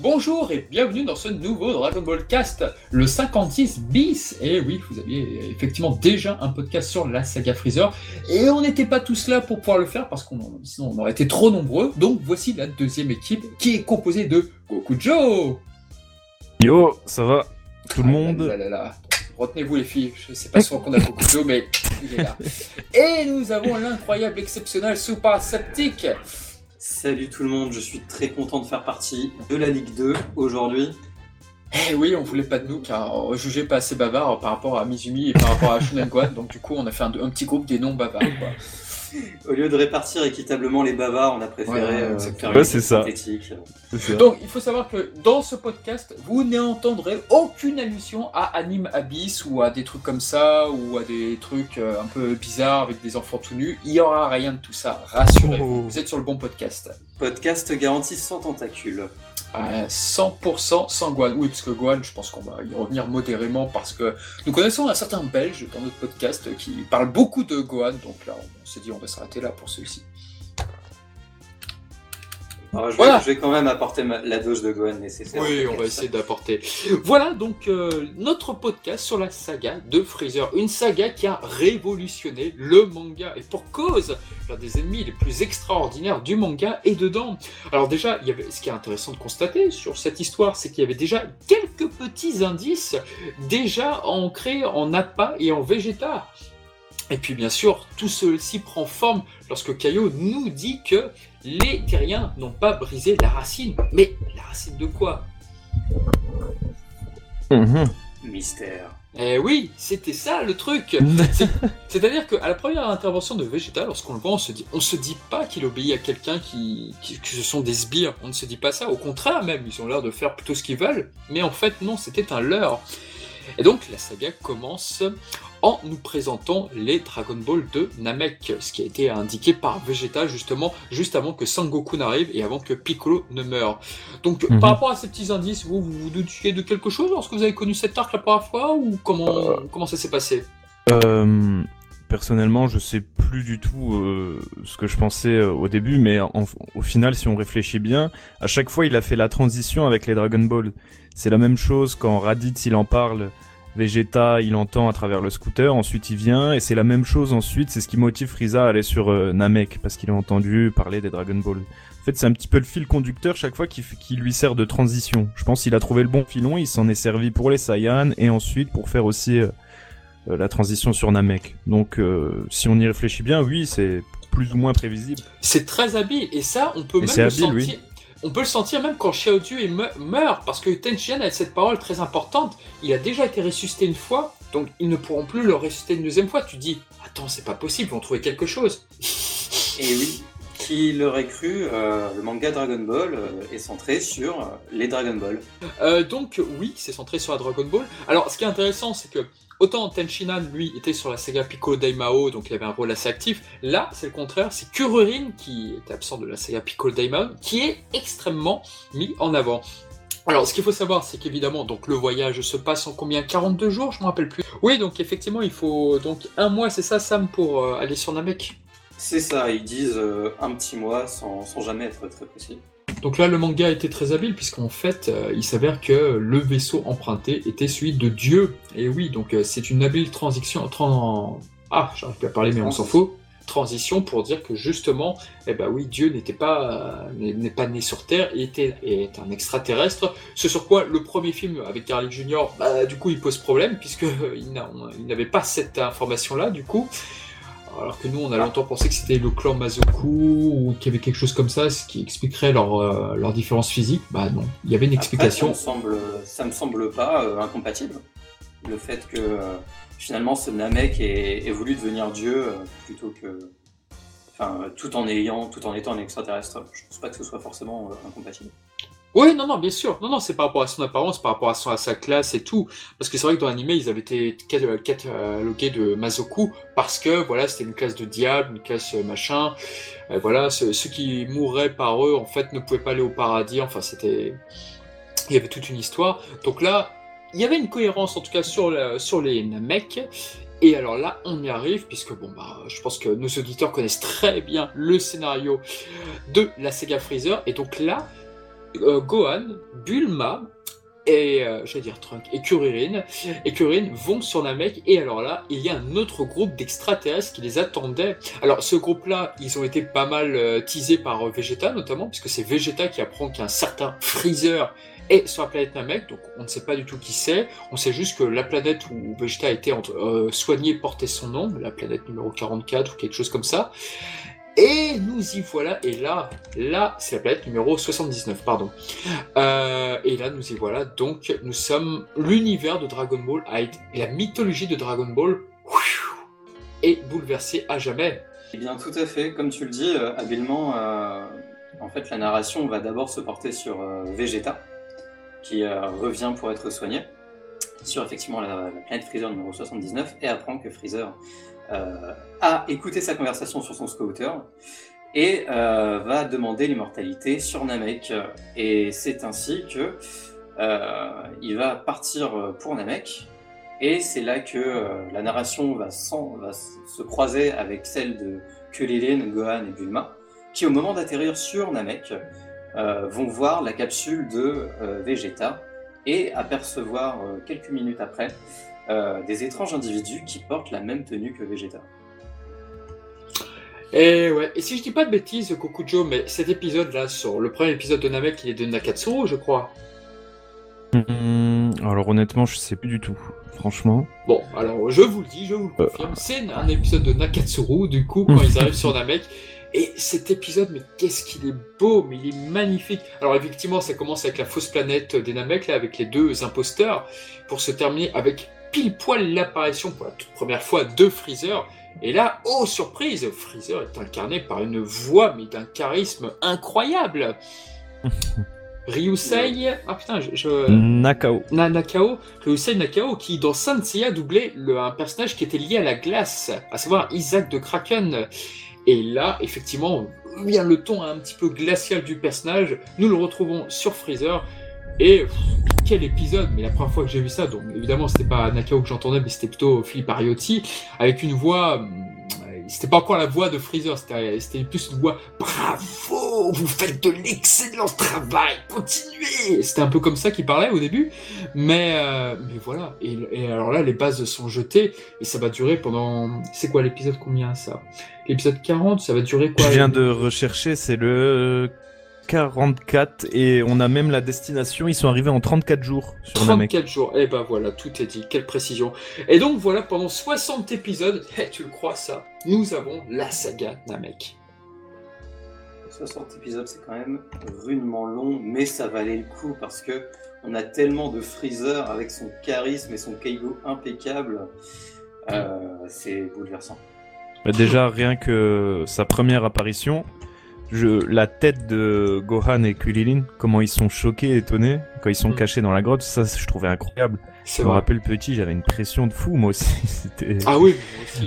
Bonjour et bienvenue dans ce nouveau Dragon Ball Cast, le 56 bis. Et oui, vous aviez effectivement déjà un podcast sur la saga Freezer et on n'était pas tous là pour pouvoir le faire parce qu'on sinon on aurait été trop nombreux. Donc voici la deuxième équipe qui est composée de Gokujo. Yo, ça va? Tout le Ah, monde? là, là, là. Retenez-vous les filles, je sais pas sûr qu'on a Gokujo mais il est là. Et nous avons l'incroyable, exceptionnel Super Septique. Salut tout le monde, je suis très content de faire partie de la Ligue 2 aujourd'hui. Eh oui, on voulait pas de nous car on jugeait pas assez bavard par rapport à Mizumi et par rapport à Shunen Gohan, donc du coup on a fait un, petit groupe des non bavards. Quoi. Au lieu de répartir équitablement les bavards, on a préféré Ouais, euh, faire Ouais, une ça. synthétique. C'est ça. Donc il faut savoir que dans ce podcast, vous n'entendrez aucune allusion à Anime Abyss ou à des trucs comme ça ou à des trucs euh, un peu bizarres avec des enfants tout nus. Il y aura rien de tout ça, rassurez-vous. Oh. Vous êtes sur le bon podcast. Podcast garanti sans tentacules. À 100% sans Gohan. Oui, parce que Gohan, je pense qu'on va y revenir modérément parce que nous connaissons un certain Belge dans notre podcast qui parle beaucoup de Gohan. Donc là, on s'est dit on va s'arrêter là pour celui-ci. Alors, je, Voilà. vais, je vais quand même apporter ma- la dose de Gohan nécessaire. Oui, on va essayer d'apporter. Voilà donc euh, notre podcast sur la saga de Freezer. Une saga qui a révolutionné le manga. Et pour cause, l'un des ennemis les plus extraordinaires du manga est dedans. Alors déjà, il y avait, ce qui est intéressant de constater sur cette histoire, c'est qu'il y avait déjà quelques petits indices déjà ancrés en Appa et en Vegeta. Et puis bien sûr, tout ceci prend forme lorsque Kaio nous dit que les terriens n'ont pas brisé la racine. Mais la racine de quoi? Mhm. Mystère. Eh oui, c'était ça le truc. C'est-à-dire qu'à la première intervention de Vegeta, lorsqu'on le voit, on se dit, on se dit pas qu'il obéit à quelqu'un qui, qui, que ce sont des sbires. On ne se dit pas ça. Au contraire, même, ils ont l'air de faire plutôt ce qu'ils veulent. Mais en fait, non, c'était un leurre. Et donc, la saga commence en nous présentant les Dragon Ball de Namek, ce qui a été indiqué par Vegeta justement juste avant que Sangoku n'arrive et avant que Piccolo ne meure. Donc, Mhm. par rapport à ces petits indices, vous vous, vous doutiez de quelque chose lorsque vous avez connu cet arc la première fois ou comment, comment ça s'est passé? Euh, personnellement, je sais plus du tout euh, ce que je pensais euh, au début, mais en- au final, si on réfléchit bien, à chaque fois, il a fait la transition avec les Dragon Ball. C'est la même chose quand Raditz il en parle, Vegeta il entend à travers le scooter, ensuite il vient, et c'est la même chose ensuite, c'est ce qui motive Frieza à aller sur euh, Namek, parce qu'il a entendu parler des Dragon Ball. En fait, c'est un petit peu le fil conducteur chaque fois qui, lui sert de transition. Je pense qu'il a trouvé le bon filon, il s'en est servi pour les Saiyans, et ensuite pour faire aussi... euh, euh, la transition sur Namek. Donc, euh, si on y réfléchit bien, oui, c'est plus ou moins prévisible. C'est très habile et ça, on peut Et même le habile, sentir. oui. On peut le sentir même quand Xiaodu meurt, parce que Tenshinhan a cette parole très importante. Il a déjà été ressuscité une fois, donc ils ne pourront plus le ressusciter une deuxième fois. Tu dis, attends, c'est pas possible, ils vont trouver quelque chose. Et oui, qui l'aurait cru, euh, le manga Dragon Ball euh, est centré sur euh, les Dragon Ball. Donc oui, c'est centré sur la Dragon Ball. Alors, ce qui est intéressant, c'est que autant Tenshinhan, lui, était sur la saga Piccolo Daimao, donc il avait un rôle assez actif. Là, c'est le contraire, c'est Kururin, qui était absent de la saga Piccolo Daimao, qui est extrêmement mis en avant. Alors, ce qu'il faut savoir, c'est qu'évidemment, donc le voyage se passe en combien? 42 jours, je me rappelle plus. Oui, donc effectivement, il faut donc un mois, c'est ça, Sam, pour aller sur Namek? C'est ça, ils disent euh, un petit mois sans, sans jamais être très précis. Donc là, le manga était très habile, puisqu'en fait, euh, il s'avère que le vaisseau emprunté était celui de Dieu. Et oui, donc euh, c'est une habile transition. tran- Ah, j'arrive plus à parler, mais on s'en fout. Transition pour dire que justement, eh ben oui, Dieu n'était pas pas né sur Terre, et était est un extraterrestre. Ce sur quoi le premier film avec Garlic Junior, bah, du coup, il pose problème puisque euh, il n'a- on- il n'avait pas cette information-là, du coup. Alors que nous, on a longtemps pensé que c'était le clan Mazoku ou qu'il y avait quelque chose comme ça, ce qui expliquerait leur, euh, leur différence physique. Bah non, il y avait une explication. Ça, me semble, ça me semble pas euh, incompatible. Le fait que euh, finalement ce Namek ait, ait voulu devenir Dieu plutôt que. Enfin, tout en ayant, tout en étant un extraterrestre. Je pense pas que ce soit forcément incompatible. Oui, non, non, bien sûr. Non, non, c'est par rapport à son apparence, par rapport à, son, à sa classe et tout. Parce que c'est vrai que dans l'anime, ils avaient été cat- catalogués de Mazoku parce que, voilà, c'était une classe de diable, une classe euh, machin. Euh, voilà, ce- ceux qui mourraient par eux, en fait, ne pouvaient pas aller au paradis. Enfin, c'était... Il y avait toute une histoire. Donc là, il y avait une cohérence, en tout cas, sur, sur les Namek. Et alors là, on y arrive, puisque bon bah, je pense que nos auditeurs connaissent très bien le scénario de la Sega Freezer. Et donc là, euh, Gohan, Bulma et euh, dire et Kuririn et Kuririn vont sur Namek et alors là il y a un autre groupe d'extraterrestres qui les attendait. Alors ce groupe-là ils ont été pas mal euh, teasés par euh, Vegeta notamment puisque c'est Vegeta qui apprend qu'un certain Freezer est sur la planète Namek donc on ne sait pas du tout qui c'est. On sait juste que la planète où Vegeta a été entre, soigné portait son nom, la planète numéro 44 ou quelque chose comme ça. Et nous y voilà, et là, là, c'est la planète numéro 79, pardon. Euh, et là, nous y voilà, donc nous sommes l'univers de Dragon Ball, la mythologie de Dragon Ball est bouleversée à jamais. Eh bien, tout à fait, comme tu le dis, euh, habilement, euh, en fait, la narration va d'abord se porter sur Vegeta, qui revient pour être soigné, sur effectivement la, la planète Freezer numéro 79, et apprend que Freezer euh, a écouté sa conversation sur son scooter et euh, va demander l'immortalité sur Namek. Et c'est ainsi que euh, il va partir pour Namek. Et c'est là que euh, la narration va, se croiser avec celle de Kulilin, Gohan et Bulma, qui au moment d'atterrir sur Namek euh, vont voir la capsule de euh, Vegeta et apercevoir euh, quelques minutes après euh, des étranges individus qui portent la même tenue que Vegeta. Et ouais, et si je dis pas de bêtises, Kokujo, mais cet épisode-là, sur le premier épisode de Namek, il est de Nakatsuru, je crois. Hum, alors honnêtement, je sais plus du tout. Franchement. Bon, alors je vous le dis, je vous le confirme, c'est un épisode de Nakatsuru, du coup, quand ils arrivent sur Namek. Et cet épisode, mais qu'est-ce qu'il est beau, mais il est magnifique. Alors effectivement, ça commence avec la fausse planète des Namek, là, avec les deux imposteurs, pour se terminer avec pile poil l'apparition pour la toute première fois de Freezer. Et là, oh surprise, Freezer est incarné par une voix, mais d'un charisme incroyable. Ryusei, ah putain, je, je- Nakao. Na- Nakao, Ryusei Nakao, qui dans Saint Seiya doublait le- un personnage qui était lié à la glace, à savoir Isaac de Kraken. Et là, effectivement, vient le ton un petit peu glacial du personnage. Nous le retrouvons sur Freezer. Et quel épisode Mais la première fois que j'ai vu ça, donc évidemment c'était pas Nakao que j'entendais, mais c'était plutôt Philippe Ariotti, avec une voix. hum, C'était pas encore la voix de Freezer, c'était plus une voix Bravo, vous faites de l'excellent travail, continuez C'était un peu comme ça qu'il parlait au début, mais, euh, mais voilà. Et, et alors là, les bases sont jetées, et ça va durer pendant. C'est quoi l'épisode combien ça? L'épisode 40, ça va durer quoi? Je viens de rechercher, c'est le 44 et on a même la destination. Ils sont arrivés en 34 jours sur Namek. 34 jours. Et ben voilà, tout est dit. Quelle précision. Et donc voilà, pendant 60 épisodes, eh, tu le crois ça, nous avons la saga Namek. 60 épisodes, c'est quand même rudement long, mais ça valait le coup parce que on a tellement de Freezer avec son charisme et son Keigo impeccable. Euh, c'est bouleversant. Bah, déjà, rien que sa première apparition, je, la tête de Gohan et Kulilin, comment ils sont choqués, étonnés, quand ils sont Mm. cachés dans la grotte, ça je trouvais incroyable. Je me rappelle petit, j'avais une pression de fou moi aussi. C'était Ah oui,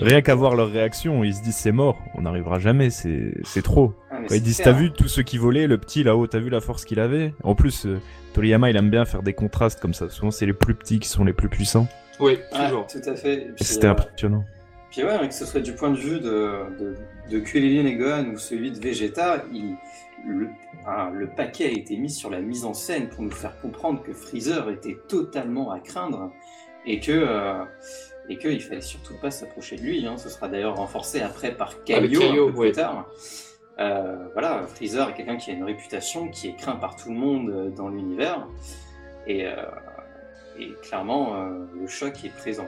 rien qu'à voir leur réaction, ils se disent c'est mort, on n'arrivera jamais, c'est c'est trop. Ah, Quand ils c'est disent t'as vu tous ceux qui volaient, le petit là-haut, t'as vu la force qu'il avait? En plus, euh, Toriyama il aime bien faire des contrastes comme ça. Souvent c'est les plus petits qui sont les plus puissants. Oui, toujours. tout à fait. Et Et puis, c'était euh, impressionnant. Puis ouais, que ce soit du point de vue de, de, de Kulilin et Gohan ou celui de Vegeta, il, le, ah, le paquet a été mis sur la mise en scène pour nous faire comprendre que Freezer était totalement à craindre et que euh, et qu'il fallait surtout pas s'approcher de lui. hein. Ce sera d'ailleurs renforcé après par Avec Kaio, Kaio, un peu ouais. plus tard. Euh, voilà, Freezer est quelqu'un qui a une réputation, qui est craint par tout le monde euh, dans l'univers. Et, euh, et clairement, le choc est présent.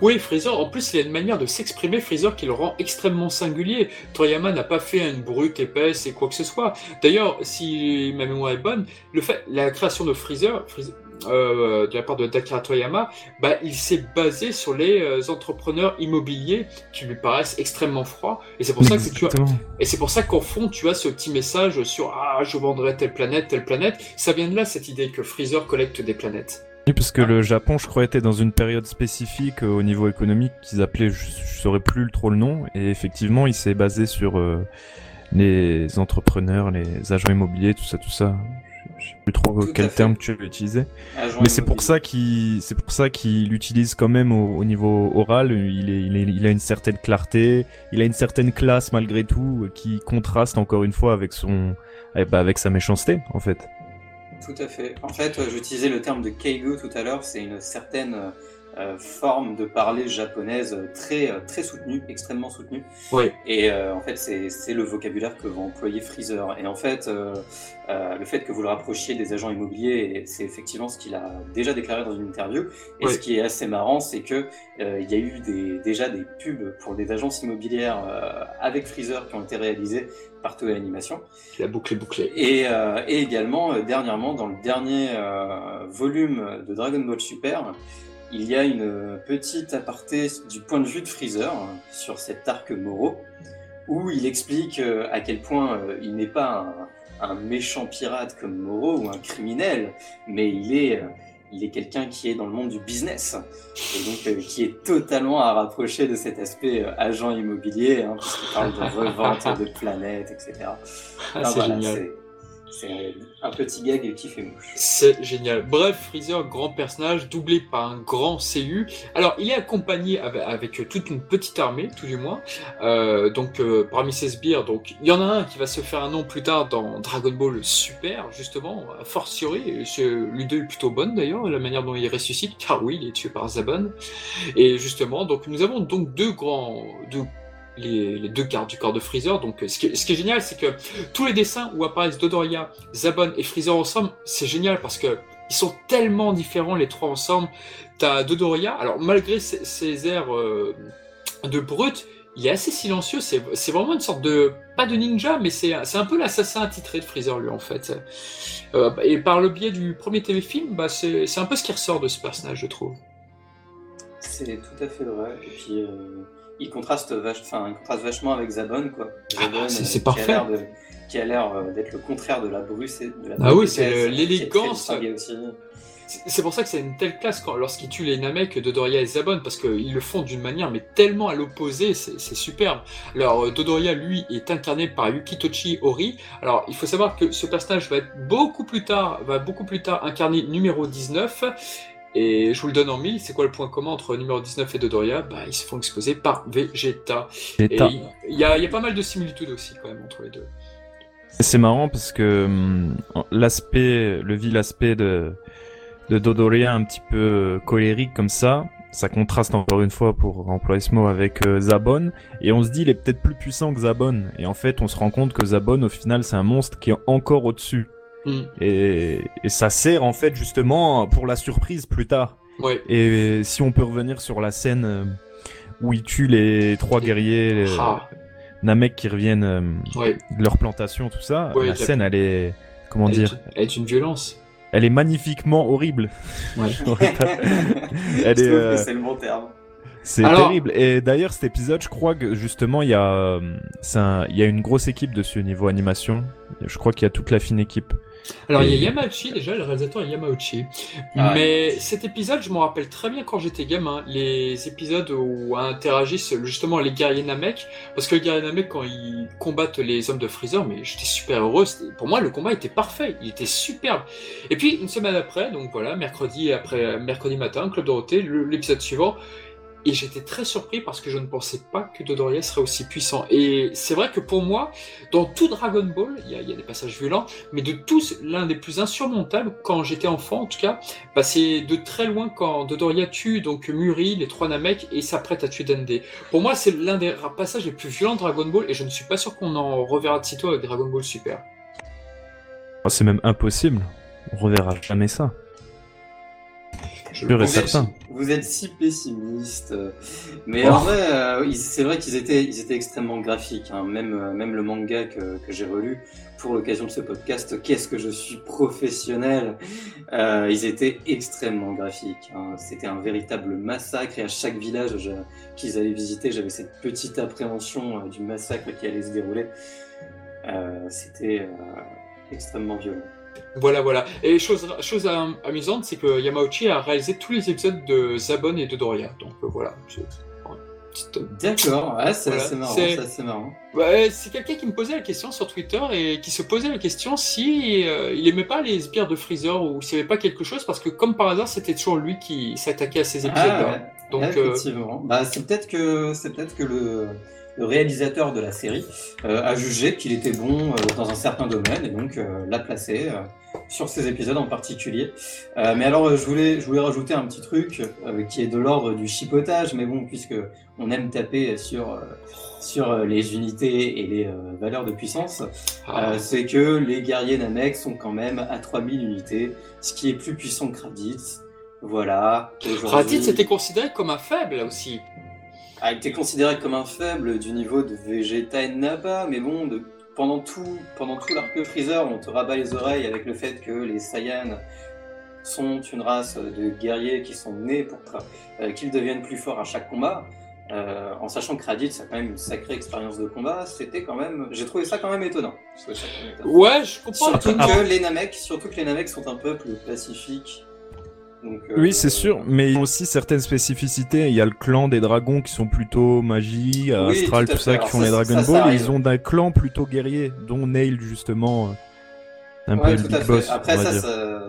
Oui, Freezer, en plus, il a une manière de s'exprimer, Freezer, qui le rend extrêmement singulier. Toriyama n'a pas fait une brute épaisse et quoi que ce soit. D'ailleurs, si ma mémoire est bonne, le fait, la création de Freezer, Freezer- euh, de la part de Dakira Toriyama, bah, il s'est basé sur les euh, entrepreneurs immobiliers qui lui paraissent extrêmement froids. Et c'est pour ça que tu as, et c'est pour ça qu'en fond, tu as ce petit message sur ah, je vendrai telle planète, telle planète. Ça vient de là cette idée que Freezer collecte des planètes. Oui, parce que le Japon, je crois, était dans une période spécifique euh, au niveau économique qu'ils appelaient, je, je saurais plus trop le nom, et effectivement, il s'est basé sur euh, les entrepreneurs, les agents immobiliers, tout ça, tout ça. Je, sais plus trop Tout quel terme tu utiliser. Agent Mais c'est pour ça qu'il, c'est pour ça qu'il l'utilise quand même au, au niveau oral. Il est, il est, il a une certaine clarté, il a une certaine classe malgré tout, qui contraste encore une fois avec son, eh ben, avec sa méchanceté, en fait. Tout à fait. En fait, j'utilisais le terme de keigo tout à l'heure, c'est une certaine euh, forme de parler japonaise très, euh, très soutenue, extrêmement soutenue. Oui. Et euh, en fait, c'est le vocabulaire que va employer Freezer. Et en fait, le fait que vous le rapprochiez des agents immobiliers, c'est effectivement ce qu'il a déjà déclaré dans une interview. Et ce qui est assez marrant, c'est que il y a eu des, déjà des pubs pour des agences immobilières avec Freezer qui ont été réalisées par Toei Animation. La boucle est bouclée. Et, et également, dernièrement, dans le dernier volume de Dragon Ball Super, il y a une petite aparté du point de vue de Freezer sur cet arc Moro, où il explique euh, à quel point euh, il n'est pas un, méchant pirate comme Moro ou un criminel, mais il est, euh, il est quelqu'un qui est dans le monde du business, et donc qui est totalement à rapprocher de cet aspect agent immobilier, hein, puisqu'il parle de revente de planètes, etc. Ah, c'est génial. C'est un petit gag qui fait mouche. C'est génial. Bref, Freezer, grand personnage, doublé par un grand CU. Alors, il est accompagné avec, toute une petite armée, tout du moins. Euh, donc, euh, parmi ces sbires, donc il y en a un qui va se faire un nom plus tard dans Dragon Ball Super, justement, a fortiori. L'idée est plutôt bonne d'ailleurs, la manière dont il ressuscite, car oui, il est tué par Zabon. Et justement, donc nous avons donc deux grands, les, deux cartes du corps de Freezer. Donc, ce qui, est, génial, c'est que tous les dessins où apparaissent Dodoria, Zabon et Freezer ensemble, c'est génial parce que ils sont tellement différents les trois ensemble. T'as Dodoria, alors malgré ses, airs euh, de brut, il est assez silencieux. C'est vraiment une sorte de pas de ninja, mais c'est un peu l'assassin attitré de Freezer lui en fait. Euh, et par le biais du premier téléfilm, bah, c'est un peu ce qui ressort de ce personnage, je trouve. C'est tout à fait vrai. Et puis. Euh, il contraste, contraste vachement avec Zabon, quoi. Ah, Zabon, c'est euh, parfait. Qui a l'air euh, d'être le contraire de la Bruce. De la ah oui, c'est l'élégance. C'est pour ça que c'est une telle classe lorsqu'ils tuent les Namek de Dodoria et Zabon, parce qu'ils le font d'une manière mais tellement à l'opposé, c'est superbe. Alors euh, Dodoria, lui, est incarné par Yukitochi Ori. Alors il faut savoir que ce personnage va être beaucoup plus tard, va beaucoup plus tard incarner numéro 19, et je vous le donne en mille, c'est quoi le point commun entre numéro 19 et Dodoria? Bah, Ils se font exposer par Vegeta. Et il y, a, pas mal de similitudes aussi quand même entre les deux. C'est marrant parce que hum, l'aspect, le vil aspect de, de Dodoria un petit peu euh, colérique comme ça, ça contraste encore une fois pour employer ce mot avec euh, Zabon et on se dit il est peut-être plus puissant que Zabon et en fait on se rend compte que Zabon au final c'est un monstre qui est encore au-dessus Mm. Et, ça sert en fait justement pour la surprise plus tard. Et si on peut revenir sur la scène euh, où il tue les trois guerriers, les, ah. Namek qui reviennent euh, de leur plantation, tout ça, la scène elle est comment dire Elle est une violence. Elle est magnifiquement horrible. elle est. Euh, c'est le bon terme. C'est terrible. Et d'ailleurs, cet épisode, je crois que justement, il y a, il y a une grosse équipe dessus au niveau animation. Je crois qu'il y a toute la fine équipe. Alors, il y a Yamauchi, déjà, le réalisateur est Yamauchi. Ah Mais cet épisode, je m'en rappelle très bien quand j'étais gamin. Les épisodes où interagissent justement les guerriers Namek. Parce que les guerriers Namek, quand ils combattent les hommes de Freezer, mais j'étais super heureux. Pour moi, le combat était parfait. Il était superbe. Et puis, une semaine après, donc voilà, mercredi, après, mercredi matin, Club Dorothée, l'épisode suivant, et j'étais très surpris parce que je ne pensais pas que Dodoria serait aussi puissant. Et c'est vrai que pour moi, dans tout Dragon Ball, il y, a, des passages violents, mais de tous, l'un des plus insurmontables, quand j'étais enfant en tout cas, bah c'est de très loin quand Dodoria tue donc Muri, les trois Namek, et s'apprête à tuer Dende. Pour moi, c'est l'un des passages les plus violents de Dragon Ball, et je ne suis pas sûr qu'on en reverra de sitôt avec Dragon Ball Super. Ah, c'est même impossible. On reverra jamais ça. Je vous, êtes, vous êtes si pessimiste. Mais en oh. vrai, euh, c'est vrai qu'ils étaient, ils étaient extrêmement graphiques. Hein. Même, euh, même le manga que, que j'ai relu pour l'occasion de ce podcast, Qu'est-ce que je suis professionnel euh, Ils étaient extrêmement graphiques. Hein. C'était un véritable massacre et à chaque village qu'ils allaient visiter, j'avais cette petite appréhension du massacre qui allait se dérouler. C'était extrêmement violent. Voilà, voilà. Et chose, chose amusante, c'est que Yamauchi a réalisé tous les épisodes de Zabon et de Doria. Donc euh, voilà. D'accord, ouais, c'est marrant, c'est marrant. c'est quelqu'un qui me posait la question sur Twitter et qui se posait la question si euh, il aimait pas les sbires de Freezer ou s'il n'y avait pas quelque chose parce que comme par hasard c'était toujours lui qui s'attaquait à ces épisodes-là. Ah, Donc, effectivement. Bah, c'est peut-être que c'est peut-être que le le réalisateur de la série, euh, a jugé qu'il était bon euh, dans un certain domaine et donc euh, l'a placé sur ces épisodes en particulier. mais alors, je voulais, je voulais rajouter un petit truc qui est de l'ordre du chipotage, mais bon, puisque on aime taper sur sur les unités et les valeurs de puissance, ah. c'est que les guerriers Namek sont quand même à 3000 unités, ce qui est plus puissant que Raditz. Voilà. Raditz était considéré comme un faible aussi a été considéré comme un faible du niveau de Vegeta et Nappa, mais bon, de, pendant tout, pendant tout l'arc Freezer, on te rabat les oreilles avec le fait que les Saiyans sont une race de guerriers qui sont nés pour euh, qu'ils deviennent plus forts à chaque combat. Euh, en sachant que Raditz a quand même une sacrée expérience de combat, c'était quand même, j'ai trouvé ça quand même étonnant. Ouais, je comprends. Surtout que les Namek, surtout que les Namek sont un peuple pacifique oui, c'est sûr, mais il y a aussi certaines spécificités. Il y a le clan des dragons qui sont plutôt magie, Astral, tout, ça, qui font les Dragon Ball, et ils ont un clan plutôt guerrier, dont Nail justement un peu tout à fait. Après, ça, ça,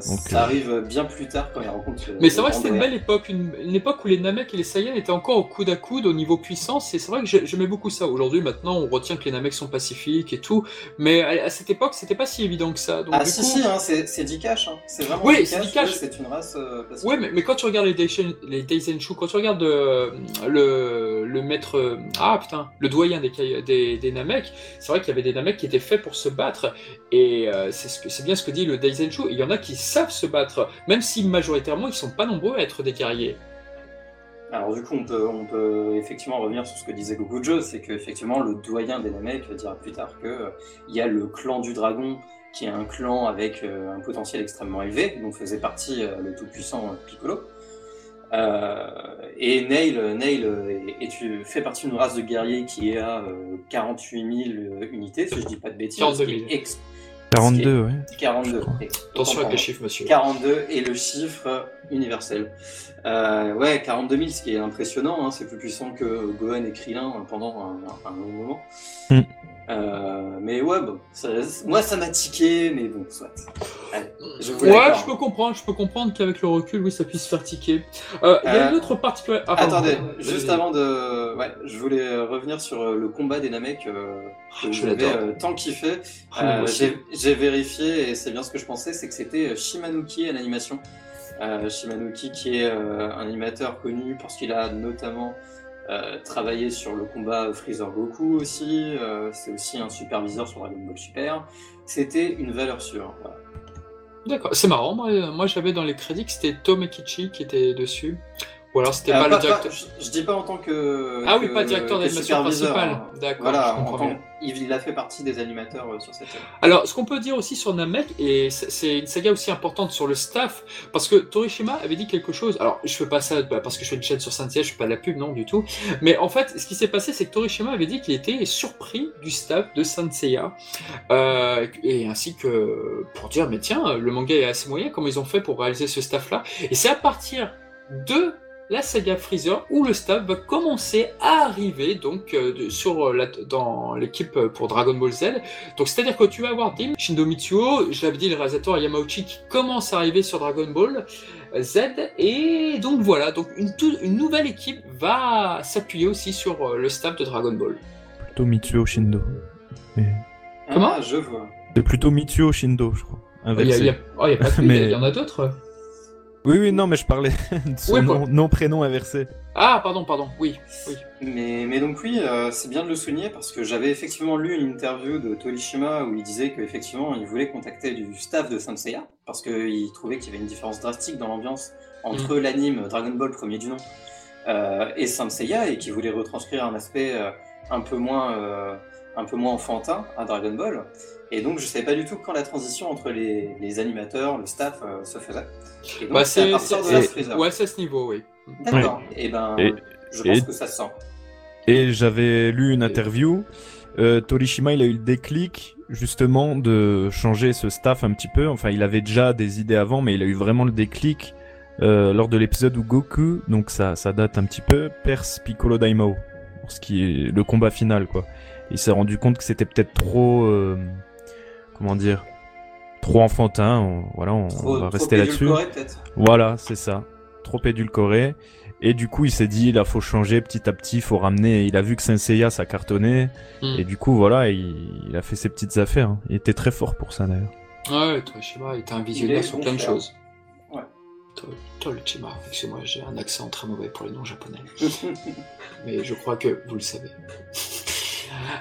ça euh, arrive bien plus tard quand il rencontre. Mais c'est vrai que c'était une belle époque, une, époque où les Namek et les Saiyans étaient encore au coude à coude au niveau puissance, et c'est vrai que j'aimais beaucoup ça. Aujourd'hui, maintenant, on retient que les Namek sont pacifiques et tout, mais à, cette époque, c'était pas si évident que ça. Donc, ah, si, si, hein, c'est Dikash, hein. c'est vraiment oui, Dikash. C'est une race. Euh, oui, mais, mais, quand tu regardes les, Daisen, les Daisenshu, quand tu regardes euh, le, le maître. ah putain, le doyen des, des, des Namek, c'est vrai qu'il y avait des Namek qui étaient faits pour se battre, et c'est ce que c'est bien ce que dit le Daisenshu. Il y en a qui savent se battre, même si majoritairement ils sont pas nombreux à être des guerriers. Alors du coup, on peut, on peut effectivement revenir sur ce que disait Gokujo, c'est qu'effectivement le doyen des Namek dira plus tard que euh, y a le clan du dragon qui est un clan avec euh, un potentiel extrêmement élevé, dont faisait partie euh, le tout-puissant Piccolo. et Nail, Nail est, fait partie d'une race de guerriers qui est à 48 000 unités, si je dis pas de bêtises. 42, oui. 42. Attention avec les chiffres, monsieur. 42 est le chiffre universel. Euh, ouais, 42 000, ce qui est impressionnant, hein, c'est plus puissant que Gohan et Krillin pendant un, un long moment. Mm. Euh, mais ouais, bon, moi ça m'a tiqué, mais bon, soit. je ouais, je peux comprendre, je peux comprendre qu'avec le recul, oui, ça puisse faire tiquer. Euh, il y a une euh, autre particularité. Ah, attendez, juste avant de, ouais, je voulais revenir sur le combat des Namek que ah, j'avais tant kiffé. Ah, j'ai vérifié et c'est bien ce que je pensais, c'est que c'était Shimanuki à l'animation. Shimanuki qui est un animateur connu parce qu'il a notamment euh, travailler sur le combat Freezer Goku aussi, euh, c'est aussi un superviseur sur Dragon Ball Super. C'était une valeur sûre. D'accord, c'est marrant. Moi, moi j'avais dans les crédits que c'était Tom Ekichi qui était dessus. Ou alors c'était euh, pas, le directeur. je, dis pas en tant que. Ah oui, pas directeur d'animation principal. Hein. D'accord. Voilà, en il a fait partie des animateurs euh, sur cette série. Alors, ce qu'on peut dire aussi sur Namek, et c'est une saga aussi importante sur le staff, parce que Torishima avait dit quelque chose. Alors, je fais pas ça bah, parce que je fais une chaîne sur saint je fais pas de la pub, non, du tout. Mais en fait, ce qui s'est passé, c'est que Torishima avait dit qu'il était surpris du staff de Saint euh, et ainsi que pour dire, mais tiens, le manga est assez moyen, comment ils ont fait pour réaliser ce staff-là. Et c'est à partir de la saga Freezer où le staff va commencer à arriver donc euh, sur euh, la, dans l'équipe pour Dragon Ball Z. Donc c'est-à-dire que tu vas avoir Dim, Shindo Mitsuo, je l'avais dit le réalisateur Yamauchi qui commence à arriver sur Dragon Ball Z et donc voilà, donc une, une nouvelle équipe va s'appuyer aussi sur euh, le staff de Dragon Ball. Plutôt Mitsuo Shindo. Comment ah, Je vois. C'est plutôt Mitsuo Shindo, je crois. Il y, a, oh, y a pas de... Mais... il y en a d'autres. Oui, oui, non, mais je parlais de son nom, prénom inversé. Ah, pardon, pardon, oui. oui. Mais, mais donc oui, euh, c'est bien de le souligner parce que j'avais effectivement lu une interview de Torishima où il disait qu'effectivement il voulait contacter du staff de Seiya parce qu'il trouvait qu'il y avait une différence drastique dans l'ambiance entre mm. l'anime Dragon Ball premier du nom euh, et Seiya et qu'il voulait retranscrire un aspect euh, un peu moins euh, un peu moins enfantin à Dragon Ball. Et donc, je ne savais pas du tout quand la transition entre les, les animateurs, le staff euh, se faisait. Et donc, bah, c'est à partir de Ouais, c'est à ce niveau, oui. D'accord. Et ben, je pense que ça se sent. Et j'avais lu une interview. Euh, Torishima, il a eu le déclic justement de changer ce staff un petit peu. Enfin, il avait déjà des idées avant, mais il a eu vraiment le déclic euh, lors de l'épisode où Goku, donc ça, ça date un petit peu, perce Piccolo Daimao, ce qui est le combat final, quoi. Il s'est rendu compte que c'était peut-être trop euh, comment dire, trop enfantin. voilà, on, va rester là-dessus. Voilà, c'est ça. Trop édulcoré. Et du coup, il s'est dit, il faut changer petit à petit, il faut ramener. Il a vu que Saint Seiya ça cartonnait, Hmm. et du coup, voilà, il, il a fait ses petites affaires. hein. Il était très fort pour ça d'ailleurs. Ouais, Torishima était un Il visionnaire sur plein de choses. Ouais. To- Torishima, excusez-moi, j'ai un accent très mauvais pour les noms japonais. mais je crois que vous le savez.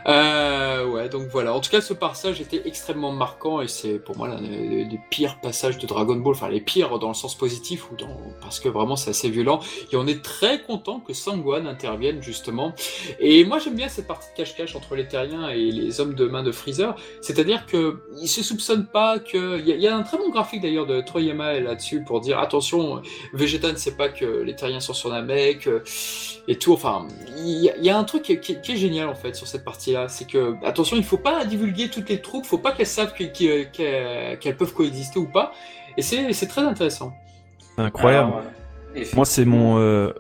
Euh, ouais, donc voilà. En tout cas, ce passage était extrêmement marquant et c'est pour moi l'un des, pires passages de Dragon Ball. Enfin, les pires dans le sens positif ou parce que vraiment c'est assez violent. Et on est très content que Sangwan intervienne justement. Et moi, j'aime bien cette partie de cache-cache entre les terriens et les hommes de main de Freezer. C'est-à-dire que ils se soupçonnent pas que. Il y, a- un très bon graphique d'ailleurs de Toriyama là-dessus pour dire attention, Vegeta ne sait pas que les terriens sont sur Namek euh, et tout. Enfin, il y, a- un truc qui, qui- est génial en fait sur cette partie-là, c'est que attention, il faut pas divulguer toutes les troupes, faut pas qu'elles savent que- que- qu'elles qu'elles peuvent coexister ou pas. Et c'est c'est très intéressant. C'est incroyable. Alors, euh, Moi, c'est mon. euh,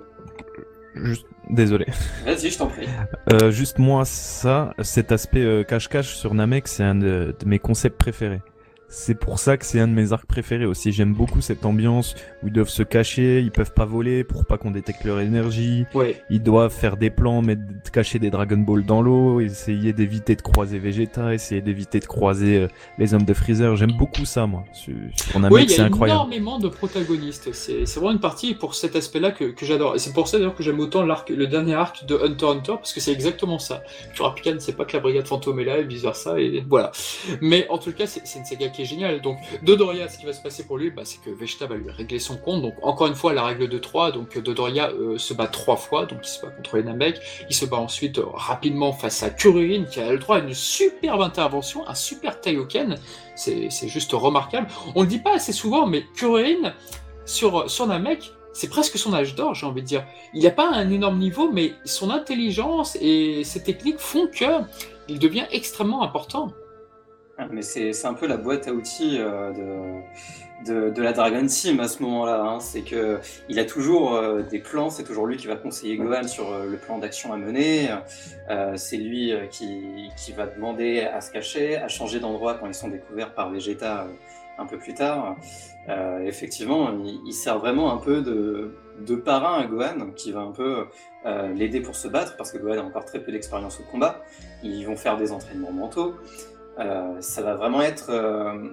Juste... Désolé. Vas-y, je t'en prie. Euh, juste moi, ça, cet aspect euh, cache-cache sur Namek, c'est un de, de mes concepts préférés. C'est pour ça que c'est un de mes arcs préférés aussi. J'aime beaucoup cette ambiance où ils doivent se cacher, ils peuvent pas voler pour pas qu'on détecte leur énergie. Ouais. Ils doivent faire des plans, mettre, cacher des Dragon Ball dans l'eau, essayer d'éviter de croiser Vegeta, essayer d'éviter de croiser euh, les hommes de Freezer. J'aime beaucoup ça, moi. Sur, sur Namek, Oui, il y c'est a incroyable. énormément de protagonistes. C'est c'est vraiment une partie pour cet aspect-là que, que j'adore. Et c'est pour ça d'ailleurs que j'aime autant l'arc, le dernier arc de Hunter x Hunter, parce que c'est exactement ça. Kurapika ne sait pas que la brigade fantôme est là et vice versa, et voilà. Mais en tout cas, c'est c'est une saga qui est géniale. Donc, Dodoria, ce qui va se passer pour lui, bah, c'est que Vegeta va lui régler son compte. Donc, encore une fois, la règle de 3. Donc, Dodoria euh, se bat trois fois. Donc, il se bat contre les Namek. Il se bat ensuite euh, rapidement face à Kuririn, qui a le droit à une superbe intervention, un super Taioken. C'est c'est juste remarquable. On le dit pas assez souvent, mais Kuririn, sur, sur Namek, c'est presque son âge d'or, j'ai envie de dire. Il n'a pas un énorme niveau, mais son intelligence et ses techniques font que il devient extrêmement important. Mais c'est c'est un peu la boîte à outils euh, de, de, de la Dragon Team à ce moment-là. hein. C'est que il a toujours euh, des plans, c'est toujours lui qui va conseiller Gohan sur euh, le plan d'action à mener. C'est lui qui, qui va demander à se cacher, à changer d'endroit quand ils sont découverts par Vegeta un peu plus tard. Effectivement, il, il sert vraiment un peu de, de parrain à Gohan qui va un peu l'aider pour se battre parce que Gohan a encore très peu d'expérience au combat. Ils vont faire des entraînements mentaux. Euh, ça va vraiment être, euh,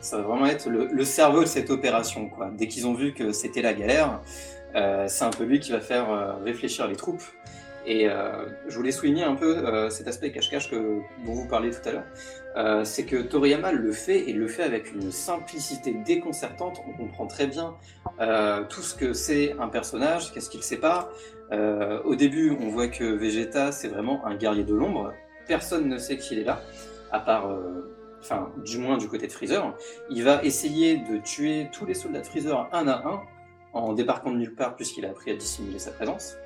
ça va vraiment être le, cerveau de cette opération. Dès qu'ils ont vu que c'était la galère, euh, c'est un peu lui qui va faire réfléchir les troupes. Et je voulais souligner un peu cet aspect cache-cache dont vous parlez tout à l'heure. C'est que Toriyama le fait et le fait avec une simplicité déconcertante. On comprend très bien tout ce que c'est un personnage, qu'est-ce qu'il sépare. Au début, on voit que Vegeta, c'est vraiment un guerrier de l'ombre. Personne ne sait qu'il est là à part, euh, enfin, du moins du côté de Freezer, il va essayer de tuer tous les soldats de Freezer un à un en débarquant de nulle part puisqu'il a appris à dissimuler sa présence.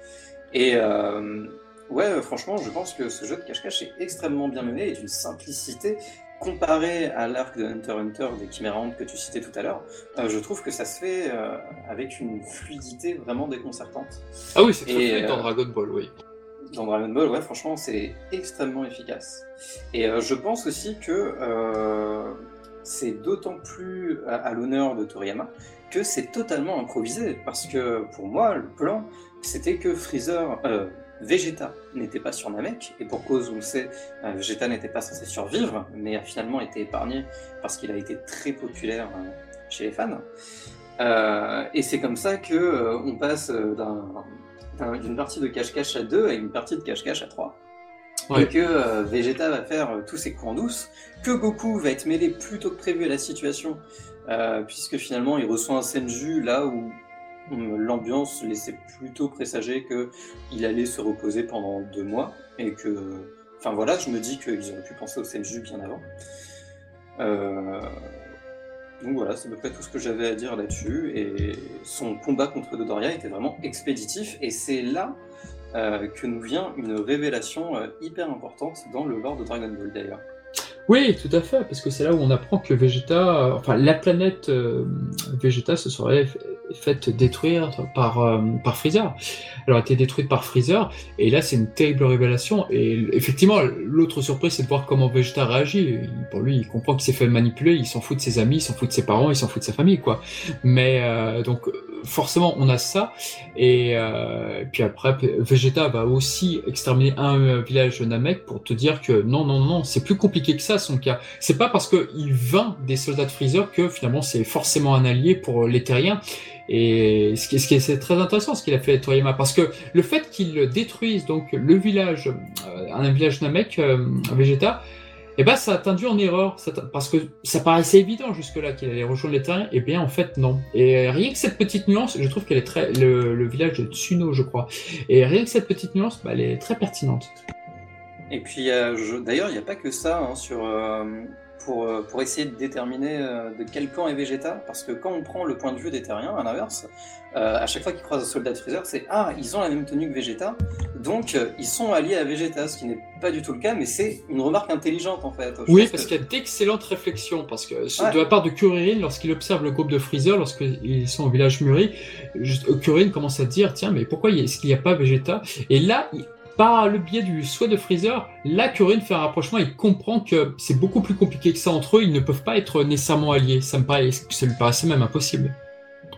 Et euh, ouais, franchement, je pense que ce jeu de cache-cache est extrêmement bien mené et d'une simplicité comparé à l'arc de Hunter x Hunter des Chimera Ant que tu citais tout à l'heure. euh, je trouve que ça se fait euh, avec une fluidité vraiment déconcertante. Ah oui, c'est très fluide dans Dragon Ball, oui. Dans Dragon Ball, ouais, franchement, c'est extrêmement efficace. Et euh, je pense aussi que euh, c'est d'autant plus à, l'honneur de Toriyama que c'est totalement improvisé. Parce que pour moi, le plan, c'était que Freezer, euh, Vegeta n'était pas sur Namek, et pour cause, on le sait, euh, Vegeta n'était pas censé survivre, mais a finalement été épargné parce qu'il a été très populaire euh, chez les fans. Euh, et c'est comme ça que on passe d'un d'un- d'une partie de cache-cache à 2 à une partie de cache-cache à 3. Ouais. Et que euh, Vegeta va faire euh, tous ses coups en douce, que Goku va être mêlé plus tôt que prévu à la situation, euh, puisque finalement il reçoit un Senju là où l'ambiance laissait plutôt présager qu'il allait se reposer pendant deux mois, et que... Enfin voilà, je me dis qu'ils auraient pu penser au Senju bien avant. Euh, donc voilà, c'est à peu près tout ce que j'avais à dire là-dessus. Et son combat contre Dodoria était vraiment expéditif. Et c'est là euh, que nous vient une révélation euh, hyper importante dans le lore de Dragon Ball d'ailleurs. Oui, tout à fait, parce que c'est là où on apprend que Vegeta, enfin la planète euh, Vegeta se serait faite détruire par, euh, par Freezer. Elle a été détruite par Freezer, et là c'est une terrible révélation. Et effectivement, l'autre surprise c'est de voir comment Vegeta réagit. Pour lui, il comprend qu'il s'est fait manipuler, il s'en fout de ses amis, il s'en fout de ses parents, il s'en fout de sa famille, quoi. Mais euh, donc forcément, on a ça. Et euh, puis après, Vegeta va aussi exterminer un village Namek pour te dire que non, non, non, c'est plus compliqué que ça son cas. C'est pas parce qu'il vint des soldats de Freezer que finalement c'est forcément un allié pour les terriens. Et ce qui, ce qui est très intéressant, ce qu'il a fait Toriyama, parce que le fait qu'il détruise donc le village, euh, un village Namek, euh, Vegeta, et eh ben ça a induit en erreur, parce que ça paraissait évident jusque-là qu'il allait rejoindre les terrains, et bien en fait non. Et rien que cette petite nuance, je trouve qu'elle est très, le, village de Tsuno je crois, et rien que cette petite nuance, bah, elle est très pertinente. Et puis d'ailleurs il n'y a pas que ça hein, sur, euh, pour, euh, pour essayer de déterminer euh, de quel camp est Vegeta, parce que quand on prend le point de vue des terriens, à l'inverse, euh, à chaque fois qu'ils croisent un soldat de Freezer, c'est Ah, ils ont la même tenue que Vegeta, donc ils sont alliés à Vegeta, ce qui n'est pas du tout le cas, mais c'est une remarque intelligente en fait. oui, parce qu'il y a d'excellentes réflexions, parce que de la part de Kuririn, lorsqu'il observe le groupe de Freezer, lorsqu'ils sont au village Muri, Kuririn commence à dire Tiens, mais pourquoi est-ce qu'il n'y a pas Vegeta? Et là, par le biais du souhait de Freezer, là, Kuririn fait un rapprochement, il comprend que c'est beaucoup plus compliqué que ça entre eux, ils ne peuvent pas être nécessairement alliés. Ça me paraît, ça lui paraissait même impossible.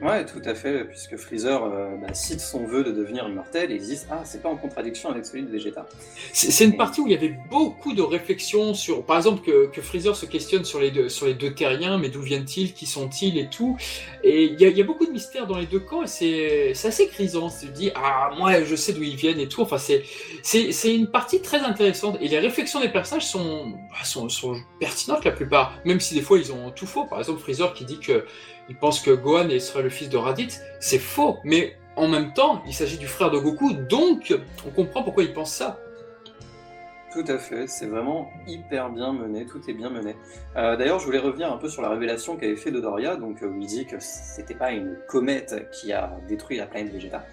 Ouais, tout à fait, puisque Freezer euh, bah, cite son vœu de devenir immortel et ils disent Ah, c'est pas en contradiction avec celui de Vegeta. C'est une partie où il y avait beaucoup de réflexions sur, par exemple, que, que Freezer se questionne sur les deux, sur les deux terriens, mais d'où viennent-ils, qui sont-ils et tout. Et il y, a, beaucoup de mystères dans les deux camps et c'est assez grisant. Tu dis Ah, moi je sais d'où ils viennent et tout. Enfin, c'est une partie très intéressante et les réflexions des personnages bah, sont, sont pertinentes la plupart, même si des fois ils ont tout faux. Par exemple, Freezer qui dit que il pense que Gohan serait le fils de Raditz, c'est faux, mais en même temps, il s'agit du frère de Goku, donc on comprend pourquoi il pense ça. Tout à fait, c'est vraiment hyper bien mené, tout est bien mené. Euh, d'ailleurs, je voulais revenir un peu sur la révélation qu'avait fait Dodoria, donc euh, où il dit que c'était pas une comète qui a détruit la planète Vegeta,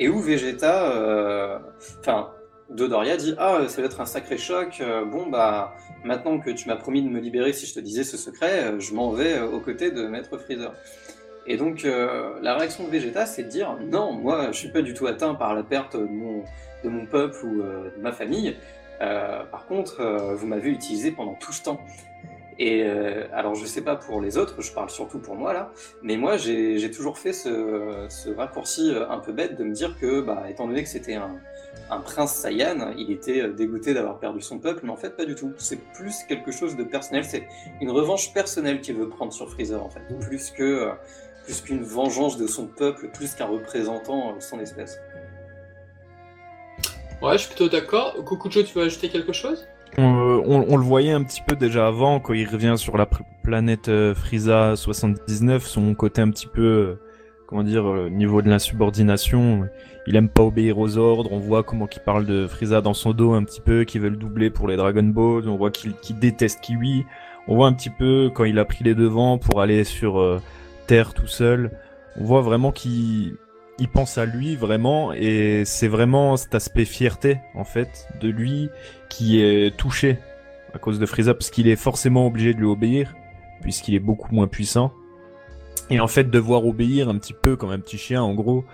et où Vegeta, euh, enfin, Dodoria dit Ah, ça va être un sacré choc. Bon, bah, maintenant que tu m'as promis de me libérer si je te disais ce secret, je m'en vais aux côtés de Maître Freezer. Et donc, la réaction de Vegeta, c'est de dire Non, moi, je suis pas du tout atteint par la perte de mon, de mon peuple ou de ma famille. par contre, vous m'avez utilisé pendant tout ce temps. Et alors, je sais pas pour les autres, je parle surtout pour moi là, mais moi, j'ai toujours fait ce, ce, raccourci un peu bête de me dire que, bah, étant donné que c'était un, un prince Saiyan, il était euh, dégoûté d'avoir perdu son peuple, mais en fait pas du tout. C'est plus quelque chose de personnel, c'est une revanche personnelle qu'il veut prendre sur Freezer en fait, plus que euh, plus qu'une vengeance de son peuple, plus qu'un représentant de son espèce. Ouais, je suis plutôt d'accord. Joe, tu veux ajouter quelque chose? Euh, on, le voyait un petit peu déjà avant quand il revient sur la planète Frieza 79, son côté un petit peu comment dire, au niveau de l'insubordination, il aime pas obéir aux ordres. On voit comment il parle de Frieza dans son dos un petit peu, qui veut le doubler pour les Dragon Ball. On voit qu'il déteste Kiwi. On voit un petit peu quand il a pris les devants pour aller sur euh, Terre tout seul. On voit vraiment qu'il il pense à lui vraiment et c'est vraiment cet aspect fierté en fait de lui qui est touché à cause de Frieza parce qu'il est forcément obligé de lui obéir puisqu'il est beaucoup moins puissant et en fait, devoir obéir un petit peu comme un petit chien, en gros,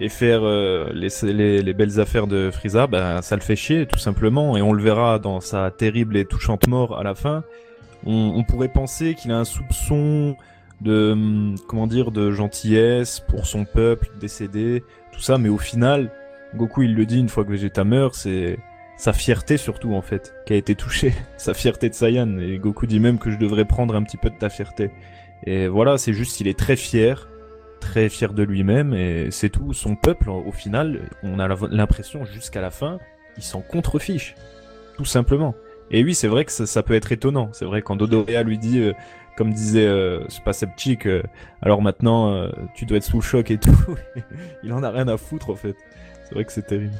et faire euh, les, les, belles affaires de Frieza, ben, ça le fait chier, tout simplement. Et on le verra dans sa terrible et touchante mort à la fin. On, pourrait penser qu'il a un soupçon de, hum, comment dire, de gentillesse pour son peuple décédé, tout ça, mais au final, Goku, il le dit une fois que Vegeta meurt, c'est sa fierté surtout, en fait, qui a été touchée. sa fierté de Saiyan. Et Goku dit même que je devrais prendre un petit peu de ta fierté. Et voilà, c'est juste qu'il est très fier, très fier de lui-même, et c'est tout. Son peuple, au final, on a l'impression jusqu'à la fin, il s'en contrefiche, tout simplement. Et oui, c'est vrai que ça, peut être étonnant. C'est vrai quand Dodoria lui dit, euh, comme disait euh, Spasepchik, euh, alors maintenant euh, tu dois être sous choc et tout, il en a rien à foutre en fait. C'est vrai que c'est terrible.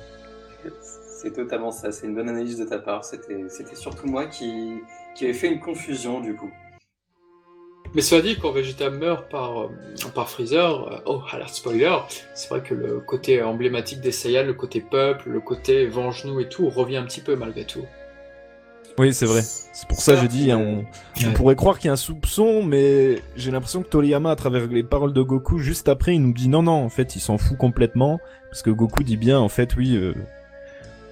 C'est totalement ça, c'est une bonne analyse de ta part. C'était surtout moi qui, qui avait fait une confusion du coup. Mais cela dit, quand Vegeta meurt par, euh, par Freezer, oh, alerte spoiler, c'est vrai que le côté emblématique des Saiyans, le côté peuple, le côté venge-nous et tout, revient un petit peu malgré tout. Oui, c'est vrai. C'est pour ça que je dis, on... tu pourrais croire qu'il y a un soupçon, mais j'ai l'impression que Toriyama, à travers les paroles de Goku, juste après, il nous dit non, non, en fait, il s'en fout complètement, parce que Goku dit bien, en fait, oui, euh,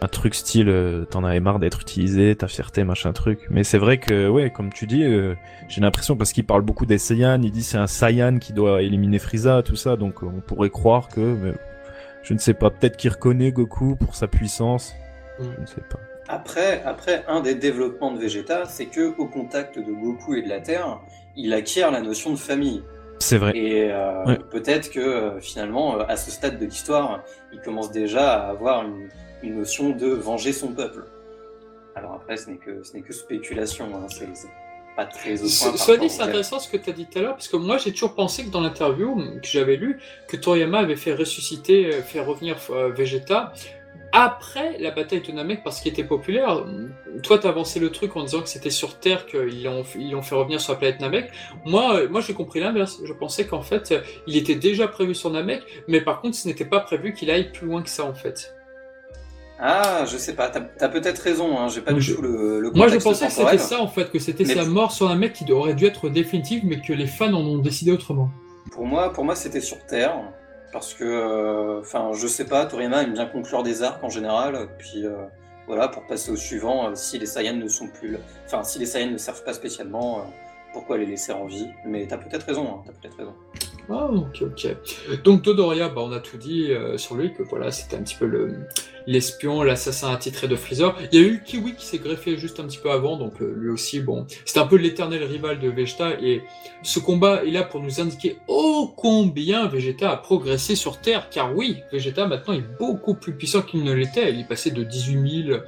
un truc style euh, t'en avais marre d'être utilisé, ta fierté, machin truc. Mais c'est vrai que ouais, comme tu dis, euh, j'ai l'impression parce qu'il parle beaucoup des Saiyans, il dit c'est un Saiyan qui doit éliminer Frieza, tout ça, donc on pourrait croire que, mais je ne sais pas, peut-être qu'il reconnaît Goku pour sa puissance, Mm. je ne sais pas. Après, après, un des développements de Vegeta, c'est que au contact de Goku et de la Terre, il acquiert la notion de famille. C'est vrai. Et euh, Ouais. peut-être que euh, finalement, euh, à ce stade de l'histoire, il commence déjà à avoir une, une notion de venger son peuple. Alors après, ce n'est que, ce n'est que spéculation, hein, c'est pas très au point. Rapport dit, c'est intéressant ce que tu as dit tout à l'heure, parce que moi j'ai toujours pensé que dans l'interview que j'avais lu, que Toriyama avait fait ressusciter, fait revenir euh, Vegeta après la bataille de Namek parce qu'il était populaire. Toi, tu avancé le truc en disant que c'était sur Terre qu'ils l'ont ils l'ont fait revenir sur la planète Namek. Moi, euh, moi j'ai compris l'inverse. Je pensais qu'en fait, il était déjà prévu sur Namek, mais par contre, ce n'était pas prévu qu'il aille plus loin que ça en fait. Ah, je sais pas, t'as as, peut-être raison, hein, j'ai pas du tout le, le Moi, je contexte pensais que c'était ça en fait, que c'était sa mort sur Namek qui aurait dû être définitive, mais que les fans en ont décidé autrement. Pour moi, pour moi c'était sur Terre, parce que, euh, enfin, je sais pas, Toriyama aime bien conclure des arcs en général, puis euh, voilà, pour passer au suivant, euh, si les Saiyans ne sont plus, enfin, si les Saiyans ne servent pas spécialement, euh, pourquoi les laisser en vie Mais t'as peut-être raison, hein, t'as peut-être raison. Ah, ok, ok. Donc Dodoria, bah, on a tout dit euh, sur lui, que voilà, c'était un petit peu le l'espion, l'assassin attitré de Freezer. Il y a eu Kiwi qui s'est greffé juste un petit peu avant, donc euh, lui aussi, bon, c'était un peu l'éternel rival de Vegeta, et ce combat est là pour nous indiquer ô combien Vegeta a progressé sur Terre, car oui, Vegeta maintenant est beaucoup plus puissant qu'il ne l'était, il est passé de 18 000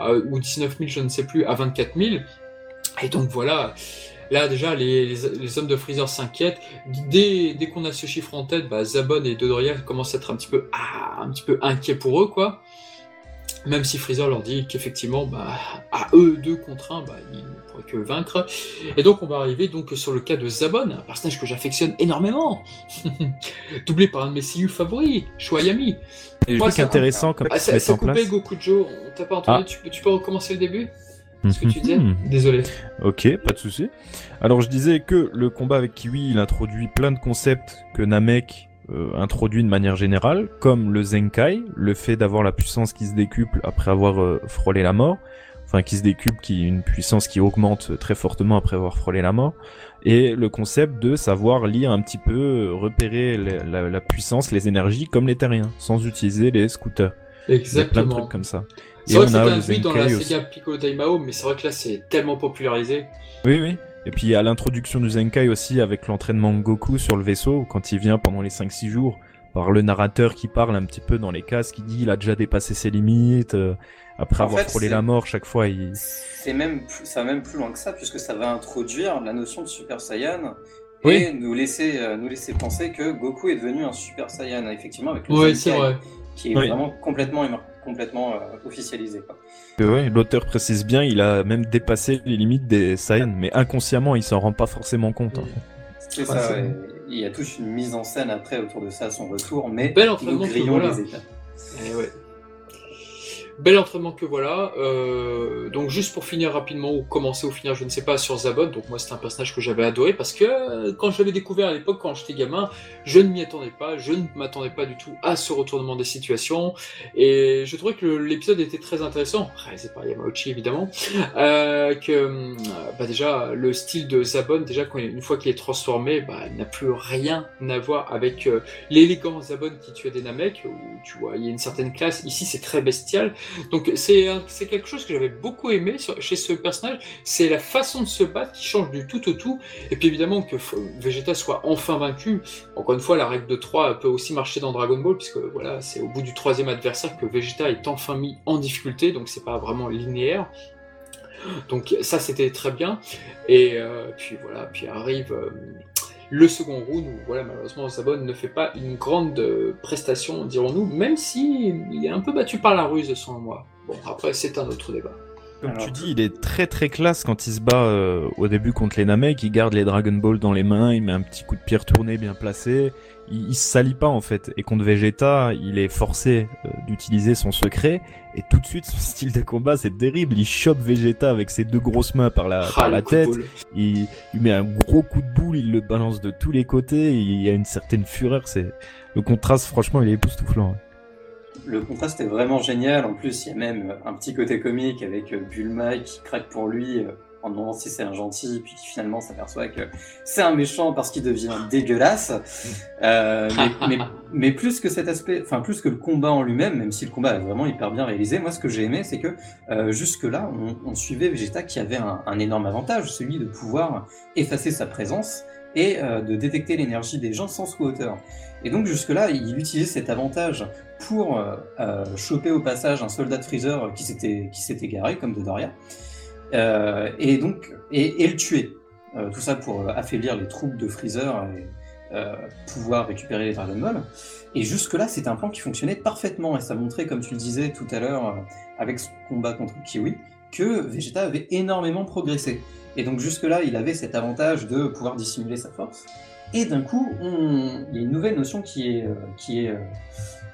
euh, ou 19 000, je ne sais plus, à 24 000, et donc voilà, Là déjà, les, les, les hommes de Freezer s'inquiètent. Dès, dès qu'on a ce chiffre en tête, bah, Zabon et Dodoria commencent à être un petit peu, ah, un petit peu inquiets pour eux, quoi. Même si Freezer leur dit qu'effectivement, bah, à eux deux contre un, bah, ils ne pourraient que vaincre. Et donc on va arriver donc sur le cas de Zabon, un personnage que j'affectionne énormément, doublé par un de mes CU favoris, Shoyami. Et truc intéressant comme Ah, ça, ça en place. coupé Gokujo, on t'a pas entendu, Ah. tu peux recommencer le début? Ce que tu disais Mhm. Désolé. Ok, pas de souci. Alors je disais que le combat avec Kiwi, il introduit plein de concepts que Namek euh, introduit de manière générale, comme le Zenkai, le fait d'avoir la puissance qui se décuple après avoir euh, frôlé la mort, enfin qui se décuple, qui une puissance qui augmente très fortement après avoir frôlé la mort, et le concept de savoir lire un petit peu, euh, repérer la, la- la puissance, les énergies comme les terriens, sans utiliser les scooters. A plein de Exactement. trucs comme ça. C'est vrai que c'était bruit dans la. Sega Piccolo Daimao, mais c'est vrai que là c'est tellement popularisé. Oui, oui. Et puis il y a l'introduction du Zenkai aussi avec l'entraînement de Goku sur le vaisseau quand il vient pendant les 5-6 jours par le narrateur qui parle un petit peu dans les cases, qui dit il a déjà dépassé ses limites, euh, après En avoir fait, frôlé la mort chaque fois il... C'est même, plus- ça va même plus loin que ça, puisque ça va introduire la notion de Super Saiyan Oui. et nous laisser, euh, nous laisser penser que Goku est devenu un Super Saiyan, effectivement, avec le Oui, Zenkai, vrai. qui est Oui. vraiment complètement, complètement euh, officialisé. Ouais, L'auteur précise bien, il a même dépassé les limites des Saiyans, mais inconsciemment il s'en rend pas forcément compte. hein. C'est ça, ouais. Il y a toute une mise en scène après autour de ça à son retour, mais nous grillons voilà. les étapes. Eh ouais. Bel entraînement que voilà. Euh, donc juste pour finir rapidement, ou commencer ou finir, je ne sais pas, sur Zabon. Donc moi c'est un personnage que j'avais adoré parce que euh, quand je l'avais découvert à l'époque, quand j'étais gamin, je ne m'y attendais pas, je ne m'attendais pas du tout à ce retournement des situations. Et je trouvais que l'épisode était très intéressant, réalisé par Yamauchi évidemment. Euh, que euh, bah déjà le style de Zabon, déjà une fois qu'il est transformé, bah, il n'a plus rien à voir avec euh, l'élégant Zabon qui tuait des Namek, où tu vois, il y a une certaine classe. Ici, c'est très bestial. Donc, c'est un- c'est quelque chose que j'avais beaucoup aimé chez ce personnage. C'est la façon de se battre qui change du tout au tout. Et puis, évidemment, que Vegeta soit enfin vaincu. Encore une fois, la règle de 3 peut aussi marcher dans Dragon Ball, puisque voilà, c'est au bout du troisième adversaire que Vegeta est enfin mis en difficulté. Donc, c'est pas vraiment linéaire. Donc ça c'était très bien et euh, puis voilà puis arrive euh, le second round où voilà malheureusement Zabon ne fait pas une grande euh, prestation dirons-nous même si il est un peu battu par la ruse selon moi. Bon après c'est un autre débat. Comme Alors, tu dis, il est très très classe quand il se bat euh, au début contre les Namek, il garde les Dragon Ball dans les mains, il met un petit coup de pierre tourné bien placé, il, il se salit pas en fait. Et contre Vegeta, il est forcé euh, d'utiliser son secret, et tout de suite son style de combat c'est terrible, il chope Vegeta avec ses deux grosses mains par la, Ah, par le la tête, il, il met un gros coup de boule, il le balance de tous les côtés, il y a une certaine fureur, c'est... Le contraste franchement il est époustouflant. hein. le contraste est vraiment génial. En plus, il y a même un petit côté comique avec Bulma qui craque pour lui en demandant si c'est un gentil, puis qui finalement s'aperçoit que c'est un méchant parce qu'il devient dégueulasse. Euh, mais, mais, plus que cet aspect, enfin plus que le combat en lui-même, même si le combat est vraiment hyper bien réalisé, moi ce que j'ai aimé, c'est que euh, jusque-là, on, suivait Vegeta qui avait un, énorme avantage, celui de pouvoir effacer sa présence et euh, de détecter l'énergie des gens sans sous-hauteur. Et donc jusque-là, il utilisait cet avantage pour choper au passage un soldat de Freezer qui s'était qui s'était garé comme de Doria. Euh, et donc et, le tuer. Euh, tout ça pour euh, affaiblir les troupes de Freezer et pouvoir récupérer les Dragon Ball. Et jusque-là, c'était un plan qui fonctionnait parfaitement et ça montrait, comme tu le disais tout à l'heure avec ce combat contre Kiwi, que Vegeta avait énormément progressé. Et donc jusque-là, il avait cet avantage de pouvoir dissimuler sa force. Et d'un coup, il y a une nouvelle notion qui est, qui est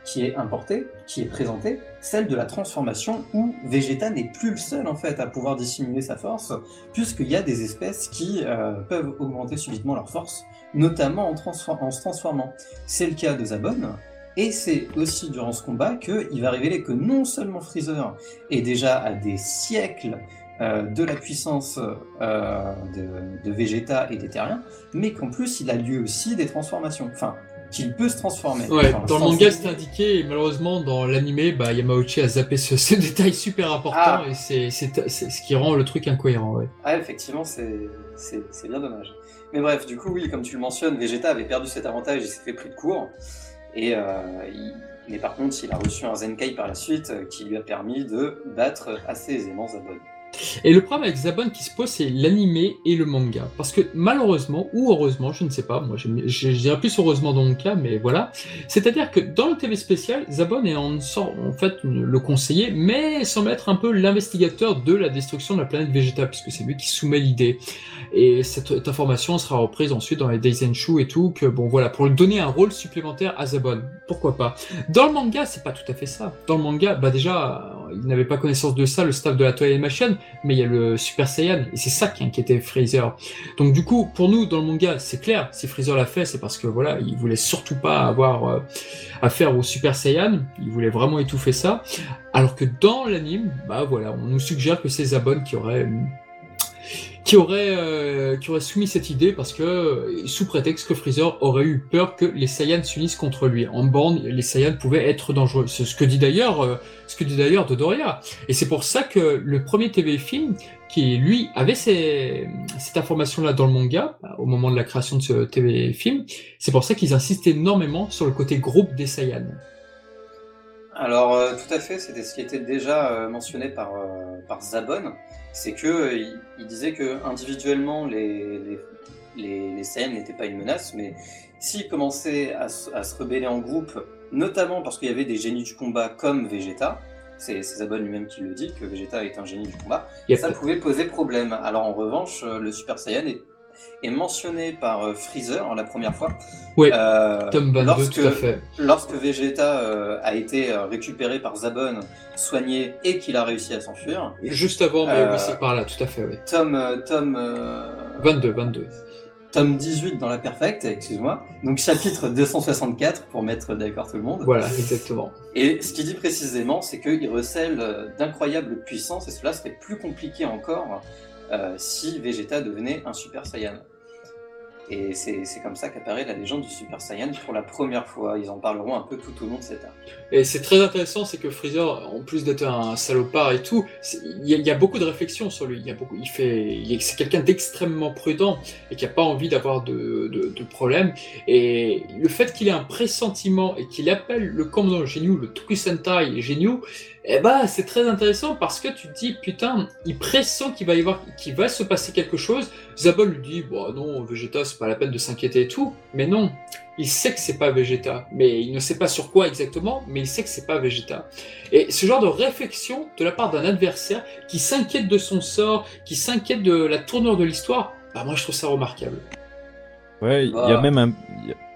qui est importée, qui est présentée, celle de la transformation où Vegeta n'est plus le seul en fait à pouvoir dissimuler sa force, puisqu'il y a des espèces qui euh, peuvent augmenter subitement leur force, notamment en, se transformant. C'est le cas de Zabon, et c'est aussi durant ce combat qu'il va révéler que non seulement Freezer est déjà à des siècles euh, de la puissance euh, de, de, Vegeta et des Terriens, mais qu'en plus il a lieu aussi des transformations. Enfin, qu'il peut se transformer. Ouais, dans le manga c'est indiqué et malheureusement dans l'animé, bah, Yamauchi a zappé ce, détail super important ah. et c'est ce qui rend le truc incohérent. Ouais. Effectivement, c'est bien dommage. Mais bref, du coup, oui, comme tu le mentionnes, Vegeta avait perdu cet avantage, il s'est fait pris de court. Et, euh, Mais par contre, il a reçu un Zenkai par la suite euh, qui lui a permis de battre assez aisément Zabon. Et le problème avec Zabon qui se pose, c'est l'animé et le manga. Parce que malheureusement, ou heureusement, je ne sais pas, moi je, dirais plus heureusement dans mon cas, mais voilà. C'est-à-dire que dans le TV spécial, Zabon est en, en fait le conseiller, mais semble être un peu l'investigateur de la destruction de la planète végétale, puisque c'est lui qui soumet l'idée. Et cette, information sera reprise ensuite dans les Daisenshu et tout, que bon voilà, pour donner un rôle supplémentaire à Zabon. Pourquoi pas? Dans le manga, c'est pas tout à fait ça. Dans le manga, bah déjà, n'avait pas connaissance de ça, le staff de la Toei Machine, mais il y a le Super Saiyan, et c'est ça qui inquiétait Freezer. Donc du coup, pour nous, dans le manga, c'est clair, si Freezer l'a fait, c'est parce que voilà, il voulait surtout pas avoir euh, affaire au Super Saiyan, il voulait vraiment étouffer ça. Alors que dans l'anime, bah voilà, on nous suggère que c'est Zabon qui aurait qui aurait, euh, qui aurait soumis cette idée parce que, sous prétexte que Freezer aurait eu peur que les Saiyans s'unissent contre lui. En borne, les Saiyans pouvaient être dangereux. C'est ce que dit d'ailleurs, euh, ce que dit d'ailleurs Dodoria. Et c'est pour ça que le premier TV film, qui lui avait ces, cette information-là dans le manga, au moment de la création de ce TV film, c'est pour ça qu'ils insistent énormément sur le côté groupe des Saiyans. Alors, euh, tout à fait, c'était ce qui était déjà mentionné par, par Zabon c'est que il, disait que individuellement les, les, n'étaient pas une menace, mais s'ils commençaient à, se rebeller en groupe, notamment parce qu'il y avait des génies du combat comme Vegeta, c'est Zabon lui-même qui le dit, que Vegeta est un génie du combat, ça pouvait poser problème. Alors en revanche, le Super Saiyan est est mentionné par euh, Freezer la première fois. Oui, euh, Tom lorsque, tout à fait. Lorsque Vegeta euh, a été récupéré par Zabon, soigné et qu'il a réussi à s'enfuir. Juste avant, mais oui, c'est par là, tout à fait. Oui. Tom, Tom 22, 22. Tome 18 dans la Perfecte, excuse-moi. Donc chapitre 264 pour mettre d'accord tout le monde. Voilà, exactement. Et ce qu'il dit précisément, c'est qu'il recèle d'incroyables puissances et cela serait plus compliqué encore euh, si Vegeta devenait un Super Saiyan. Et c'est comme ça qu'apparaît la légende du Super Saiyan pour la première fois. Ils en parleront un peu tout au long de cet arc. Et c'est très intéressant, c'est que Freezer, en plus d'être un salopard et tout, il y, a beaucoup de réflexions sur lui. Il y a beaucoup, il fait, c'est quelqu'un d'extrêmement prudent et qui a pas envie d'avoir de, de, de, problèmes. Et le fait qu'il ait un pressentiment et qu'il appelle le commandant Genyu, le Tokusentai Genyu, eh ben, c'est très intéressant parce que tu te dis, putain, il pressent qu'il va y avoir, qu'il va se passer quelque chose. Zabol lui dit, bon, non, Vegeta, c'est pas la peine de s'inquiéter et tout. Mais non, il sait que c'est pas Vegeta. Mais il ne sait pas sur quoi exactement, mais il sait que c'est pas Vegeta. Et ce genre de réflexion de la part d'un adversaire qui s'inquiète de son sort, qui s'inquiète de la tournure de l'histoire, bah, moi, je trouve ça remarquable. Ouais, il y a ah. même un,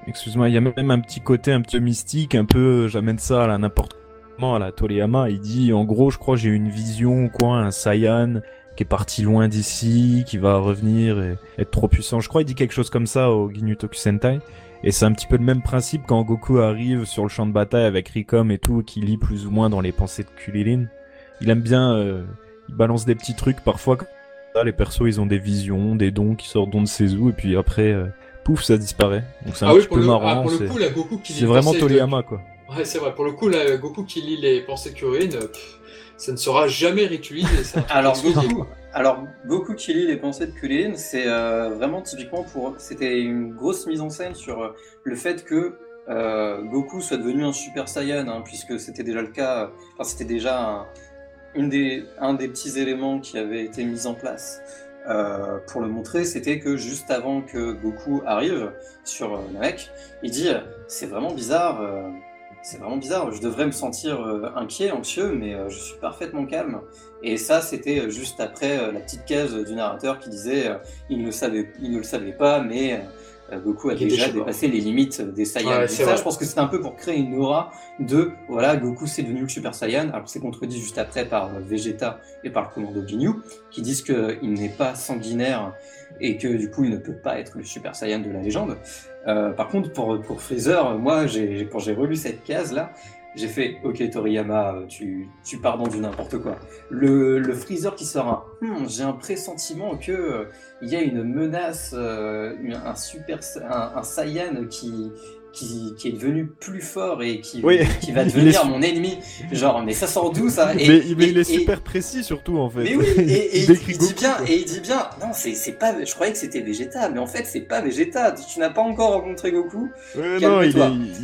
excuse-moi, il y a même un petit côté un peu mystique, un peu, j'amène ça à n'importe à la Toriyama, il dit en gros, je crois j'ai une vision, quoi, un Saiyan qui est parti loin d'ici, qui va revenir et être trop puissant. Je crois il dit quelque chose comme ça au Ginyu Sentai. Et c'est un petit peu le même principe quand Goku arrive sur le champ de bataille avec Ricom et tout, qui lit plus ou moins dans les pensées de Kulilin. Il aime bien, euh, il balance des petits trucs parfois. les persos, ils ont des visions, des dons qui sortent d'on de ses et puis après, euh, pouf, ça disparaît. Donc c'est un ah petit peu marrant. Ah, c'est vraiment Toriyama, quoi. Ouais, c'est vrai. Pour le coup, là, Goku qui lit les pensées de Kulilin, ça ne sera jamais réutilisé. Ça. Alors Goku, alors, Goku qui lit les pensées de Kulin, c'est euh, vraiment typiquement pour. C'était une grosse mise en scène sur euh, le fait que euh, Goku soit devenu un Super Saiyan, hein, puisque c'était déjà le cas. Enfin, c'était déjà un, une des, un des petits éléments qui avait été mis en place pour le montrer. C'était que juste avant que Goku arrive sur Namek, il dit C'est vraiment bizarre c'est vraiment bizarre. Je devrais me sentir euh, inquiet, anxieux, mais euh, je suis parfaitement calme. Et ça, c'était euh, juste après la petite case du narrateur qui disait il, ne savait, il ne le savait pas, mais Goku a déjà dépassé les limites des Saiyans. et ça, je pense que c'est un peu pour créer une aura de voilà, Goku c'est devenu le Super Saiyan. Alors c'est contredit juste après par Vegeta et par le commando Ginyu qui disent qu'il n'est pas sanguinaire et que du coup il ne peut pas être le Super Saiyan de la légende. Euh, par contre, pour, pour Freezer, moi, quand j'ai relu cette case-là, j'ai fait Ok, Toriyama, tu, tu pars dans du n'importe quoi. Le, le, Freezer qui sort hmm, J'ai un pressentiment que euh, y a une menace, euh, un super un, un Saiyan qui, qui, qui, est devenu plus fort et qui, qui va devenir mon ennemi. Genre, mais ça sort d'où ça et, Mais, mais il est super précis surtout en fait. Mais oui, et, il, dit bien, et il dit bien, non, c'est pas, je croyais que c'était Vegeta, mais en fait c'est pas Vegeta. Tu n'as pas encore rencontré Goku. Ouais, non, il,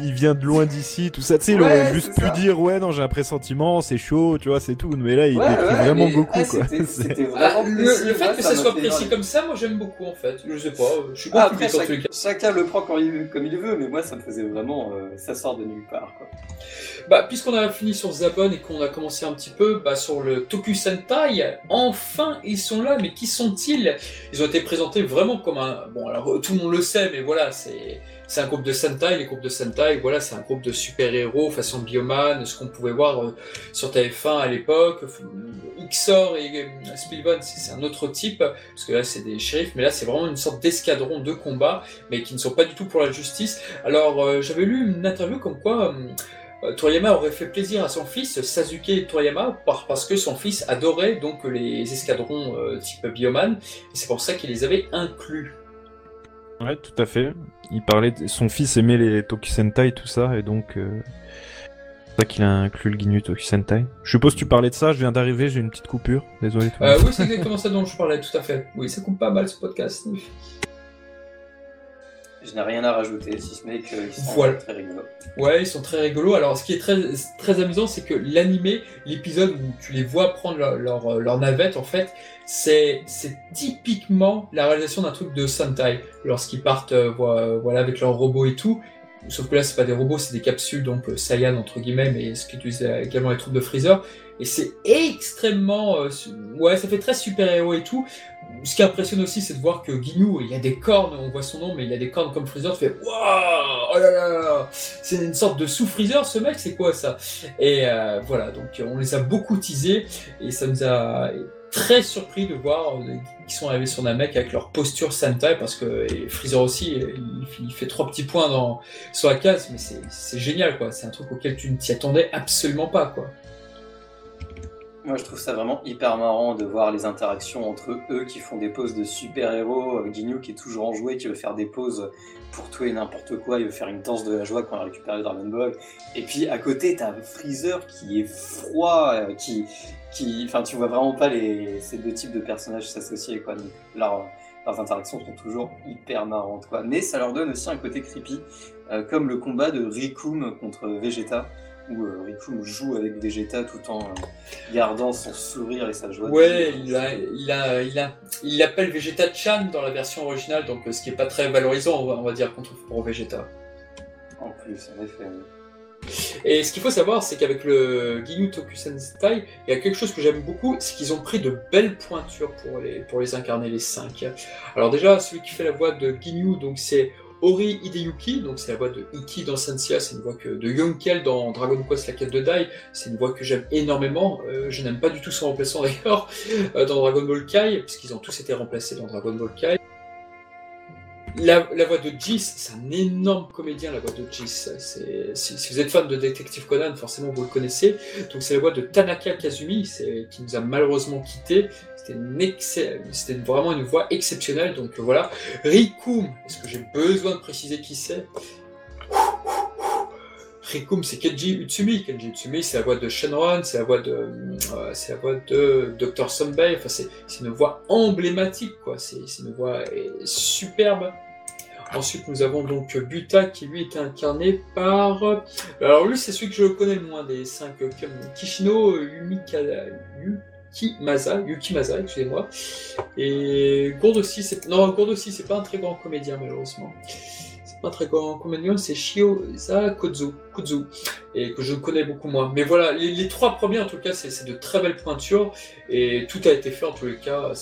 il, vient de loin d'ici, tout ça. Tu sais, il aurait juste pu dire, ouais, non, j'ai un pressentiment, c'est chaud, tu vois, c'est tout. Mais là, il décrit vraiment Goku, quoi. C'était vraiment ah, le, fait que ça soit précis comme ça, moi j'aime beaucoup en fait. Je sais pas, je suis pas après, chacun le prend comme il veut, mais moi ça me faisait vraiment, euh, ça sort de nulle part. Quoi. Bah, puisqu'on a fini sur Zabon et qu'on a commencé un petit peu bah, sur le Toku Sentai, enfin ils sont là, mais qui sont-ils? Ils ont été présentés vraiment comme un. Bon, alors tout le monde le sait, mais voilà, c'est. C'est un groupe de Sentai, les groupes de Sentai, voilà, c'est un groupe de super-héros façon Bioman, ce qu'on pouvait voir euh, sur TF1 à l'époque. Xor et euh, Spillbone, c'est un autre type, parce que là c'est des shérifs, mais là c'est vraiment une sorte d'escadron de combat, mais qui ne sont pas du tout pour la justice. Alors euh, j'avais lu une interview comme quoi Toriyama aurait fait plaisir à son fils Sasuke Toriyama parce que son fils adorait donc les escadrons type Bioman et c'est pour ça qu'il les avait inclus. Ouais, tout à fait. Il parlait, son fils aimait les Tokusentai, tout ça, et donc euh... c'est ça qu'il a inclus le Ginyu Tokusentai. Je suppose que tu parlais de ça. Je viens d'arriver, j'ai une petite coupure. Désolé. Euh, oui, c'est exactement ça dont je parlais, tout à fait. Oui, ça coupe pas mal ce podcast. Je n'ai rien à rajouter, si ce n'est qu'ils sont très rigolos. Ouais, ils sont très rigolos. Alors, ce qui est très, très amusant, c'est que l'animé, l'épisode où tu les vois prendre leur, leur, navette, en fait, c'est typiquement la réalisation d'un truc de Sentai. Lorsqu'ils partent euh, voilà, avec leurs robots et tout. Sauf que là, c'est pas des robots, c'est des capsules, donc euh, Saiyan, entre guillemets, mais ce qu'utilisent également les troupes de Freezer. Et c'est extrêmement... Euh, ouais, ça fait très super-héros et tout ce qui impressionne aussi, c'est de voir que Ginyu, il a des cornes, on voit son nom, mais il a des cornes comme Freezer, tu fais Waouh Oh là là C'est une sorte de sous-Freezer, ce mec, c'est quoi ça? Et euh, voilà, donc on les a beaucoup teasés, et ça nous a très surpris de voir euh, qu'ils sont arrivés sur Namek avec leur posture Sentai, parce que Freezer aussi, il, fait trois petits points dans, sur la mais c'est génial, quoi. C'est un truc auquel tu ne t'y attendais absolument pas, quoi. Moi, je trouve ça vraiment hyper marrant de voir les interactions entre eux qui font des poses de super-héros. Ginyu qui est toujours enjoué, qui veut faire des poses pour tout et n'importe quoi. Il veut faire une danse de la joie quand il récupère le Dragon Ball. Et puis à côté, t'as Freezer qui est froid, euh, qui, qui, enfin, tu vois vraiment pas les, ces deux types de personnages s'associer, quoi. Donc, leurs interactions sont toujours hyper marrantes, quoi. Mais ça leur donne aussi un côté creepy, euh, comme le combat de Rikum contre Vegeta où euh, Riku joue avec Vegeta tout en euh, gardant son sourire et sa joie. Ouais, il, a, il, a, il, a, il l'appelle Vegeta Chan dans la version originale, donc euh, ce qui est pas très valorisant, on va, on va dire, contre pour Vegeta. En plus, en effet. Et ce qu'il faut savoir, c'est qu'avec le Ginyu Tokusentai, il y a quelque chose que j'aime beaucoup, c'est qu'ils ont pris de belles pointures pour les, incarner, les cinq. Alors déjà, celui qui fait la voix de Ginyu, donc c'est Ori Hideyuki, donc c'est la voix de Iki dans Sensia, c'est une voix que, de Yonkel dans Dragon Quest La Quête de Dai, c'est une voix que j'aime énormément. Euh, je n'aime pas du tout son remplaçant d'ailleurs euh, dans Dragon Ball Kai, puisqu'ils ont tous été remplacés dans Dragon Ball Kai. La, voix de Jis, c'est un énorme comédien, la voix de Jis. Si, vous êtes fan de Detective Conan, forcément vous le connaissez. Donc c'est la voix de Tanaka Kazumi, qui nous a malheureusement quittés. C'était vraiment une voix exceptionnelle. Donc voilà. Rikum, est-ce que j'ai besoin de préciser qui c'est? Rikum, c'est Kenji Utsumi. Kenji Utsumi, c'est la voix de Shenron, c'est la voix de, euh, Dr. Sunbei. Enfin, c'est une voix emblématique, quoi. C'est c'est une voix euh, superbe. Ensuite, nous avons donc Buta qui lui est incarné par. Alors lui, c'est celui que je connais le moins des cinq. euh, Kishino Yumika... Yukimasa, Yukimasa, excusez-moi. Et Gourde aussi, c'est non Gourde aussi, c'est pas un très grand comédien malheureusement. C'est pas un très grand comédien, c'est Shioza Kozu, Kuzu, et que je connais beaucoup moins. Mais voilà, les, trois premiers en tout cas, c'est de très belles pointures et tout a été fait en tous les cas.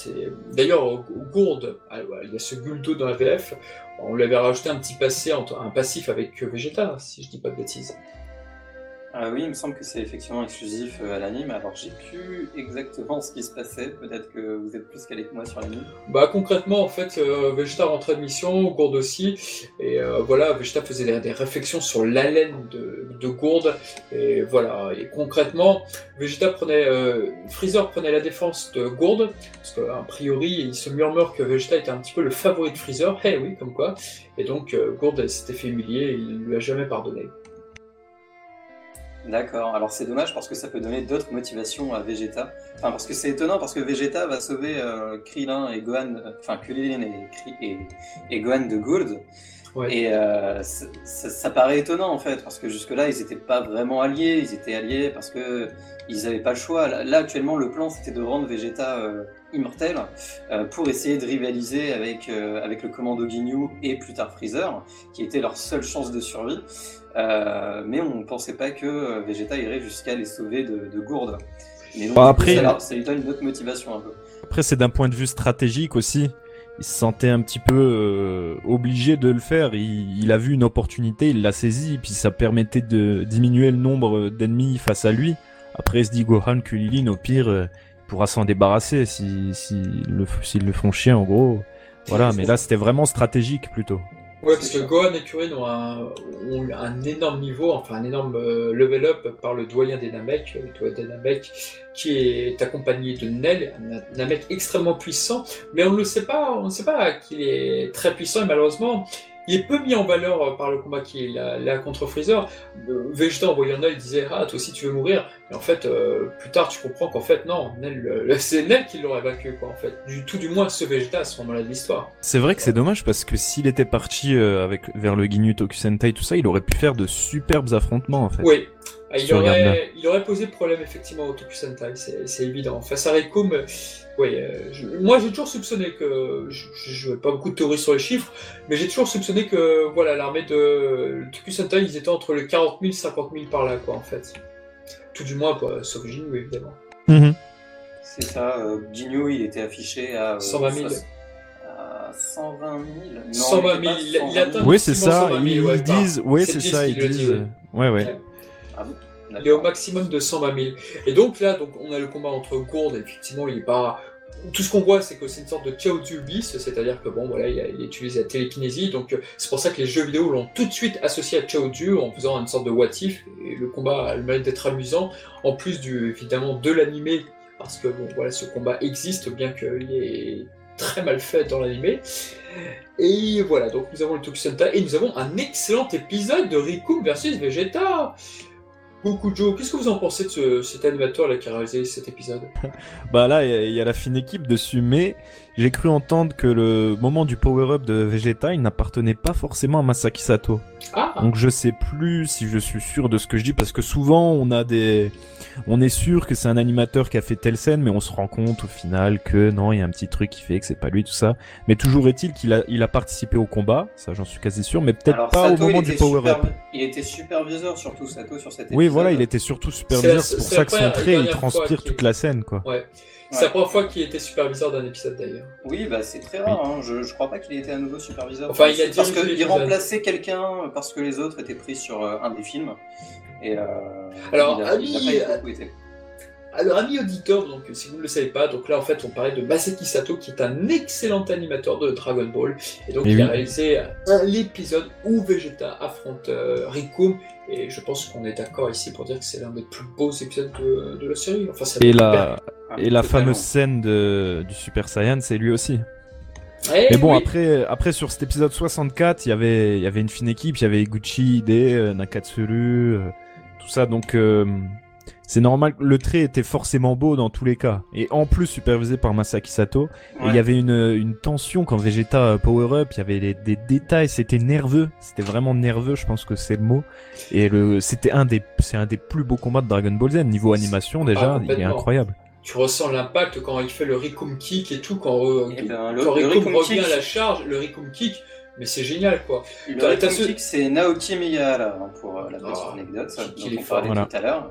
D'ailleurs Gourde, il y a ce Guldo dans la VF. On lui avait rajouté un petit passé, un passif avec Vegeta, si je dis pas de bêtises. Ah oui, il me semble que c'est effectivement exclusif euh, à l'anime. Alors j'ai plus exactement ce qui se passait. Peut-être que vous êtes plus calé que moi sur l'anime. Bah concrètement en fait euh, Vegeta rentrait de mission, Gourde aussi, et euh, voilà Vegeta faisait des, réflexions sur l'haleine de, de Gourde, et voilà, et concrètement Vegeta prenait, euh, Freezer prenait la défense de Gourde, parce qu'a priori il se murmure que Vegeta était un petit peu le favori de Freezer, eh oui comme quoi, et donc euh, Gourde s'était fait humilier et il lui a jamais pardonné. D'accord. Alors c'est dommage parce que ça peut donner d'autres motivations à Vegeta. Enfin parce que c'est étonnant parce que Vegeta va sauver euh, Krillin et Gohan, euh, enfin Krillin et, et, et Gohan de Gould. Ouais. Et euh, ça, ça- ça paraît étonnant en fait parce que jusque-là ils n'étaient pas vraiment alliés. Ils étaient alliés parce que ils n'avaient pas le choix. Là, actuellement le plan c'était de rendre Vegeta euh, immortel pour essayer de rivaliser avec avec le commando Ginyu et plus tard Freezer qui était leur seule chance de survie. Euh, mais on ne pensait pas que euh, Vegeta irait jusqu'à les sauver de, de Gourde. Mais donc, après- ça, lui donne une autre motivation un peu. Après, c'est d'un point de vue stratégique aussi. Il se sentait un petit peu euh, obligé de le faire. Il, il a vu une opportunité, il l'a saisi, puis ça permettait de diminuer le nombre d'ennemis face à lui. Après, il se dit Gohan, Kulilin, au pire, euh, il pourra s'en débarrasser si, si le, s'ils le font chier, en gros. Voilà, mais là, c'était vraiment stratégique plutôt. Ouais, parce que. Gohan et Kuririn ont un, ont eu un énorme niveau, enfin un énorme euh, level up par le doyen des Namek, le doyen des Namek, qui est accompagné de Nel, un Namek extrêmement puissant, mais on ne le sait pas, on ne sait pas qu'il est très puissant et malheureusement, il est peu mis en valeur euh, par le combat qu'il a là contre Freezer. Euh, Vegeta en voyant Nel disait ah toi aussi tu veux mourir, mais en fait euh, plus tard tu comprends qu'en fait non, c'est Nel qui l'aurait vaincu quoi en fait, du tout du moins ce Vegeta à ce moment-là de l'histoire. C'est vrai que c'est dommage parce que s'il était parti avec vers le Ginyu Tokusentai tout ça, il aurait pu faire de superbes affrontements en fait. Oui. Ah, il, aurait, il aurait posé problème effectivement au Tokusentai, c'est c'est évident. Face à Rekum, euh, ouais, euh, je- moi j'ai toujours soupçonné que, je n'ai pas beaucoup de théories sur les chiffres, mais j'ai toujours soupçonné que voilà l'armée de Tokusentai, ils étaient entre les 40 000 50 000 par là quoi en fait. Tout du moins, bah, sauf Jinwoo évidemment. Mhm. C'est ça, euh, Ginyu il était affiché à, euh, 120 000. soix- à 120 000. Non, 120 il était 000, pas il- il 120 000. atteint- Oui, c'est ça. 120 Ils, 000, ouais, ils disent, oui, c'est ça. Ils disent, ouais, ouais. Ah bon Il est au maximum de 120 000. Et donc là, donc, on a le combat entre Gourde, et effectivement, il est pas. Tout ce qu'on voit, c'est que c'est une sorte de Chaozu bis, c'est-à-dire que bon, voilà, il, a- il utilise la télékinésie, donc euh, c'est pour ça que les jeux vidéo l'ont tout de suite associé à Chaozu en faisant une sorte de what if, et le combat a le mérite d'être amusant, en plus du, évidemment de l'animé, parce que bon, voilà, ce combat existe, bien qu'il est très mal fait dans l'animé. Et voilà, donc nous avons le Tokusentai, et nous avons un excellent épisode de Rikum versus Vegeta Joe, qu'est-ce que vous en pensez de ce- cet animateur là qui a réalisé cet épisode? Bah là, il y, a la fine équipe dessus, mais j'ai cru entendre que le moment du power-up de Vegeta, il n'appartenait pas forcément à Masaki Sato. Ah Donc je sais plus si je suis sûr de ce que je dis, parce que souvent on a des... On est sûr que c'est un animateur qui a fait telle scène, mais on se rend compte au final que non, il y a un petit truc qui fait que c'est pas lui, tout ça. Mais toujours est-il qu'il a, il a participé au combat, ça j'en suis quasi sûr, mais peut-être pas Sato, au moment du power-up. Il était superviseur surtout, Sato, sur cet épisode. Oui, voilà, il était surtout superviseur, C'est- pour ça que son trait, il transpire toute la scène, quoi. Ouais. C'est la première fois qu'il était superviseur d'un épisode d'ailleurs. Oui, bah c'est très rare. Hein. Je, je crois pas qu'il ait été à nouveau superviseur. Enfin, il a parce dirigé qu'il remplaçait quelqu'un parce que les autres étaient pris sur euh, un des films. Et euh, Alors, il a, Ali, il a pas euh, alors, ami auditeur, donc si vous ne le savez pas, donc là en fait on parlait de Masaki Sato qui est un excellent animateur de Dragon Ball et donc Et il oui. a réalisé un- l'épisode où Vegeta affronte euh, Rikum et je pense qu'on est d'accord ici pour dire que c'est l'un des plus beaux épisodes de, de la série. Enfin, Et la, et la fameuse scène de, du Super Saiyan, c'est lui aussi. père. Eh Mais bon, oui. après, après sur cet épisode 64, il y avait, il y avait une fine équipe, il y avait Gucci, Ide, euh, Nakatsuru, euh, tout ça. Donc, euh, c'est normal. Le trait était forcément beau dans tous les cas. Et en plus, supervisé par Masaki Sato. Et il Ouais. y avait une, une tension quand Vegeta power up. Il y avait des, des détails. C'était nerveux. C'était vraiment nerveux. Je pense que c'est le mot. Et le, c'était un des, c'est un des plus beaux combats de Dragon Ball Z. Niveau animation, déjà, il est Ah, incroyable. Tu ressens l'impact quand il fait le Rikum Kick et tout, quand, euh, Eh ben, le- quand le Rikum Rikum revient Kick- à la charge, le Rikum Kick, mais c'est génial quoi. Le T'as- t'as Rikum ce- Kick, c'est Naoki Miyahara, pour euh, la petite Oh, anecdote, dont est on fort. parlait Voilà. tout à l'heure.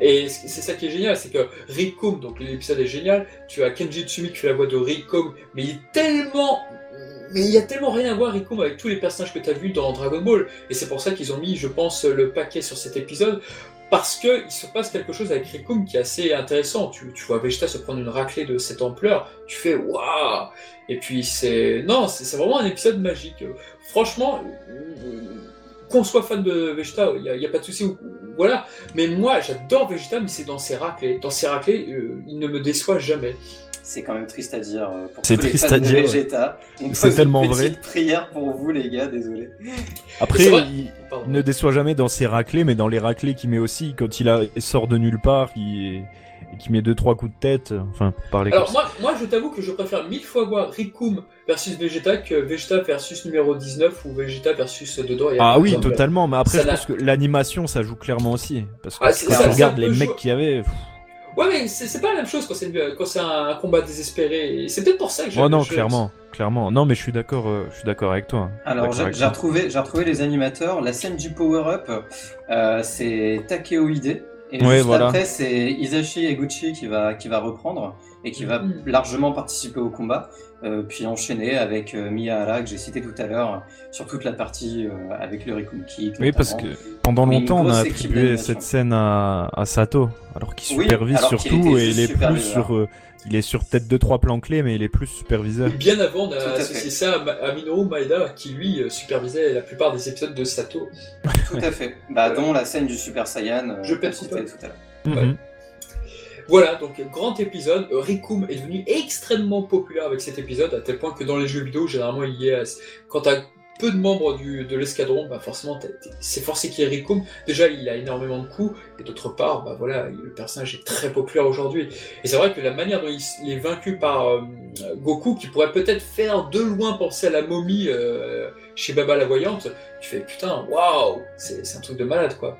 Et c'est ça qui est génial, c'est que Rikum, donc l'épisode est génial, tu as Kenji Tsumi qui fait la voix de Rikum, mais il est tellement... Mais il y a tellement rien à voir Rikum avec tous les personnages que tu as vus dans Dragon Ball. Et c'est pour ça qu'ils ont mis, je pense, le paquet sur cet épisode. Parce que il se passe quelque chose avec Rikum qui est assez intéressant. Tu, vois Vegeta se prendre une raclée de cette ampleur, tu fais waouh Et puis c'est. Non, c'est vraiment un épisode magique. Franchement, qu'on soit fan de Vegeta, il n'y a, pas de souci. ou- Voilà. Mais moi, j'adore Vegeta, mais c'est dans ses raclées. Dans ses raclées, euh, il ne me déçoit jamais. C'est quand même triste à dire euh, pour C'est tous les triste fans à de dire, ouais. Vegeta. On C'est pose tellement une vrai. petite prière pour vous, les gars, désolé. Après, C'est vrai. il, ne déçoit jamais dans ses raclés, mais dans les raclés qu'il met aussi quand il, a, il sort de nulle part, il, et qu'il met deux trois coups de tête. euh, Enfin, parler Alors comme ça. moi, moi je t'avoue que je préfère mille fois voir Rikum versus Vegeta que Vegeta versus numéro 19 ou Vegeta versus Dodo. et Ah oui, totalement. Mais après, Ça je pense que l'animation, ça joue clairement aussi. Parce que Ah, c'est quand ça, tu ça regardes peut les jouer. mecs qu'il y avait. pff, Ouais, mais c'est pas la même chose quand c'est une- quand c'est un combat désespéré. Et C'est peut-être pour ça que j'aime Oh non, clairement, clairement. Non, mais je suis d'accord, euh, je suis d'accord avec toi. Alors, D'accord j'ai j'ai retrouvé, j'ai retrouvé les animateurs. La scène du power-up, euh, c'est Takeo Ide. Et Ouais, juste voilà. après, c'est Isashi Eguchi qui va, qui va reprendre et qui va Mhm. largement participer au combat. Euh, puis enchaîner avec euh, Miyahara, que j'ai cité tout à l'heure, sur toute la partie euh, avec le Rikum Kick. Oui, parce que pendant longtemps, on a attribué cette scène à, à Sato, alors qu'il Oui, supervise alors surtout et il est plus sur, euh, il est sur peut-être deux trois plans clés, mais il est plus superviseur. Et bien avant, on Tout a à associé fait. ça à, Ma- à Minoru Maeda qui lui euh, supervisait la plupart des épisodes de Sato. Tout à fait. Bah, dont la scène du Super Saiyan, euh, Je pas. tout à l'heure. Mhm. Voilà, donc grand épisode. Rikum est devenu extrêmement populaire avec cet épisode, à tel point que dans les jeux vidéo, généralement, il y a. Quand t'as peu de membres du, de l'escadron, bah forcément, c'est forcé qu'il y ait Rikum. Déjà, il a énormément de coups, et d'autre part, bah voilà, le personnage est très populaire aujourd'hui. Et c'est vrai que la manière dont il, est vaincu par euh, Goku, qui pourrait peut-être faire de loin penser à la momie euh, chez Baba la Voyante, tu fais putain, waouh, c'est un truc de malade quoi.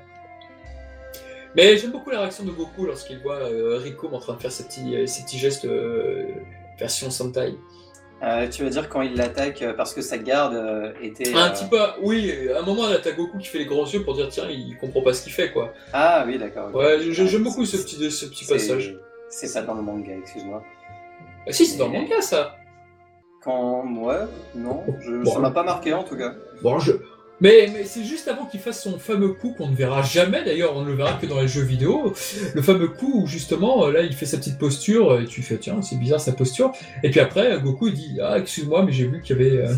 Mais j'aime beaucoup la réaction de Goku lorsqu'il voit euh, Rikum en train de faire ses petits, euh, ses petits gestes euh, version Sentai. Euh, tu veux dire quand il l'attaque parce que sa garde était. Un petit peu, oui, à un moment là t'as Goku qui fait les grands yeux pour dire tiens, il comprend pas ce qu'il fait quoi. Ah oui, d'accord. Ouais, je- Ah, j'aime beaucoup ce petit, ce petit passage. C'est pas dans le manga, excuse-moi. Ah, si, c'est dans le manga ça. Quand. Ouais, non, je, Bon. ça m'a pas marqué en tout cas. Bon, je... Mais, c'est juste avant qu'il fasse son fameux coup qu'on ne verra jamais d'ailleurs, on ne le verra que dans les jeux vidéo. Le fameux coup où justement, là, il fait sa petite posture et tu fais tiens, c'est bizarre sa posture. Et puis après, Goku dit ah excuse-moi, mais j'ai vu qu'il y avait. euh,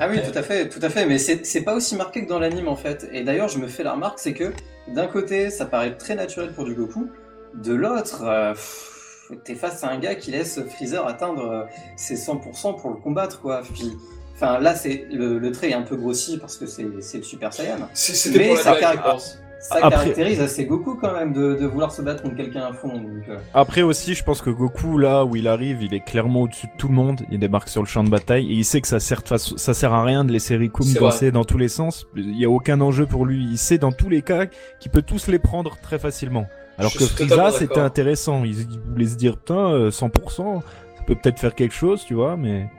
Ah oui, tout à fait, tout à fait, mais c'est pas aussi marqué que dans l'anime en fait. Et d'ailleurs, je me fais la remarque, c'est que d'un côté, ça paraît très naturel pour du Goku, de l'autre, euh, t'es face à un gars qui laisse Freezer atteindre euh, ses 100% pour le combattre, quoi. Puis, enfin, là, c'est le, le trait est un peu grossi parce que c'est le Super Saiyan. Mais ça caractérise-. Ça Après- caractérise assez Goku quand même de, de vouloir se battre contre quelqu'un à fond. Donc, euh, Après aussi, je pense que Goku, là où il arrive, il est clairement au-dessus de tout le monde. Il débarque sur le champ de bataille et il sait que ça sert, ça sert à rien de laisser Rikum danser dans tous les sens. Il y a aucun enjeu pour lui. Il sait dans tous les cas qu'il peut tous les prendre très facilement. Alors Je que Frieza, c'était intéressant. Il, voulait se dire, putain, euh, 100%, ça peut peut-être faire quelque chose, tu vois, mais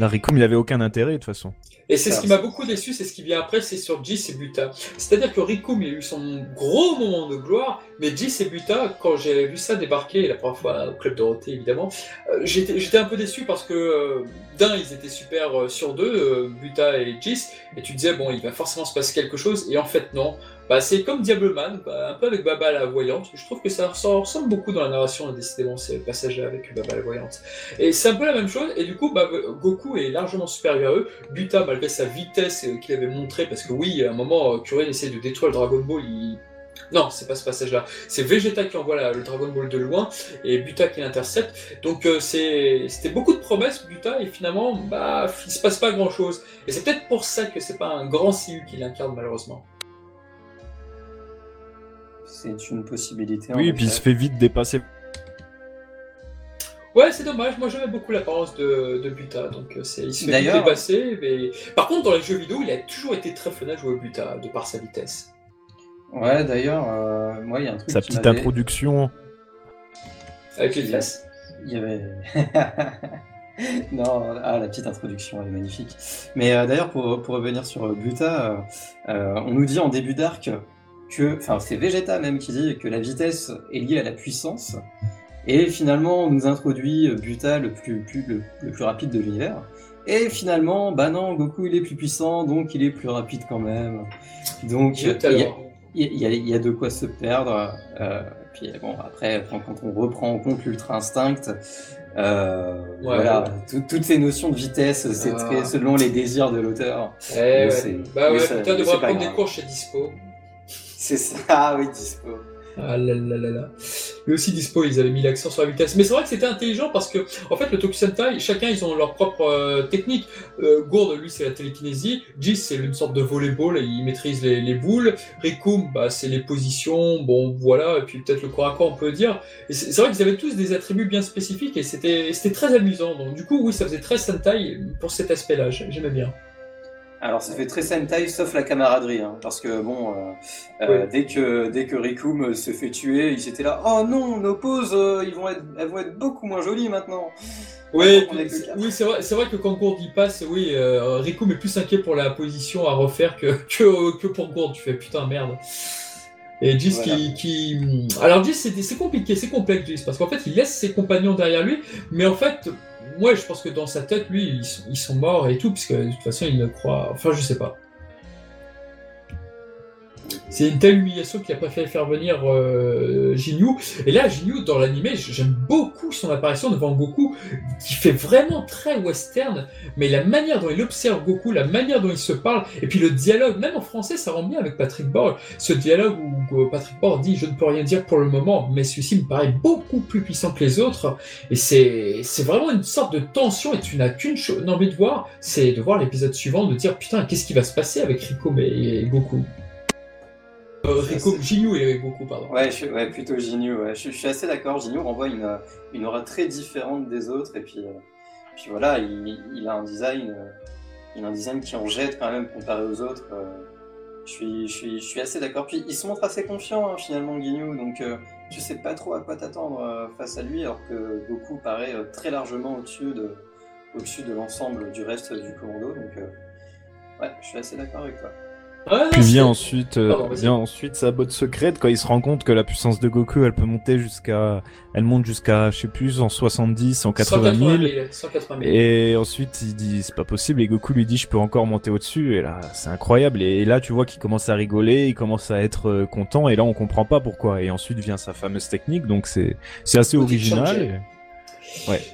là, Rikum, il avait aucun intérêt de toute façon. Et c'est ce qui m'a beaucoup déçu, c'est ce qui vient après, c'est sur Jis et Buta. C'est-à-dire que Rikum, il a eu son gros moment de gloire, Mais Jis et Buta, quand j'ai vu ça débarquer la première fois au Club Dorothée, évidemment, euh, j'étais un peu déçu parce que euh, d'un, ils étaient super euh, sur deux, Buta et Jis, et tu disais, bon, il va forcément se passer quelque chose, et en fait, non. Bah, c'est comme Diableman, bah, un peu avec Baba la Voyante. Je trouve que ça, ressemble beaucoup dans la narration, décidément, ces passages avec Baba la Voyante. Et c'est un peu la même chose, et du coup, bah, Goku est largement supérieur à eux. Buta, malgré sa vitesse qu'il avait montré, parce que oui, à un moment, Kurian essaie de détruire le Dragon Ball, non, c'est pas ce passage-là. C'est Vegeta qui envoie le Dragon Ball de loin et Buta qui l'intercepte. Donc euh, c'était beaucoup de promesses, Buta, et finalement, bah, il se passe pas grand-chose. Et c'est peut-être pour ça que c'est pas un grand CU qui l'incarne, malheureusement. C'est une possibilité. Oui, et puis il se fait vite dépasser. Ouais, c'est dommage. Moi, j'aimais beaucoup l'apparence de, de Buta, donc euh, il se fait vite dépasser. Mais... Par contre, dans les jeux vidéo, il a toujours été très fun à jouer au Buta, de par sa vitesse. Ouais, d'ailleurs, euh, moi, il y a un truc. Sa petite introduction. Avec les fesses Il y avait. non, ah, la petite introduction, elle est magnifique. Mais euh, d'ailleurs, pour, pour, revenir sur euh, Buta, on nous dit en début d'arc que. Enfin, c'est Vegeta même qui dit que la vitesse est liée à la puissance. Et finalement, on nous introduit Buta le plus, plus, le, plus rapide de l'univers. Et finalement, bah non, Goku il est plus puissant, donc il est plus rapide quand même. Donc, il y, a, de quoi se perdre. Euh, puis bon, après, quand, on reprend en compte l'ultra instinct, euh, voilà, toutes ces notions de vitesse, c'est ah. selon les désirs de l'auteur. Eh bah ouais, putain, devrait prendre des cours chez Dispo. C'est ça, ah oui, Dispo. Ah là là là là. Mais aussi dispo, ils avaient mis l'accent sur la vitesse. Mais c'est vrai que c'était intelligent parce que, en fait, le Tokusentai, chacun, ils ont leur propre euh, technique. Euh, Gourde, lui, c'est la télékinésie. Jis, c'est une sorte de volleyball, et il maîtrise les, les boules. Rikum, bah, c'est les positions, bon, voilà, et puis peut-être le corps à corps, on peut dire. Et c'est vrai qu'ils avaient tous des attributs bien spécifiques et c'était très amusant. Donc, du coup, oui, ça faisait très Sentai pour cet aspect-là. J'aimais bien. Alors ça fait très Sentai sauf la camaraderie, hein, parce que bon, euh, euh, dès que dès que Rikum se fait tuer, ils étaient là, oh non, nos poses, euh, ils vont être, elles vont être beaucoup moins jolies maintenant. Oui, oui c'est vrai, c'est vrai que quand Gourde y passe, oui, Rikum est plus inquiet pour la position à refaire que que, que pour Gourde. Tu fais putain merde. Et Jis qui, qui, alors Jis c'est compliqué, c'est complexe Jis parce qu'en fait il laisse ses compagnons derrière lui, mais en fait moi, je pense que dans sa tête, lui, ils sont, morts et tout, puisque de toute façon, il ne croit. Enfin, je sais pas. C'est une telle humiliation qu'il a préféré faire venir euh. Et là, Jinyu, dans l'animé, j'aime beaucoup son apparition devant Goku, qui fait vraiment très western, mais la manière dont il observe Goku, la manière dont il se parle, et puis le dialogue, même en français, ça rend bien avec Patrick Borg. Ce dialogue où Patrick Borg dit « Je ne peux rien dire pour le moment, mais celui-ci me paraît beaucoup plus puissant que les autres. » Et c'est vraiment une sorte de tension, et tu n'as qu'une envie de voir, c'est de voir l'épisode suivant, de dire « Putain, qu'est-ce qui va se passer avec Rico et Goku ?» Euh, Rico, et beaucoup, pardon. Ouais, plutôt Ginyu. Je, suis assez d'accord. Ginyu renvoie une, une aura très différente des autres. Et puis, euh, puis voilà, il, a un design, euh, il a un design qui en jette quand même comparé aux autres. je, suis, je, suis, je suis assez d'accord. Puis il se montre assez confiant hein, finalement, Ginyu. Donc je sais pas trop à quoi t'attendre face à lui, alors que Goku paraît très largement au-dessus de, au-dessus de l'ensemble du reste du commando. Donc ouais, je suis assez d'accord avec toi. Puis vient ensuite, euh, vient ensuite sa botte secrète quand il se rend compte que la puissance de Goku, elle peut monter jusqu'à, elle monte jusqu'à, je sais plus, en 70, en 80 000. Et ensuite, il dit, c'est pas possible. Et Goku lui dit, je peux encore monter au-dessus. Et là, c'est incroyable. Et là, tu vois qu'il commence à rigoler, il commence à être euh, content. Et là, on comprend pas pourquoi. Et ensuite vient sa fameuse technique. Donc c'est, c'est assez original.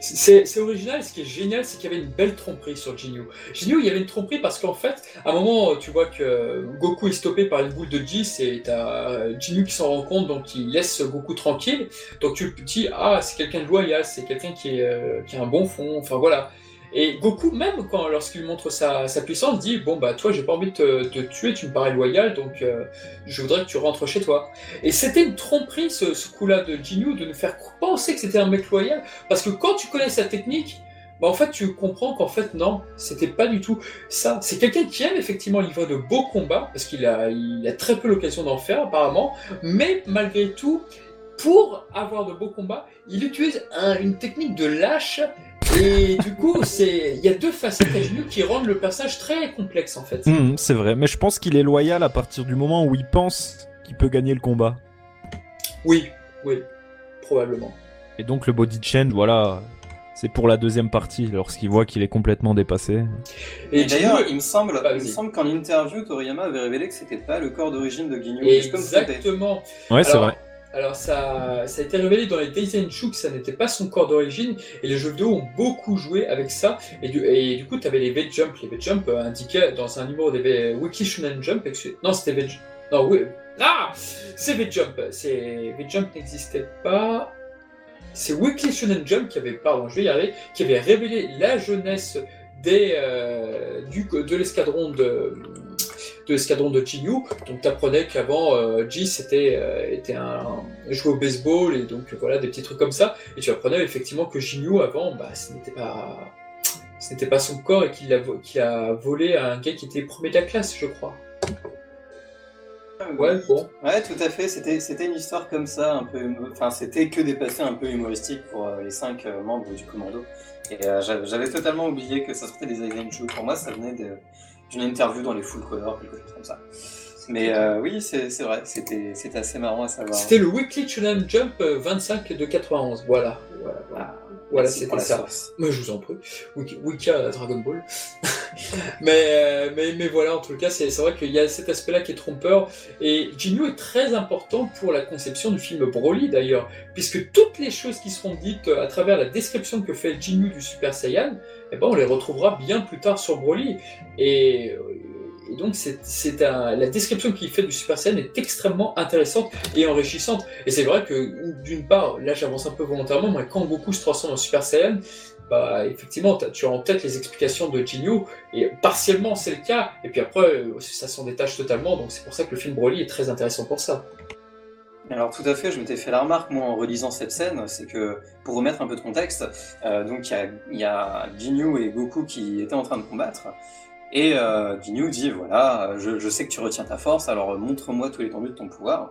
C'est original, ce qui est génial, c'est qu'il y avait une belle tromperie sur Jinyu. Jinyu, il y avait une tromperie parce qu'en fait, à un moment, tu vois que Goku est stoppé par une boule de Jis et t'as Jinyu qui s'en rend compte, donc il laisse Goku tranquille. Donc tu te dis, ah, c'est quelqu'un de loyal, c'est quelqu'un qui, euh, qui a un bon fond, enfin voilà. Et Goku, même quand lorsqu'il montre sa, puissance, dit Bon, bah, toi, j'ai pas envie de te, tuer, tu me parais loyal, donc euh, je voudrais que tu rentres chez toi. Et c'était une tromperie, ce, coup-là de Jinyu, de nous faire penser que c'était un mec loyal, parce que quand tu connais sa technique, bah, en fait, tu comprends qu'en fait, non, c'était pas du tout ça. C'est quelqu'un qui aime effectivement livrer de beaux combats, parce qu'il a, il a très peu l'occasion d'en faire, apparemment, mais malgré tout, pour avoir de beaux combats, il utilise une technique de lâche et du coup, c'est il y a deux facettes à Jinyu qui rendent le personnage très complexe en fait. Mmh, c'est vrai, mais je pense qu'il est loyal à partir du moment où il pense qu'il peut gagner le combat. Oui, oui, probablement. Et donc le body change, voilà, c'est pour la deuxième partie, lorsqu'il voit qu'il est complètement dépassé. Et, d'ailleurs, il me semble, il semble qu'en interview, Toriyama avait révélé que c'était pas le corps d'origine de Ginyu. Exactement. Ouais, c'est vrai. Alors ça, ça a été révélé dans les Daisenshuu que ça n'était pas son corps d'origine et les jeux vidéo ont beaucoup joué avec ça. Et du, coup tu avais les V-Jump, les V-Jump euh, indiquaient dans un numéro des Wiki Shunen Jump, non c'était v non oui, ah c'est V-Jump, V-Jump n'existait pas, c'est Weekly Shonen Jump qui avait, pardon, je vais y arriver, qui avait révélé la jeunesse des, euh, du, de l'escadron de, de l'escadron de Jinyu. Donc tu apprenais qu'avant euh, G c'était euh, était un jouait au baseball et donc voilà des petits trucs comme ça. Et tu apprenais effectivement que Jinyu avant, bah ce n'était pas ce n'était pas son corps et qu'il a, a volé à un gars qui était premier de la classe, je crois. Ouais, bon. Ouais, tout à fait. C'était, c'était une histoire comme ça, un peu. Enfin, c'était que des passés un peu humoristiques pour euh, les cinq membres du commando. Et j'avais totalement oublié que ça sortait des Show. Pour moi, ça venait de, d'une interview dans les full color, quelque chose comme ça. Mais euh, oui, c'est vrai, c'était assez marrant à savoir. C'était le Weekly Shonen Jump 25 de 91, voilà. Voilà, voilà. Ah, voilà c'était ça. Mais je vous en prie. Wiki, Dragon Ball. mais, euh, mais, mais voilà, en tout cas, c'est vrai qu'il y a cet aspect-là qui est trompeur. Et Jinyu est très important pour la conception du film Broly d'ailleurs, puisque toutes les choses qui seront dites à travers la description que fait Jinyu du Super Saiyan, eh ben, on les retrouvera bien plus tard sur Broly. Et, et donc, c'est la description qu'il fait du Super Saiyan est extrêmement intéressante et enrichissante. Et c'est vrai que, d'une part, là j'avance un peu volontairement, mais quand Goku se transforme en Super Saiyan, bah, effectivement, tu as en tête les explications de Jinyu, et partiellement c'est le cas, et puis après, ça s'en détache totalement, donc c'est pour ça que le film Broly est très intéressant pour ça. Alors tout à fait, je m'étais fait la remarque moi en relisant cette scène, c'est que pour remettre un peu de contexte, euh, donc il y a, Jinyu et Goku qui étaient en train de combattre, et euh, dit voilà, je, sais que tu retiens ta force, alors montre-moi tous les l'étendue de ton pouvoir.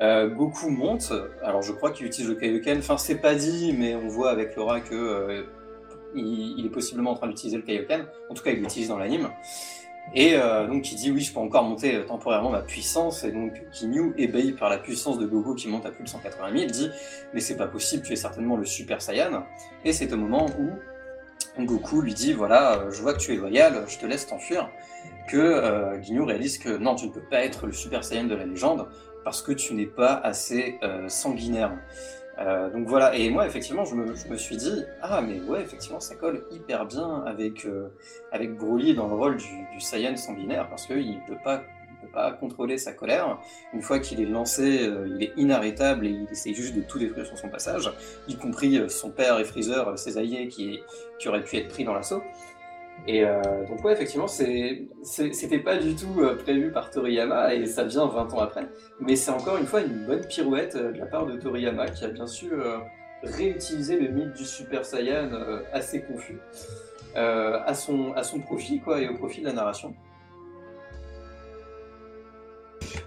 Euh, Goku monte, alors je crois qu'il utilise le Kaioken, enfin c'est pas dit, mais on voit avec Laura que euh, il, est possiblement en train d'utiliser le Kaioken, en tout cas il l'utilise dans l'anime. Et euh, donc il dit oui, je peux encore monter euh, temporairement ma puissance, et donc Kinyu, ébahi par la puissance de Goku qui monte à plus de 180 000, dit mais c'est pas possible, tu es certainement le Super Saiyan. Et c'est au moment où Goku lui dit voilà, euh, je vois que tu es loyal, je te laisse t'enfuir. Que euh, réalise que non, tu ne peux pas être le Super Saiyan de la légende parce que tu n'es pas assez euh, sanguinaire. Euh, donc voilà, et moi effectivement je me, suis dit, ah mais ouais effectivement ça colle hyper bien avec, avec Broly dans le rôle du, du Saiyan sanguinaire parce qu'il ne peut pas pas contrôler sa colère. Une fois qu'il est lancé, euh, il est inarrêtable et il essaie juste de tout détruire sur son passage, y compris euh, son père et Freezer, euh, ses alliés qui, qui auraient pu être pris dans l'assaut. Et donc ouais, effectivement, c'était pas du tout prévu par Toriyama et ça vient 20 ans après. Mais c'est encore une fois une bonne pirouette de la part de Toriyama qui a bien su réutiliser le mythe du Super Saiyan assez confus à, son, à son profit quoi, et au profit de la narration.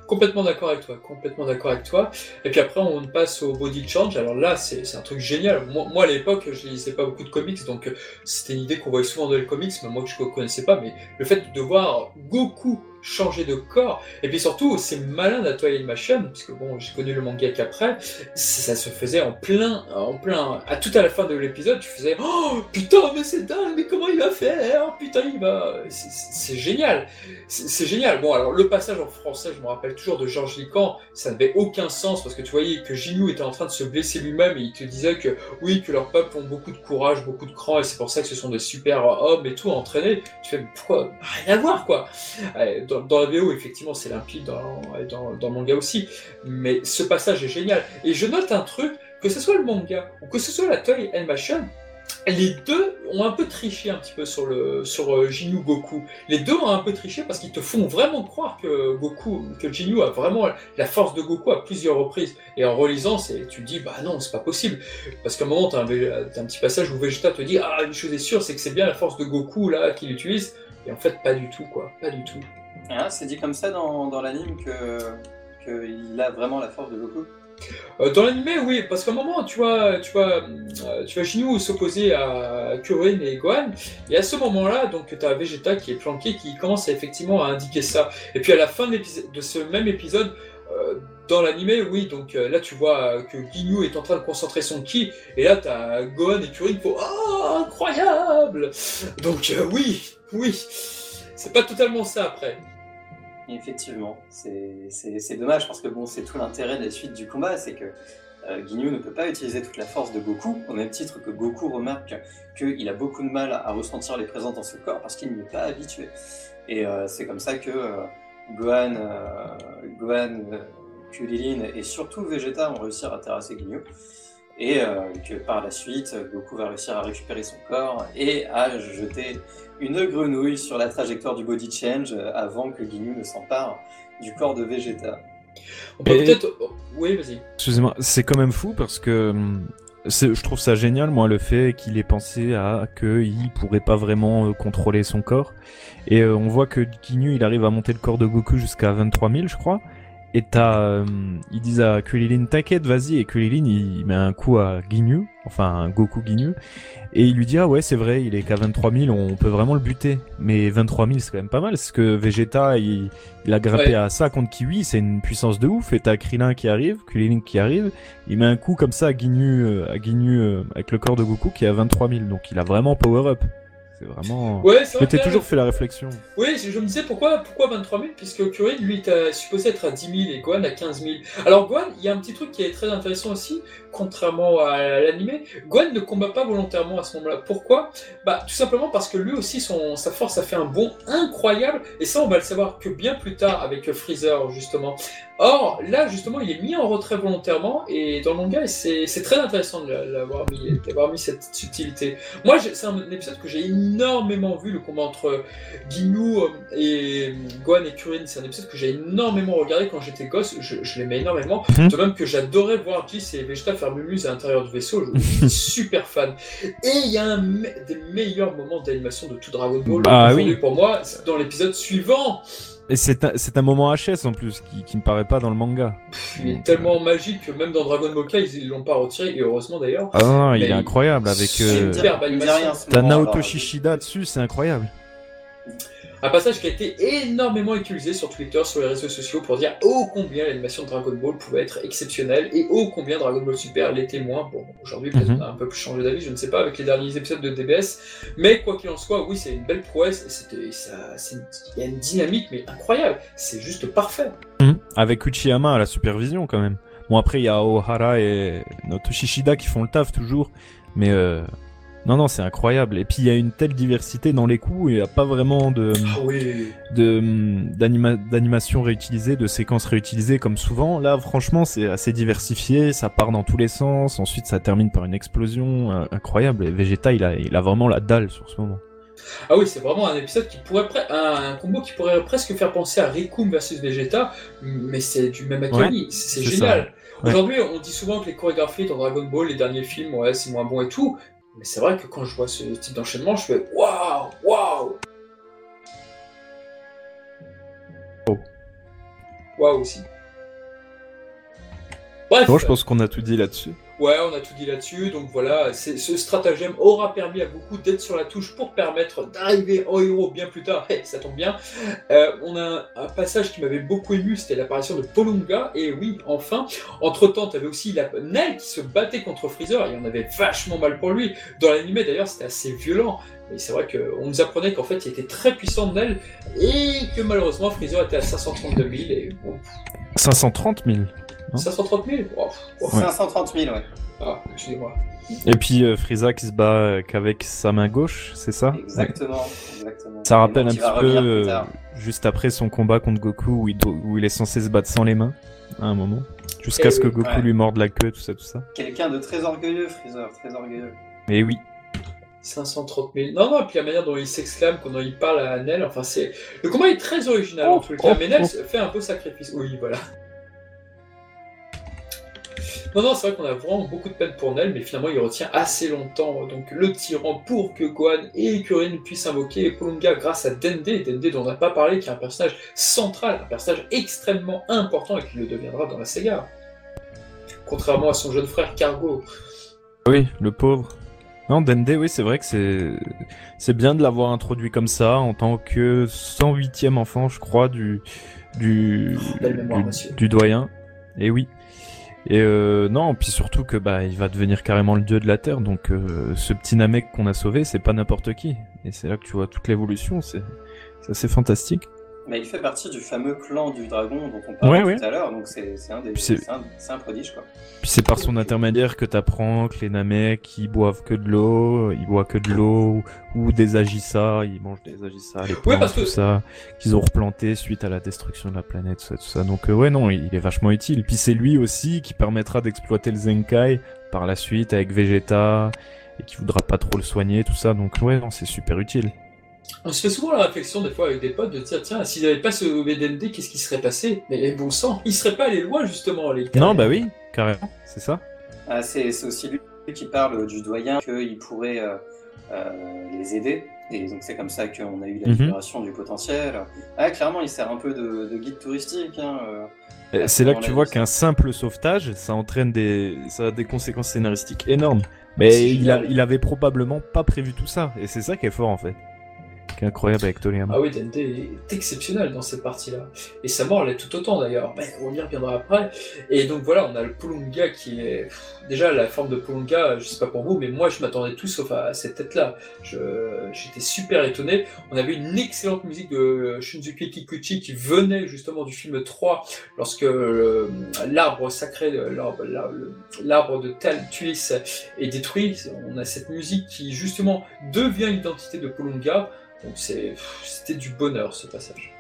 Complètement d'accord avec toi, complètement d'accord avec toi. Et puis après, on passe au body change. Alors là, c'est un truc génial. Moi, à l'époque, je lisais pas beaucoup de comics, donc euh, c'était une idée qu'on voyait souvent dans les comics, mais moi que je ne connaissais pas. Mais le fait de voir Goku changer de corps. Et puis surtout, c'est malin d'Atoy Machine, parce que bon, j'ai connu le manga qu'après, ça se faisait en plein, en plein, à tout à la fin de l'épisode, tu faisais Oh putain, mais c'est dingue, mais comment il va faire? Putain, il va. C'est génial, c'est génial. Bon, alors le passage en français, je me rappelle toujours de Georges Lican, ça n'avait aucun sens parce que tu voyais que Ginou était en train de se blesser lui-même et il te disait que oui, que leurs peuples ont beaucoup de courage, beaucoup de cran et c'est pour ça que ce sont des super hommes et tout entraînés. Tu fais pourquoi? Rien à voir quoi dans, la VO, effectivement, c'est limpide dans, dans, dans, le manga aussi. Mais ce passage est génial. Et je note un truc, que ce soit le manga ou que ce soit la Toy Animation, les deux ont un peu triché un petit peu sur le sur euh, Goku. Les deux ont un peu triché parce qu'ils te font vraiment croire que Goku, que Jinyu a vraiment la force de Goku à plusieurs reprises. Et en relisant, c'est tu te dis bah non, c'est pas possible. Parce qu'à un moment, t'as as un petit passage où Vegeta te dit ah une chose est sûre, c'est que c'est bien la force de Goku là qu'il utilise. Et en fait, pas du tout quoi, pas du tout. Ah, c'est dit comme ça dans, dans l'anime que qu'il a vraiment la force de Goku euh, dans l'anime, oui, parce qu'à un moment, tu vois, tu vois, euh, tu vois Shinju s'opposer à Kurin et Gohan, et à ce moment-là, donc, tu as Vegeta qui est planqué, qui commence effectivement à indiquer ça. Et puis à la fin de, de ce même épisode, Euh, dans l'animé, oui, donc là tu vois que Ginyu est en train de concentrer son ki, et là t'as Gohan et Kuririn qui font Oh, incroyable Donc oui, oui, c'est pas totalement ça après. Effectivement, c'est dommage parce que bon, c'est tout l'intérêt de la suite du combat, c'est que euh, ne peut pas utiliser toute la force de Goku, au même titre que Goku remarque qu'il a beaucoup de mal à ressentir les présences dans ce corps parce qu'il n'y est pas habitué. Et euh, c'est comme ça que euh, Gohan, Gohan Kulilin et surtout Vegeta ont réussi à terrasser Ginyu. Et que par la suite, Goku va réussir à récupérer son corps et à jeter une grenouille sur la trajectoire du body change avant que Ginyu ne s'empare du corps de Vegeta. On peut peut-être. Oui, vas-y. Excusez-moi, c'est quand même fou parce que hum, je trouve ça génial, moi, le fait qu'il ait pensé à qu'il pourrait pas vraiment euh, contrôler son corps. Et euh, on voit que Ginyu, il arrive à monter le corps de Goku jusqu'à 23 000, je crois. Et t'as, euh, ils disent à Kulilin, t'inquiète, vas-y. Et Kulilin, il met un coup à Ginyu, enfin Goku Ginyu, et il lui dit ah ouais c'est vrai, il est qu'à 23 000, on peut vraiment le buter. Mais 23 000 c'est quand même pas mal, parce que Vegeta il, a grimpé à ça contre Kiwi, c'est une puissance de ouf. Et t'as Krillin qui arrive, Kulilin qui arrive, il met un coup comme ça à Ginyu, euh, à Ginyu euh, avec le corps de Goku qui est à 23 000, donc il a vraiment power up. C'est vraiment. Ouais, c'est vrai. toujours fait la réflexion. Oui, je me disais pourquoi, pourquoi 23 000 Puisque Curry, lui, est supposé être à 10 000 et Gohan à 15 000. Alors, Gohan, il y a un petit truc qui est très intéressant aussi, contrairement à l'animé. Gohan ne combat pas volontairement à ce moment-là. Pourquoi? Bah, tout simplement parce que lui aussi, son, sa force a fait un bond incroyable. Et ça, on va le savoir que bien plus tard avec Freezer, justement. Or, là, justement, il est mis en retrait volontairement, et dans le manga, c'est très intéressant d'avoir mis, mis cette subtilité. Moi, c'est un épisode que j'ai énormément vu, le combat entre Ginyu euh, et Gohan et Kuririn. C'est un épisode que j'ai énormément regardé quand j'étais gosse, je, l'aimais énormément. Hmm. De même que j'adorais voir Jis et Vegeta faire mumuse à l'intérieur du vaisseau, je suis super fan. Et il y a un des meilleurs moments d'animation de tout Dragon Ball, ah, pour moi, dans l'épisode suivant. Et c'est un, un, moment HS en plus, qui, qui me paraît pas dans le manga. il est tellement magique que même dans Dragon Ball K, ils l'ont pas retiré, et heureusement d'ailleurs. Ah non, il est incroyable avec. Euh, T'as Naoto Shishida dessus, c'est incroyable. Un passage qui a été énormément utilisé sur Twitter, sur les réseaux sociaux, pour dire ô combien l'animation de Dragon Ball pouvait être exceptionnelle et ô combien Dragon Ball Super l'était moins. Bon, aujourd'hui, peut-être mhm. on a un peu plus changé d'avis, je ne sais pas, avec les derniers épisodes de DBS. Mais quoi qu'il en soit, oui, c'est une belle prouesse. C'était, il y a une dynamique, mais incroyable. C'est juste parfait. Mhm. Avec Uchiyama à la supervision, quand même. Bon, après, il y a Ohara et Notoshishida qui font le taf toujours. Mais euh, non, non, c'est incroyable. Et puis il y a une telle diversité dans les coups, il n'y a pas vraiment de ah d'animation réutilisée, de séquences réutilisées comme souvent. Là, franchement, c'est assez diversifié, ça part dans tous les sens. Ensuite, ça termine par une explosion euh, incroyable. Et Vegeta, il a, il a vraiment la dalle sur ce moment. Ah oui, c'est vraiment un épisode qui pourrait un, combo qui pourrait presque faire penser à Rikum versus Vegeta, mais c'est du même acabit. c'est génial. Aujourd'hui, on dit souvent que les chorégraphies dans Dragon Ball, les derniers films, ouais, c'est moins bon et tout. Mais c'est vrai que quand je vois ce type d'enchaînement, je fais waouh, waouh. Oh. Waouh aussi. Bref. Bon, je pense qu'on a tout dit là-dessus. Ouais, on a tout dit là-dessus. Donc voilà, ce stratagème aura permis à beaucoup d'être sur la touche pour permettre d'arriver en héros bien plus tard. Hey, ça tombe bien. Euh, on a un, passage qui m'avait beaucoup ému, c'était l'apparition de Polunga. Et oui, enfin. Entre-temps, tu avais aussi la Nel qui se battait contre Freezer et on avait vachement mal pour lui. Dans l'animé d'ailleurs, c'était assez violent. Mais c'est vrai qu'on nous apprenait qu'en fait, il était très puissant Nel et que malheureusement, Freezer était à 532 000 et 530 000 530 000 530 000, ouais. Ah, excusez-moi. Et puis euh, Frieza qui se bat euh, qu'avec sa main gauche, c'est ça? Exactement, exactement, Ça rappelle un petit peu euh, juste après son combat contre Goku où il, où il, est censé se battre sans les mains à un moment. Jusqu'à ce que Goku lui morde la queue, tout ça, tout ça. Quelqu'un de très orgueilleux, Freezer, très orgueilleux. Mais oui. 530 000. Non, non, et puis la manière dont il s'exclame, quand il parle à Nel, enfin c'est. Le combat est très original en tout cas, mais Nel fait un beau sacrifice. Oui, voilà. Non, non, c'est vrai qu'on a vraiment beaucoup de peine pour Nel, mais finalement il retient assez longtemps donc le tyran pour que Gohan et Kuririn puissent invoquer Polunga grâce à Dende, Dende dont on n'a pas parlé, qui est un personnage central, un personnage extrêmement important et qui le deviendra dans la saga. Contrairement à son jeune frère Cargo. Oui, le pauvre. Non, Dende, oui, c'est vrai que c'est c'est bien de l'avoir introduit comme ça en tant que 108e enfant, je crois, du du, du, doyen. Et oui. Et euh, non, puis surtout que bah il va devenir carrément le dieu de la terre. Donc euh, ce petit Namek qu'on a sauvé, c'est pas n'importe qui. Et c'est là que tu vois toute l'évolution. C'est assez fantastique. Mais il fait partie du fameux clan du dragon dont on parlait tout à l'heure, donc c'est un, des, un, un, prodige quoi. Puis c'est par son intermédiaire que t'apprends que les Namek ils boivent que de l'eau, ils boivent que de l'eau, ou, des Agissa, ils mangent des Agissa, les plantes, tout ça, qu'ils ont replanté suite à la destruction de la planète, tout ça. Tout ça. Donc euh, ouais non, il, est vachement utile. Puis c'est lui aussi qui permettra d'exploiter le Zenkai par la suite avec Vegeta, et qui voudra pas trop le soigner, tout ça. Donc ouais non, c'est super utile. On se fait souvent la réflexion des fois avec des potes de dire tiens s'il n'y avait pas ce VDND qu'est-ce qui serait passé? Mais bon sang, il serait pas allé loin justement les Non bah oui, carrément, c'est ça. Ah, c'est aussi lui qui parle du doyen qu'il pourrait euh, euh, les aider. Et donc c'est comme ça qu'on a eu la mhm. libération du potentiel. Ah, clairement, il sert un peu de, guide touristique. Hein, euh, c'est là que tu vois qu'un simple sauvetage, ça entraîne des, ça a des conséquences scénaristiques énormes. Mais il, a, il avait probablement pas prévu tout ça, et c'est ça qui est fort en fait incroyable avec Toriyama. Ah oui, Dente est exceptionnel dans cette partie-là. Et sa mort l'est tout autant d'ailleurs. Ben, on y reviendra après. Et donc voilà, on a le Polunga qui est. Déjà, la forme de Polunga, je sais pas pour vous, mais moi je m'attendais tout sauf à cette tête-là. J'étais super étonné. On avait une excellente musique de Shunzuki Kikuchi qui venait justement du film 3 lorsque l'arbre sacré, l'arbre de Taltuis est détruit. On a cette musique qui justement devient l'identité de Polunga. Donc c'était du bonheur ce passage.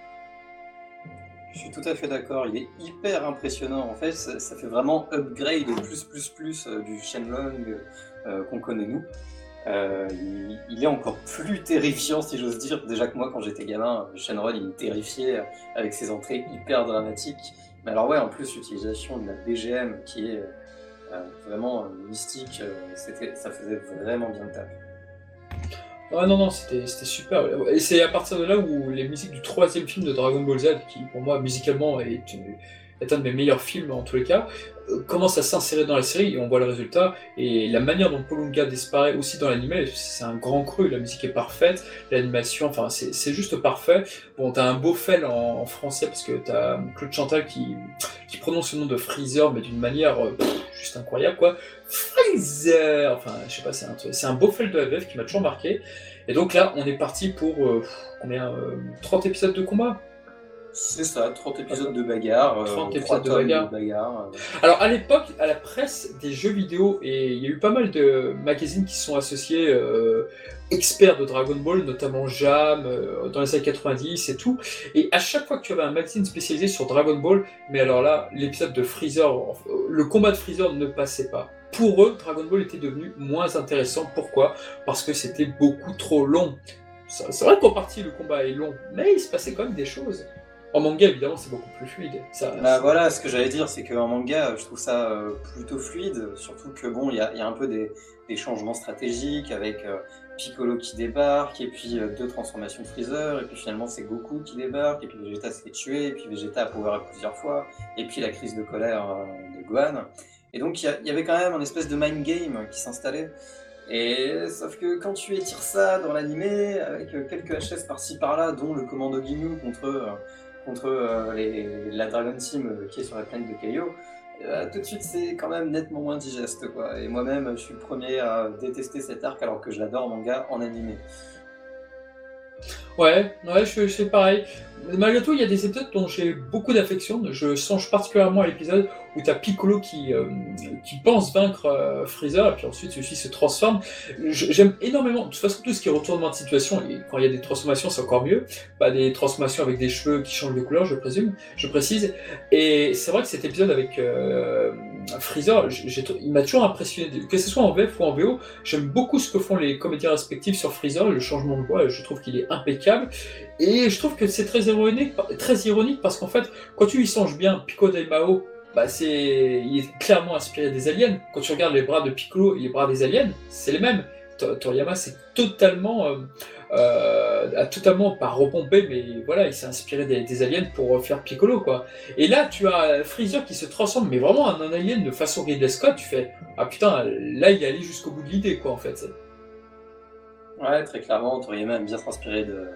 Je suis tout à fait d'accord, il est hyper impressionnant. En fait, ça, fait vraiment upgrade plus plus plus euh, du Shenlong euh, qu'on connaît nous. Euh, il, est encore plus terrifiant, si j'ose dire. Déjà que moi, quand j'étais gamin, Shenron, il me terrifiait avec ses entrées hyper dramatiques. Mais alors ouais, en plus, l'utilisation de la BGM qui est vraiment mystique, ça faisait vraiment bien le taf. Ah non, non, c'était super. Et c'est à partir de là où les musiques du troisième film de Dragon Ball Z, qui pour moi musicalement est, est un de mes meilleurs films en tous les cas, euh, commence à s'insérer dans la série et on voit le résultat. Et la manière dont Polunga disparaît aussi dans l'anime, c'est un grand cru. La musique est parfaite, l'animation, enfin c'est juste parfait. Bon, t'as un beau fel en, français parce que t'as Claude Chantal qui, qui prononce le nom de Freezer, mais d'une manière euh, juste incroyable quoi. Freezer Enfin, je sais pas, c'est un, un beau fel de AVF qui m'a toujours marqué. Et donc là, on est parti pour euh, combien 30 épisodes de combat? C'est ça, 30 épisodes de bagarre. 30 euh, épisodes de bagarre. Euh. Alors à l'époque, à la presse des jeux vidéo, et il y a eu pas mal de magazines qui sont associés euh, experts de Dragon Ball, notamment Jam, dans les années 90 et tout. Et à chaque fois que tu avais un magazine spécialisé sur Dragon Ball, mais alors là, l'épisode de Freezer, le combat de Freezer ne passait pas. Pour eux, Dragon Ball était devenu moins intéressant. Pourquoi? Parce que c'était beaucoup trop long. C'est vrai qu'en partie le combat est long, mais il se passait quand même des choses. En manga, évidemment, c'est beaucoup plus fluide. Ça, bah, voilà, ce que j'allais dire, c'est qu'en manga, je trouve ça euh, plutôt fluide, surtout que bon, il y, a, un peu des, changements stratégiques avec euh, Piccolo qui débarque, et puis euh, deux transformations de Freezer, et puis finalement c'est Goku qui débarque, et puis Vegeta se fait tuer, et puis Vegeta a power plusieurs fois, et puis la crise de colère de Gohan. Et donc il y, avait quand même un espèce de mind game qui s'installait. Et sauf que quand tu étires ça dans l'animé, avec quelques HS par-ci par-là, dont le commando Ginyu contre contre euh, la Dragon Team euh, qui est sur la planète de Kaio, euh, tout de suite c'est quand même nettement moins digeste quoi. Et moi-même je suis le premier à détester cet arc alors que je l'adore en manga en animé. Ouais, ouais, je, fais pareil. Malgré tout, il y a des épisodes dont j'ai beaucoup d'affection. Je songe particulièrement à l'épisode où tu as Piccolo qui, euh, qui pense vaincre euh, Freezer, et puis ensuite celui-ci se transforme. J'aime énormément, de toute façon, tout ce qui est retournement de situation, et quand il y a des transformations, c'est encore mieux. Pas des transformations avec des cheveux qui changent de couleur, je présume, je précise. Et c'est vrai que cet épisode avec euh, Freezer, il m'a toujours impressionné, que ce soit en VF ou en VO, j'aime beaucoup ce que font les comédiens respectifs sur Freezer, le changement de voix, je trouve qu'il est impeccable. Et je trouve que c'est très très ironique parce qu'en fait, quand tu y songes bien, Pico del Mao, bah c'est, il est clairement inspiré des aliens. Quand tu regardes les bras de Piccolo et les bras des aliens, c'est les mêmes. Toriyama c'est totalement, euh, euh, totalement pas repompé, mais voilà, il s'est inspiré des, aliens pour faire Piccolo quoi. Et là, tu as Freezer qui se transforme, mais vraiment en un alien de façon Ridley Scott. Tu fais ah putain, là il est allé jusqu'au bout de l'idée quoi en fait. Ouais, très clairement, Toriyama aime bien s'inspirer de,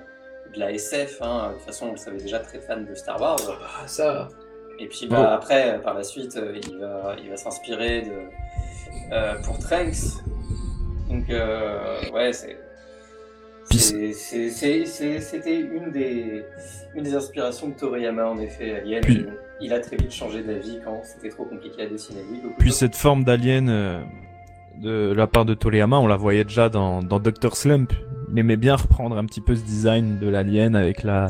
de la SF. Hein. De toute façon, on le savait déjà, très fan de Star Wars. Ah, ça. Et puis bah, après, par la suite, euh, il va, il va s'inspirer de euh, pour Trunks. Donc euh, ouais, c'est c'était une des une des inspirations de Toriyama en effet. Alien. Puis- Il a très vite changé d'avis quand c'était trop compliqué à dessiner. Oui, Puis de- cette forme d'alien euh, de la part de Toriyama, on la voyait déjà dans, dans Doctor Slump. Il aimait bien reprendre un petit peu ce design de l'alien avec la,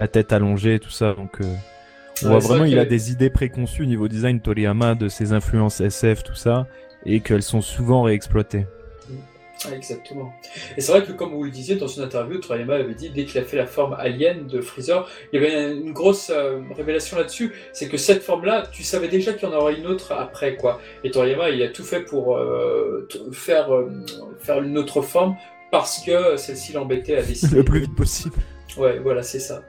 la tête allongée et tout ça. Donc euh, on voit vraiment vrai il a des idées préconçues niveau design Toriyama de ses influences SF tout ça et qu'elles sont souvent réexploitées. Ah, exactement. Et c'est vrai que, comme vous le disiez dans une interview, Toriyama avait dit, dès qu'il a fait la forme alien de Freezer, il y avait une grosse euh, révélation là-dessus, c'est que cette forme-là, tu savais déjà qu'il y en aurait une autre après, quoi. Et Toriyama, il a tout fait pour euh, faire, euh, faire une autre forme, parce que celle-ci l'embêtait à dessiner. Le plus vite possible. Ouais, voilà, c'est ça.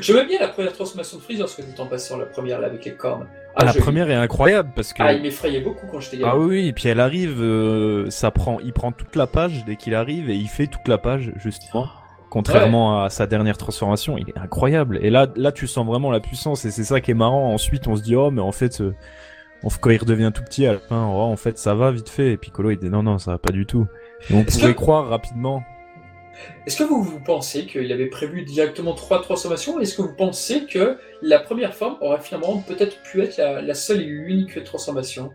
J'aimais bien la première transformation de Freezer, ce que dit en passant, la première là avec les cornes. Ah, la première est incroyable parce que Ah, il m'effrayait beaucoup quand j'étais gamin. Ah oui, et puis elle arrive, euh, ça prend, il prend toute la page dès qu'il arrive et il fait toute la page justement. Contrairement à sa dernière transformation, il est incroyable. Et là, là, tu sens vraiment la puissance et c'est ça qui est marrant. Ensuite, on se dit oh, mais en fait, euh, on- quand il redevient tout petit à la fin, oh, en fait, ça va vite fait. Et Piccolo, il dit non, non, ça va pas du tout. Et on pouvait que- croire rapidement. Est-ce que vous, vous pensez qu'il avait prévu directement trois transformations Est-ce que vous pensez que la première forme aurait finalement peut-être pu être la, la seule et l'unique transformation?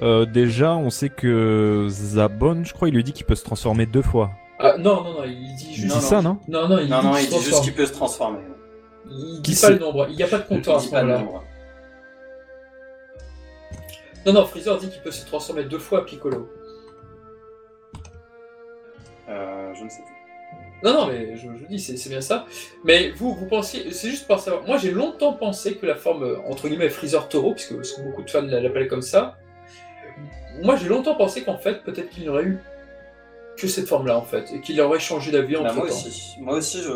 Euh, déjà, on sait que Zabon, je crois, il lui dit qu'il peut se transformer deux fois. ah, Non, non, non, il dit Il juste. dit Non, ça, non Non, non, il Non, dit non, qu'il il se dit juste qu'il peut se transformer. Il Qui dit pas le nombre, il n'y a pas de Il compteur à dit ce pas le moment-là. nombre. Non, non, Freezer dit qu'il peut se transformer deux fois à Piccolo. Euh, je ne sais plus. Non, non, mais je, je dis, c'est bien ça. Mais vous, vous pensiez, c'est juste pour savoir. Moi, j'ai longtemps pensé que la forme, euh, entre guillemets, Freezer Taureau, puisque, parce que beaucoup de fans l'appellent comme ça. Moi, j'ai longtemps pensé qu'en fait, peut-être qu'il n'y aurait eu que cette forme-là, en fait, et qu'il aurait changé d'avis Bah, entre moi temps. aussi, moi aussi je,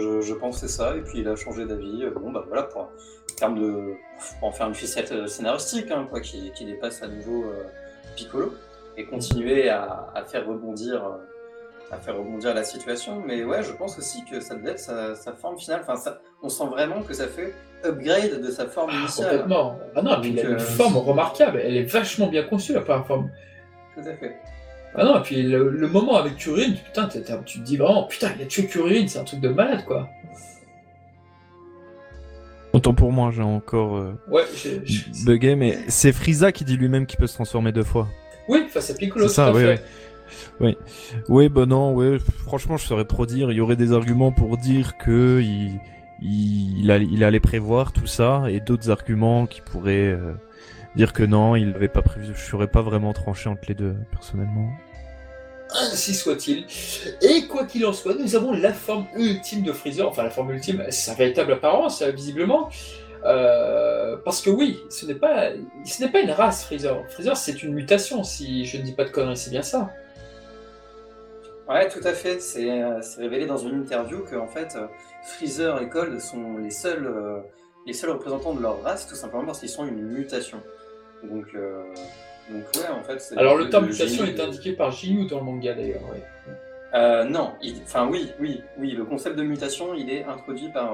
je, je pensais ça, et puis il a changé d'avis. Euh, Bon, bah voilà, pour, en termes de. pour en faire une ficelle scénaristique, hein, quoi, qui, qui dépasse à nouveau euh, Piccolo, et continuer à, à faire rebondir. euh, à faire rebondir la situation, mais ouais, je pense aussi que ça devait être sa, sa forme finale. Enfin, ça, on sent vraiment que ça fait upgrade de sa forme Ah, initiale. complètement. Ah non, puis il a une euh, forme remarquable. Elle est vachement bien conçue, la première forme. Tout à fait. Ah non, et puis le, le moment avec Kuririn, putain, t'es- t'es- tu te dis vraiment, putain, il a tué Kuririn, c'est un truc de malade, quoi. Autant pour moi, j'ai encore euh, Ouais, bugué, mais c'est Frieza qui dit lui-même qu'il peut se transformer deux fois. oui, face à Piccolo, C'est ça, tout à oui, fait. Oui, oui, bah non. Franchement, je saurais trop dire. Il y aurait des arguments pour dire que il, allait- prévoir tout ça, et d'autres arguments qui pourraient euh, dire que non, il l'avait pas prévu. Je saurais pas vraiment tranché entre les deux, personnellement. Ainsi soit-il. Et quoi qu'il en soit, nous avons la forme ultime de Freezer, enfin la forme ultime, sa véritable apparence, euh, visiblement. Euh, parce que oui, ce n'est pas, ce n'est pas une race Freezer. Freezer, c'est une mutation, si je ne dis pas de conneries, c'est bien ça. Ouais, tout à fait. C'est euh, c'est révélé dans une interview que en fait, euh, Freezer et Cold sont les seuls, euh, les seuls représentants de leur race, tout simplement parce qu'ils sont une mutation. Donc, euh, donc ouais, en fait. Alors le terme mutation est indiqué par Ginyu dans le manga d'ailleurs. ouais. Euh, non, enfin oui, oui, oui. Le concept de mutation, il est introduit par.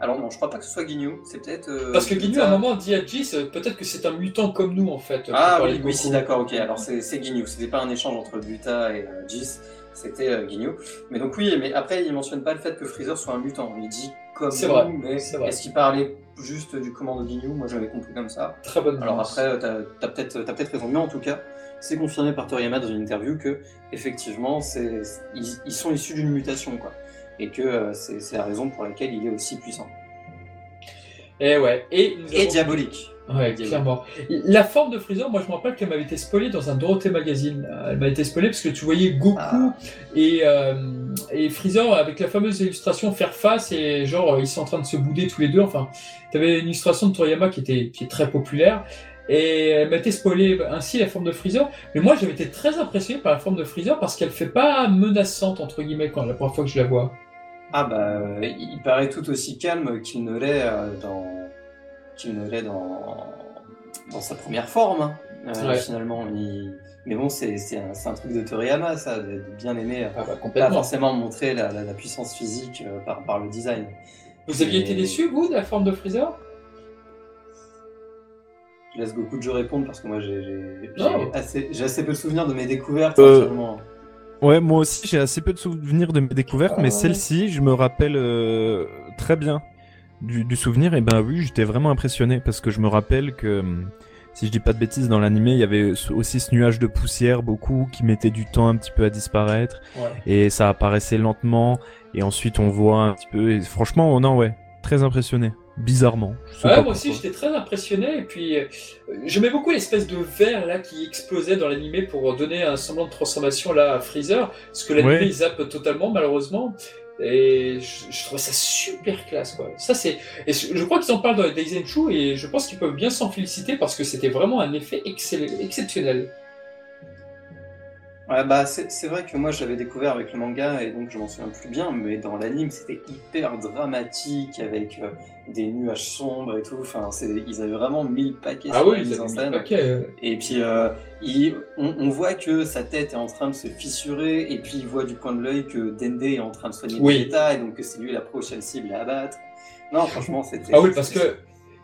Alors non, je crois pas que ce soit Ginyu. C'est peut-être. Parce que Ginyu à un moment dit à Jis, peut-être que c'est un mutant comme nous en fait. Ah oui, oui, si, d'accord, ok. Alors c'est Ginyu. C'était pas un échange entre Buta et Jis, c'était euh, Ginyu. Mais donc oui, mais après il mentionne pas le fait que Freezer soit un mutant. Il dit comme C'est vrai, mais c'est vrai. est-ce qu'il parlait juste du commando Ginyu Moi j'avais compris comme ça. Très bonne Alors après, t'as as, peut-être t'as peut-être raison, mais en tout cas, c'est confirmé par Toriyama dans une interview que effectivement, c'est ils, ils sont issus d'une mutation, quoi, et que euh, c'est c'est la raison pour laquelle il est aussi puissant Et ouais. Et, nous et avons- diabolique. Ouais, clairement. La forme de Freezer, moi je me rappelle qu'elle m'avait été spoilée dans un Dorothée Magazine. Euh, Elle m'a été spoilée parce que tu voyais Goku Ah. et, euh, et Freezer avec la fameuse illustration faire face et genre ils sont en train de se bouder tous les deux. Enfin, tu avais une illustration de Toriyama qui était qui est très populaire et elle m'a été spoilée ainsi la forme de Freezer. Mais moi j'avais été très impressionné par la forme de Freezer parce qu'elle fait pas menaçante entre guillemets quand la première fois que je la vois. Ah bah, euh, il paraît tout aussi calme qu'il ne l'est euh, dans qu'il ne l'est dans dans sa première forme. hein. Euh, Ouais. Finalement, il, Mais bon, c'est un, un, truc de Toriyama, ça, de, bien aimer, ah bah, pas forcément montrer la, la, puissance physique par, par, le design. Vous aviez été déçu, vous, de la forme de Freezer? Je laisse beaucoup de jeux répondre parce que moi j'ai assez, assez, peu de souvenirs de mes découvertes. Ouais, moi aussi j'ai assez peu de souvenirs de mes découvertes, mais ah. celle-ci, je me rappelle euh, très bien du, souvenir. Et ben oui, j'étais vraiment impressionné parce que je me rappelle que, hum, si je dis pas de bêtises, dans l'animé, il y avait aussi ce nuage de poussière, beaucoup, qui mettait du temps un petit peu à disparaître. Et ça apparaissait lentement. Et ensuite, on voit un petit peu. Et franchement, non, ouais, très impressionné bizarrement. Ouais, moi aussi j'étais très impressionné et puis euh, j'aimais beaucoup l'espèce de verre là qui explosait dans l'animé pour donner un semblant de transformation là à Freezer, ce que l'animé il zappe totalement malheureusement. Et je, je trouvais ça super classe quoi. Ça c'est et je crois qu'ils en parlent dans Days Show et je pense qu'ils peuvent bien s'en féliciter parce que c'était vraiment un effet exceptionnel. Ouais, bah, c'est vrai que moi j'avais découvert avec le manga et donc je m'en souviens plus bien, mais dans l'anime c'était hyper dramatique avec euh, des nuages sombres et tout. Enfin, ils avaient vraiment mis le paquet ah sur oui, la en scène. Et puis euh, on, voit que sa tête est en train de se fissurer et puis il voit du coin de l'œil que Dende est en train de soigner oui. et donc que c'est lui la prochaine cible à abattre. Non, franchement, c'était. Ah oui, parce que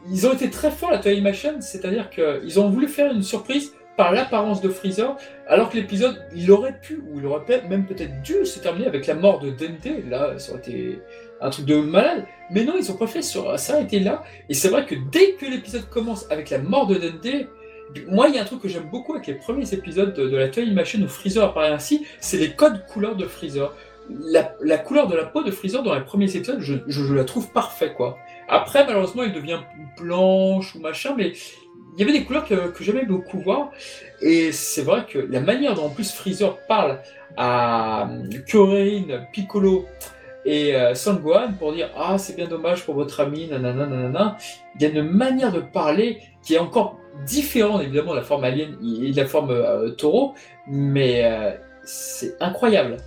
ils ont été très forts la Toei Machine, c'est-à-dire qu'ils ont voulu faire une surprise par l'apparence de Freezer, alors que l'épisode, il aurait pu, ou il aurait même peut-être dû se terminer avec la mort de Dente, là, ça aurait été un truc de malade, mais non, ils ont pas fait ça, ça a été là, et c'est vrai que dès que l'épisode commence avec la mort de Dente, moi, il y a un truc que j'aime beaucoup avec les premiers épisodes de, la Toy Machine où Freezer apparaît ainsi, c'est les codes couleurs de Freezer. La, couleur de la peau de Freezer dans les premiers épisodes, je, la trouve parfait, quoi. Après, malheureusement, il devient blanche ou machin, mais il y avait des couleurs que, j'aimais beaucoup voir. Et c'est vrai que la manière dont en plus Freezer parle à Kyorein, Piccolo et euh, pour dire Ah, c'est bien dommage pour votre ami, nanana, nanana. Il y a une manière de parler qui est encore différente évidemment de la forme alien et de la forme euh, taureau, mais euh, c'est incroyable.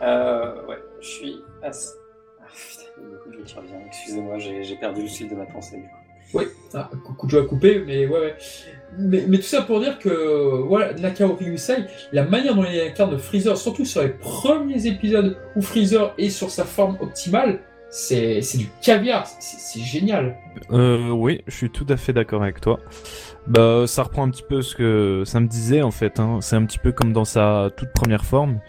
Euh, ouais, je suis assez. Ah, putain, il y a beaucoup de. Excusez-moi, j'ai perdu le fil de ma pensée. Du coup. Oui, ah, coup de jeu à couper, mais ouais, ouais. Mais, mais, tout ça pour dire que voilà, Nakao Ryusai, la manière dont il incarne Freezer, surtout sur les premiers épisodes où Freezer est sur sa forme optimale, c'est du caviar, c'est génial. Euh, oui, je suis tout à fait d'accord avec toi. Bah, ça reprend un petit peu ce que ça me disait en fait. Hein. C'est un petit peu comme dans sa toute première forme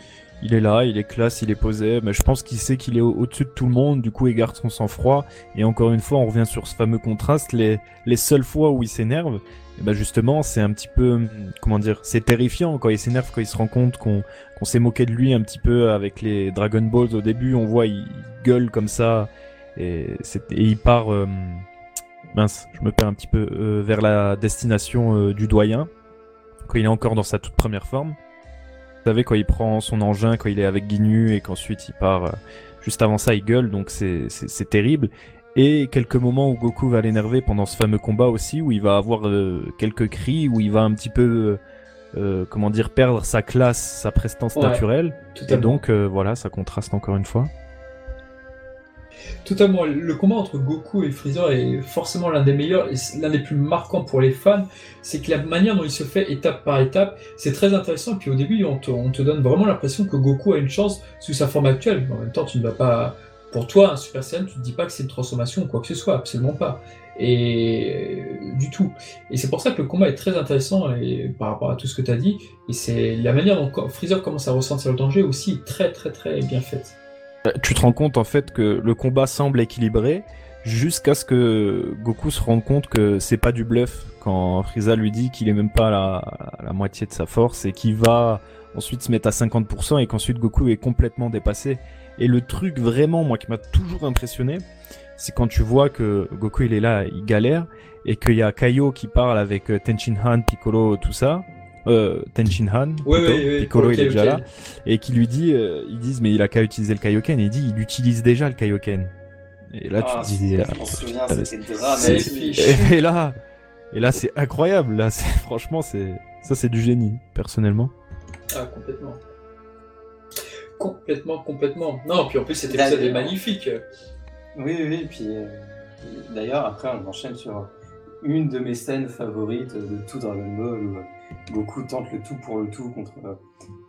il est là, il est classe, il est posé, mais je pense qu'il sait qu'il est au-dessus de tout le monde, du coup il garde son sang-froid, et encore une fois on revient sur ce fameux contraste, les, les seules fois où il s'énerve, et ben justement c'est un petit peu, comment dire, c'est terrifiant quand il s'énerve, quand il se rend compte qu'on qu'on s'est moqué de lui un petit peu avec les Dragon Balls au début, on voit il, gueule comme ça, et, et il part, euh, mince, je me perds un petit peu, euh, vers la destination euh, du doyen, quand il est encore dans sa toute première forme. Vous savez, quand il prend son engin, quand il est avec Guinu et qu'ensuite il part, euh, juste avant ça, il gueule, donc c'est terrible. Et quelques moments où Goku va l'énerver pendant ce fameux combat aussi, où il va avoir euh, quelques cris, où il va un petit peu, euh, comment dire, perdre sa classe, sa prestance naturelle. Et donc, voilà, ça contraste encore une fois. Totalement. Le combat entre Goku et Freezer est forcément l'un des meilleurs et l'un des plus marquants pour les fans. C'est que la manière dont il se fait étape par étape, c'est très intéressant. Et puis au début, on te, donne vraiment l'impression que Goku a une chance sous sa forme actuelle. En même temps, tu ne vas pas. Pour toi, un Super Saiyan, tu ne dis pas que c'est une transformation ou quoi que ce soit, absolument pas. Et du tout. Et c'est pour ça que le combat est très intéressant et, par rapport à tout ce que tu as dit. Et c'est la manière dont Freezer commence à ressentir le danger aussi très très très bien faite. Tu te rends compte en fait que le combat semble équilibré jusqu'à ce que Goku se rende compte que c'est pas du bluff quand Frieza lui dit qu'il est même pas à la, moitié de sa force et qu'il va ensuite se mettre à 50% et qu'ensuite Goku est complètement dépassé. Et le truc vraiment moi qui m'a toujours impressionné, c'est quand tu vois que Goku il est là, il galère et qu'il y a Kaio qui parle avec euh, Tenshin Han, Piccolo, tout ça euh, Tenshin Han, Piccolo il est déjà là, et qui lui dit, euh, ils disent mais il a qu'à utiliser le Kaioken, et il dit il utilise déjà le Kaioken. Et là tu ah, te dis, et, là, et là c'est incroyable, là c'est franchement c'est ça c'est du génie personnellement. Ah complètement, complètement, complètement. Non puis en plus cet épisode est magnifique. Oui oui, puis euh, d'ailleurs après on enchaîne sur une de mes scènes favorites de tout Dragon Ball où Goku tente le tout pour le tout contre,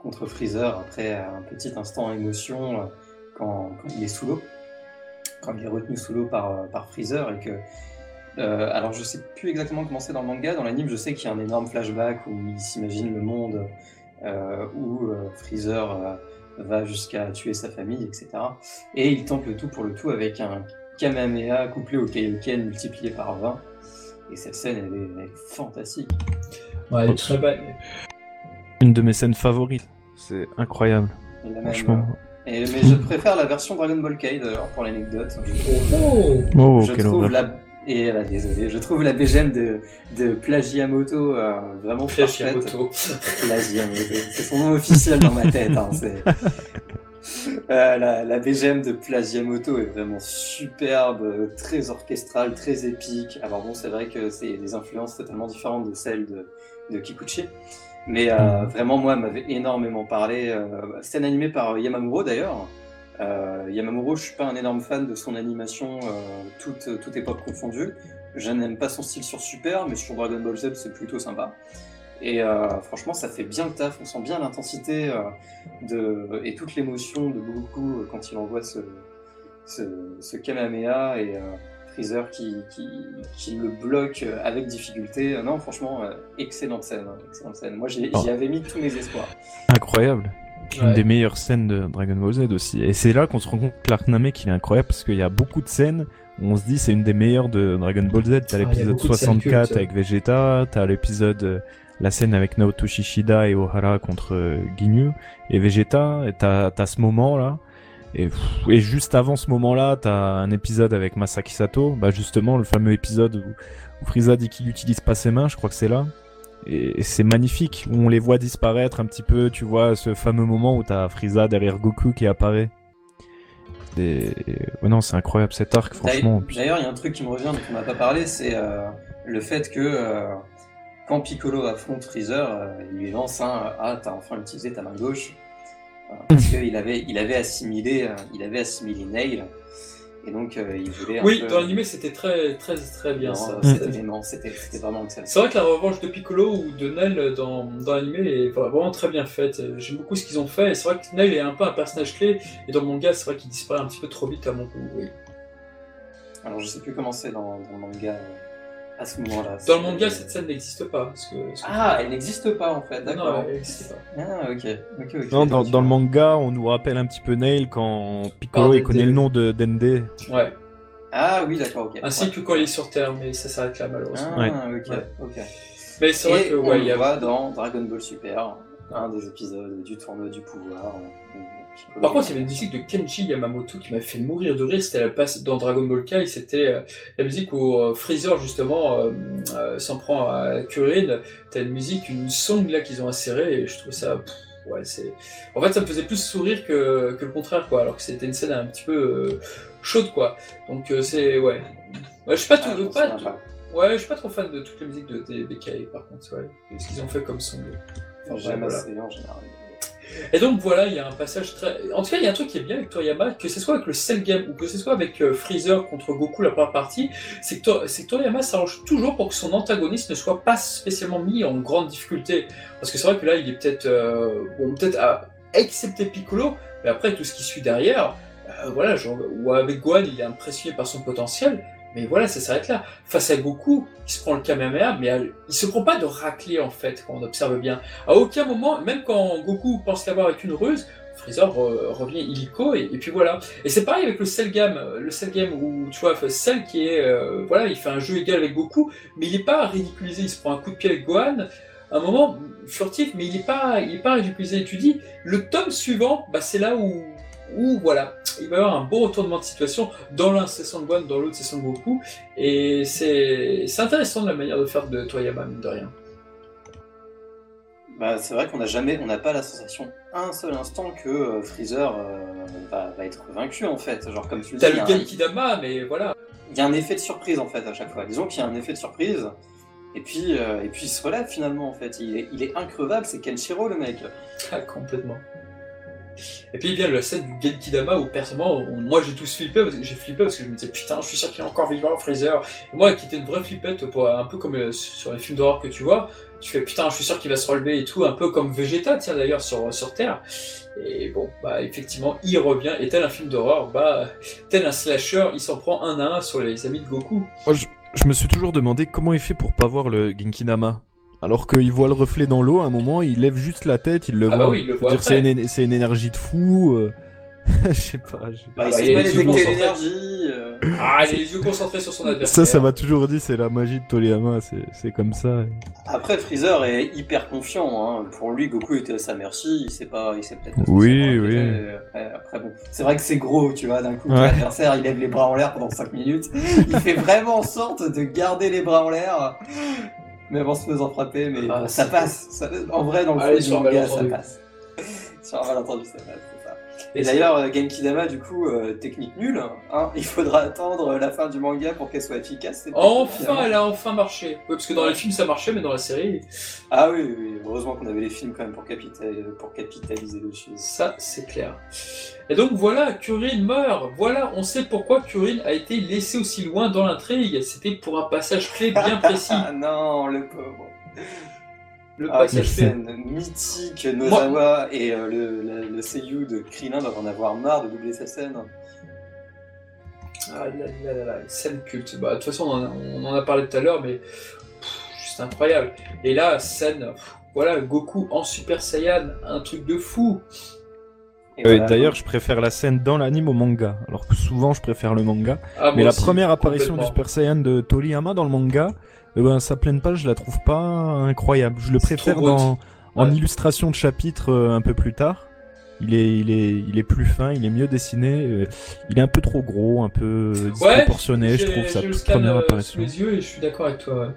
contre Freezer après un petit instant émotion quand, il est sous l'eau, quand il est retenu sous l'eau par, par Freezer et que euh, alors je sais plus exactement comment c'est dans le manga, dans l'anime je sais qu'il y a un énorme flashback où il s'imagine le monde euh, où euh, Freezer va jusqu'à tuer sa famille, etc. Et il tente le tout pour le tout avec un Kamehameha couplé au Kaioken multiplié par 20. Et cette scène elle est, fantastique. Ouais, elle est très belle. Une de mes scènes favorites, c'est incroyable. Franchement. mais je préfère la version Dragon Ball Kai d'ailleurs pour l'anecdote. Oh, oh, je trouve la et là, désolé, je trouve la BGM de, de Plagiamoto euh, vraiment Plagiamoto. Plagiamoto. C'est son nom officiel dans ma tête. Hein, euh, la, la, BGM de Plagiamoto est vraiment superbe, très orchestrale, très épique. Alors bon, c'est vrai que c'est des influences totalement différentes de celles de, de Kikuchi. Mais euh, mm. vraiment, moi, m'avait énormément parlé. Euh, c'est animé par Yamamuro d'ailleurs. Euh, Yamamuro, je suis pas un énorme fan de son animation, euh, toute, toute époque confondue. Je n'aime pas son style sur Super, mais sur Dragon Ball Z, c'est plutôt sympa. Et euh, franchement, ça fait bien le taf. On sent bien l'intensité de, et toute l'émotion de Goku quand il envoie ce, ce, Kamehameha et Freezer qui, qui, le bloque avec difficulté. Non, franchement, excellente scène, hein, excellente scène. Moi, j'y oh. avais mis tous mes espoirs. Incroyable une des meilleures scènes de Dragon Ball Z aussi. Et c'est là qu'on se rend compte que l'arc Namek il est incroyable parce qu'il y a beaucoup de scènes où on se dit c'est une des meilleures de Dragon Ball Z. T'as ah, l'épisode 64 avec Vegeta, t'as l'épisode euh, la scène avec Naoto Shishida et Ohara contre euh, Ginyu et Vegeta. Et t'as as ce moment là. Et, et, juste avant ce moment-là, t'as un épisode avec Masaki Sato, bah justement le fameux épisode où, où Frieza dit qu'il utilise pas ses mains, je crois que c'est là. Et c'est magnifique où on les voit disparaître un petit peu tu vois ce fameux moment où t'as Frieza derrière Goku qui apparaît. Non c'est incroyable cet arc franchement. d'ailleurs il y a un truc qui me revient dont on n'a pas parlé c'est euh, le fait que euh, quand Piccolo affronte Freezer euh, il lui lance un ah t'as enfin utilisé ta main gauche parce qu'il avait il avait assimilé il avait assimilé Nail et donc, euh, il voulait. oui, dans l'animé, c'était très, très, très bien ça. C'était vraiment excellent. C'est vrai que la revanche de Piccolo ou de Nel dans, dans l'animé est vraiment très bien faite. J'aime beaucoup ce qu'ils ont fait. Et c'est vrai que Nel est un peu un personnage clé. Et dans le manga, c'est vrai qu'il disparaît un petit peu trop vite à mon goût. Oui. Alors, je sais plus comment c'est dans, dans, le manga. À ce moment-là. Dans le manga, cette scène n'existe pas. Parce que, ah, elle n'existe pas en fait, d'accord. Non, elle n'existe pas. Ah, ok. ok, non, dans, dans, le manga, on nous rappelle un petit peu Nail quand Piccolo il connaît le nom de Dende. Ouais. Ah oui, d'accord, ok. Ainsi que quand il est sur Terre, mais ça s'arrête là malheureusement. Ah, ok, ok. Mais c'est vrai que, ouais, il y a. dans Dragon Ball Super, un des épisodes du tournoi du pouvoir. Par contre, il y avait une musique de Kenji Yamamoto qui m'a fait mourir de rire. C'était la passe dans Dragon Ball Kai. C'était euh, la musique où euh, Freezer justement euh, s'en prend à Kuririn. T'as une musique, une song là qu'ils ont insérée et je trouve ça. ouais, c'est. En fait, ça me faisait plus sourire que, que le contraire, quoi. Alors que c'était une scène un petit peu chaude, quoi. Donc c'est ouais. ouais. Je suis pas tout. Ah, pas, Ouais, je suis pas trop fan de toutes les musiques de, des, Kai, par contre. Ouais. Ce qu'ils ont fait comme son. Enfin, J'aime assez en général. Et donc voilà, il y a un passage très. En tout cas, il y a un truc qui est bien avec Toriyama, que ce soit avec le Cell Game ou que ce soit avec euh, Freezer contre Goku la première partie, c'est que, Toriyama s'arrange toujours pour que son antagoniste ne soit pas spécialement mis en grande difficulté. Parce que c'est vrai que là, il est peut-être. Euh, bon, peut-être à Piccolo, mais après tout ce qui suit derrière, euh, voilà, genre, ou avec Gohan, il est impressionné par son potentiel. Mais voilà, ça s'arrête là. Face à Goku, il se prend le Kamehameha, mais il se prend pas de raclée en fait, quand on observe bien. À aucun moment, même quand Goku pense l'avoir avec une ruse, Freezer revient illico et, puis voilà. Et c'est pareil avec le Cell Game, le Cell Game où tu vois Cell qui est euh, voilà, il fait un jeu égal avec Goku, mais il est pas ridiculisé. Il se prend un coup de pied avec Gohan. un moment furtif, mais il est pas, il est pas ridiculisé. Et tu dis, le tome suivant, bah c'est là où où voilà, il va y avoir un beau retournement de situation. Dans l'un, c'est Sangwan, dans l'autre, c'est Sangoku. Et c'est intéressant de la manière de faire de Toyama, mine de rien. Bah, c'est vrai qu'on n'a jamais, on n'a pas la sensation un seul instant que euh, Freezer euh, va, être vaincu en fait. Genre comme tu le T'as le Genkidama, mais voilà. Il y a un effet de surprise en fait à chaque fois. Disons qu'il y a un effet de surprise. Et puis, euh, et puis il se relève finalement en fait. Il est, il est increvable, c'est Kenshiro le mec. Ah, complètement. Et puis il vient la scène du Genkidama où personnellement, on- moi j'ai tous flippé, j'ai flippé parce que je me disais putain, je suis sûr qu'il est encore vivant, Freezer. Moi qui était une vraie flippette, un peu comme euh, sur les films d'horreur que tu vois, tu fais putain, je suis sûr qu'il va se relever et tout, un peu comme Vegeta, tiens d'ailleurs sur, sur Terre. Et bon, bah effectivement, il revient, et tel un film d'horreur, bah tel un slasher, il s'en prend un à un sur les amis de Goku. Moi, je, me suis toujours demandé comment il fait pour pas voir le Genkinama. Alors qu'il voit le reflet dans l'eau, à un moment, il lève juste la tête, il le Ah voit. bah oui, il le voit dire, c'est une, c'est une énergie de fou. euh, Je sais pas. je- Bah, bah, il sait il pas est détecter concentré. l'énergie. euh. Ah, il a les yeux concentrés sur son adversaire. Ça, ça m'a toujours dit, c'est la magie de Toriyama, c'est c'est comme ça. Après, Freezer est hyper confiant. Hein. Pour lui, Goku était à sa merci. Il sait pas, il sait peut-être. Oui, oui. répéter. Après, après, bon, c'est vrai que c'est gros, tu vois. D'un coup, Ouais. l'adversaire, il lève les bras en l'air pendant 5 minutes. Il fait vraiment en sorte de garder les bras en l'air, même en se faisant frapper. Mais Ah, ça passe. Ça- en vrai, dans le un manga, ça passe. sur un malentendu, ça passe. Et d'ailleurs, euh, Genkidama, du coup, euh, technique nulle. Hein. Il faudra attendre la fin du manga pour qu'elle soit efficace. Enfin, elle a enfin marché. Ouais, parce que dans les films ça marchait, mais dans la série, Ah oui, oui, oui. heureusement qu'on avait les films quand même pour, capitaliser, pour capitaliser dessus. ça c'est clair. Et donc voilà, Kurin meurt. Voilà, on sait pourquoi Kurin a été laissé aussi loin dans l'intrigue. C'était pour un passage clé bien précis. Ah non, le pauvre. Le Ah, scène mythique, Nozawa et euh, le, le, le seiyuu de Krillin doivent en avoir marre de doubler sa scène. Ah là là là là, scène culte. Bah, de toute façon, on en a, on en a parlé tout à l'heure, mais juste incroyable. Et là, scène, pff, voilà, Goku en Super Saiyan, un truc de fou. Et Euh, voilà. D'ailleurs, je préfère la scène dans l'anime au manga, alors que souvent je préfère le manga. Ah, Mais la aussi, première apparition du. Super Saiyan de Toriyama dans le manga, eh ben, sa pleine page, je la trouve pas incroyable. Je le préfère dans, en Ouais. illustration de chapitre euh, un peu plus tard. Il est, il est, il est plus fin, il est mieux dessiné. euh, il est un peu trop gros, un peu euh, disproportionné, je trouve, sa le première euh, sous apparition. les yeux et je suis d'accord avec toi. ouais.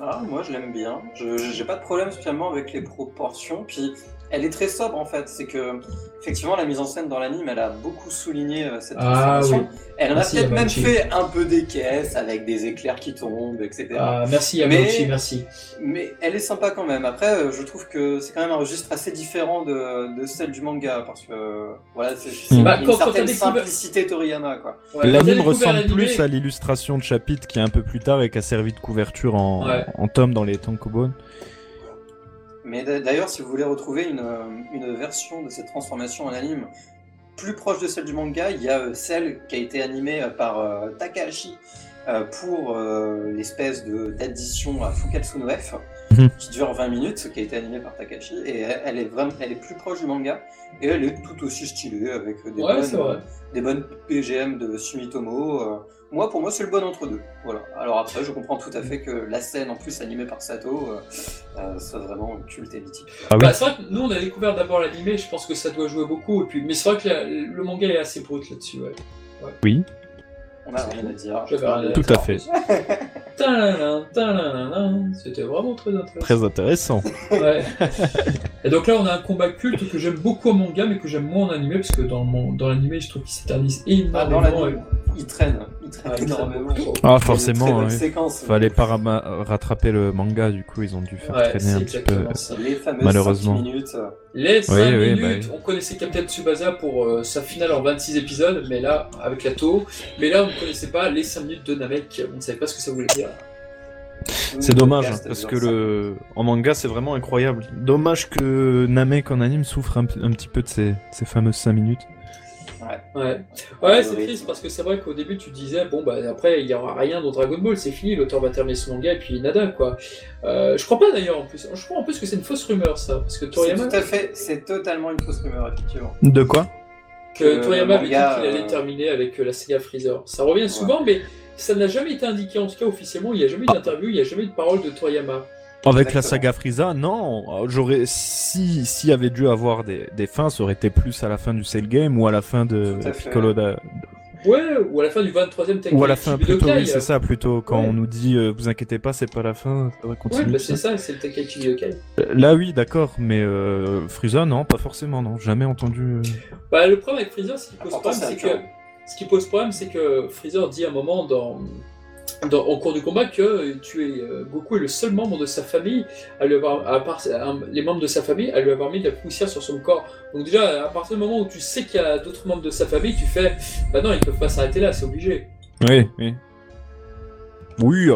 Ah, moi je l'aime bien. Je j'ai pas de problème spécialement avec les proportions. Puis elle est très sobre en fait. C'est que effectivement la mise en scène dans l'anime, elle a beaucoup souligné euh, cette Ah transformation. Elle en a peut-être même fait un peu des caisses avec des éclairs qui tombent, etc. Ah, merci Yamauchi, Mais- merci. Mais elle est sympa quand même. Après, euh, je trouve que c'est quand même un registre assez différent de, de celle du manga parce que euh, voilà, c'est c'est Hmm. une Bah, quand- quand certaine découvert- simplicité Toriyama quoi. Ouais, L'anime ressemble plus à l'illustration de chapitre qui est un peu plus tard et qui a servi de couverture en, Ouais. en tome dans les Tankobon. Mais d'a- d'ailleurs, si vous voulez retrouver une, euh, une version de cette transformation en anime plus proche de celle du manga, il y a euh, celle qui a été animée euh, par Takahashi pour l'espèce d'addition à Fukatsu no F, Mhm. qui dure 20 minutes, qui a été animée par Takahashi, et elle, elle est vraiment, elle est plus proche du manga, et elle est tout aussi stylée avec des, Ouais, bonnes, des bonnes PGM de Sumitomo. euh. moi, pour moi, c'est le bon entre deux. Voilà. Alors après, je comprends tout à fait que la scène, en plus animée par Sato, euh, euh, soit vraiment culte et mythique. Ah oui. Bah, c'est vrai que nous on a découvert d'abord l'animé, je pense que ça doit jouer beaucoup. Et puis... Mais c'est vrai que la- le manga est assez brut là-dessus. Ouais. Oui. On a rien à dire. Rien à Tout à fait. C'était vraiment très intéressant. Très intéressant. Ouais. Et donc là, on a un combat culte que j'aime beaucoup en manga, mais que j'aime moins en animé, parce que dans, mon- dans l'animé, je trouve qu'il s'éternise Ah, dans énormément. l'anime, il traîne. Énormément. Ah, Il y a de très forcément, oui. séquences. Fallait pas rattraper le manga, du coup, ils ont dû faire Ouais, traîner un petit peu. ça. Les fameuses Malheureusement. 5 minutes. Les 5 Oui, oui, minutes, bah on connaissait Captain Tsubasa pour euh, sa finale en 26 épisodes, mais là, avec la Toho, mais là, on ne connaissait pas les 5 minutes de Namek, on ne savait pas ce que ça voulait dire. C'est dommage, hein, parce que le en manga c'est vraiment incroyable. Dommage que Namek en anime souffre un petit peu de ces, ces fameuses 5 minutes. Ouais, ouais c'est triste parce que c'est vrai qu'au début tu disais, bon bah après il y aura rien dans Dragon Ball, c'est fini, l'auteur va terminer son manga et puis nada quoi. Euh, je crois pas d'ailleurs en plus, je crois en plus que c'est une fausse rumeur ça, parce que C'est Toriyama, tout à fait, c'est totalement une fausse rumeur, effectivement. De quoi? Que que Toriyama avait dit qu'il allait euh, terminer avec euh, la saga Freezer. Ça revient souvent, mais ça n'a jamais été indiqué en tout cas officiellement, il n'y a jamais eu d'interview, il n'y a jamais eu de parole de Toriyama. Avec la saga Frieza, non. J'aurais si s'il y avait dû avoir des, des fins, ça aurait été plus à la fin du Cell Game ou à la fin de. Piccolo da- Ouais, ou à la fin du 23ème Tenkaichi ou à la fin plutôt. Oui, c'est euh, ça plutôt quand Ouais. on nous dit euh, vous inquiétez pas, c'est pas la fin, ça va Ouais, continuer. bah c'est ça. c'est le Budokai. Euh, Là oui, d'accord, mais euh, Frieza non, pas forcément non, jamais entendu. euh. Bah, le problème avec Freezer, ce qui pose problème, c'est que ce qui pose problème, c'est que Freezer dit à un moment dans dans, au cours du combat que tu es, euh, Goku est le seul membre de sa famille à lui avoir, à part les membres de sa famille, à lui avoir mis de la poussière sur son corps. Donc déjà, à partir du moment où tu sais qu'il y a d'autres membres de sa famille, tu fais, bah non, ils peuvent pas s'arrêter là, c'est obligé. Oui, oui. Oui,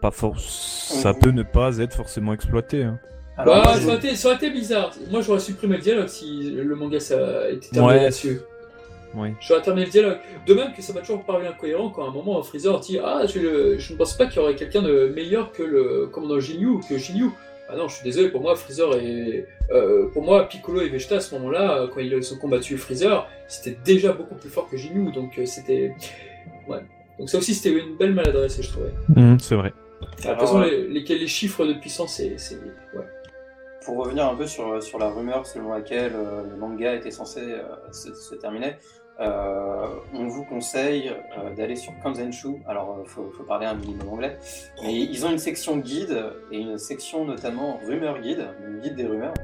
pas force. Ça peut ne pas être forcément exploité. Hein. bah, ça, aurait été, ça, aurait été, bizarre. Moi, j'aurais supprimé le dialogue si le manga ça était terminé là-dessus. Oui. Je vais terminer le dialogue. De même que ça m'a toujours paru incohérent quand à un moment Freezer dit Ah, je, je ne pense pas qu'il y aurait quelqu'un de meilleur que le commandant Jinyu que Jinyu. Ah non, je suis désolé, pour moi, Freezer et. Euh, pour moi, Piccolo et Vegeta à ce moment-là, quand ils ont combattu Freezer, c'était déjà beaucoup plus fort que Jinyu, donc euh, c'était. Ouais. Donc ça aussi, c'était une belle maladresse, je trouvais. Mmh, c'est vrai. de toute façon, les, les, chiffres de puissance, c'est. Ouais. Pour revenir un peu sur, sur la rumeur selon laquelle euh, le manga était censé se, se, terminer, euh, on vous conseille euh, d'aller sur Kanzenshu. Alors, il euh, faut, parler un minimum anglais. Mais ils ont une section guide et une section notamment rumeur guide, guide des rumeurs,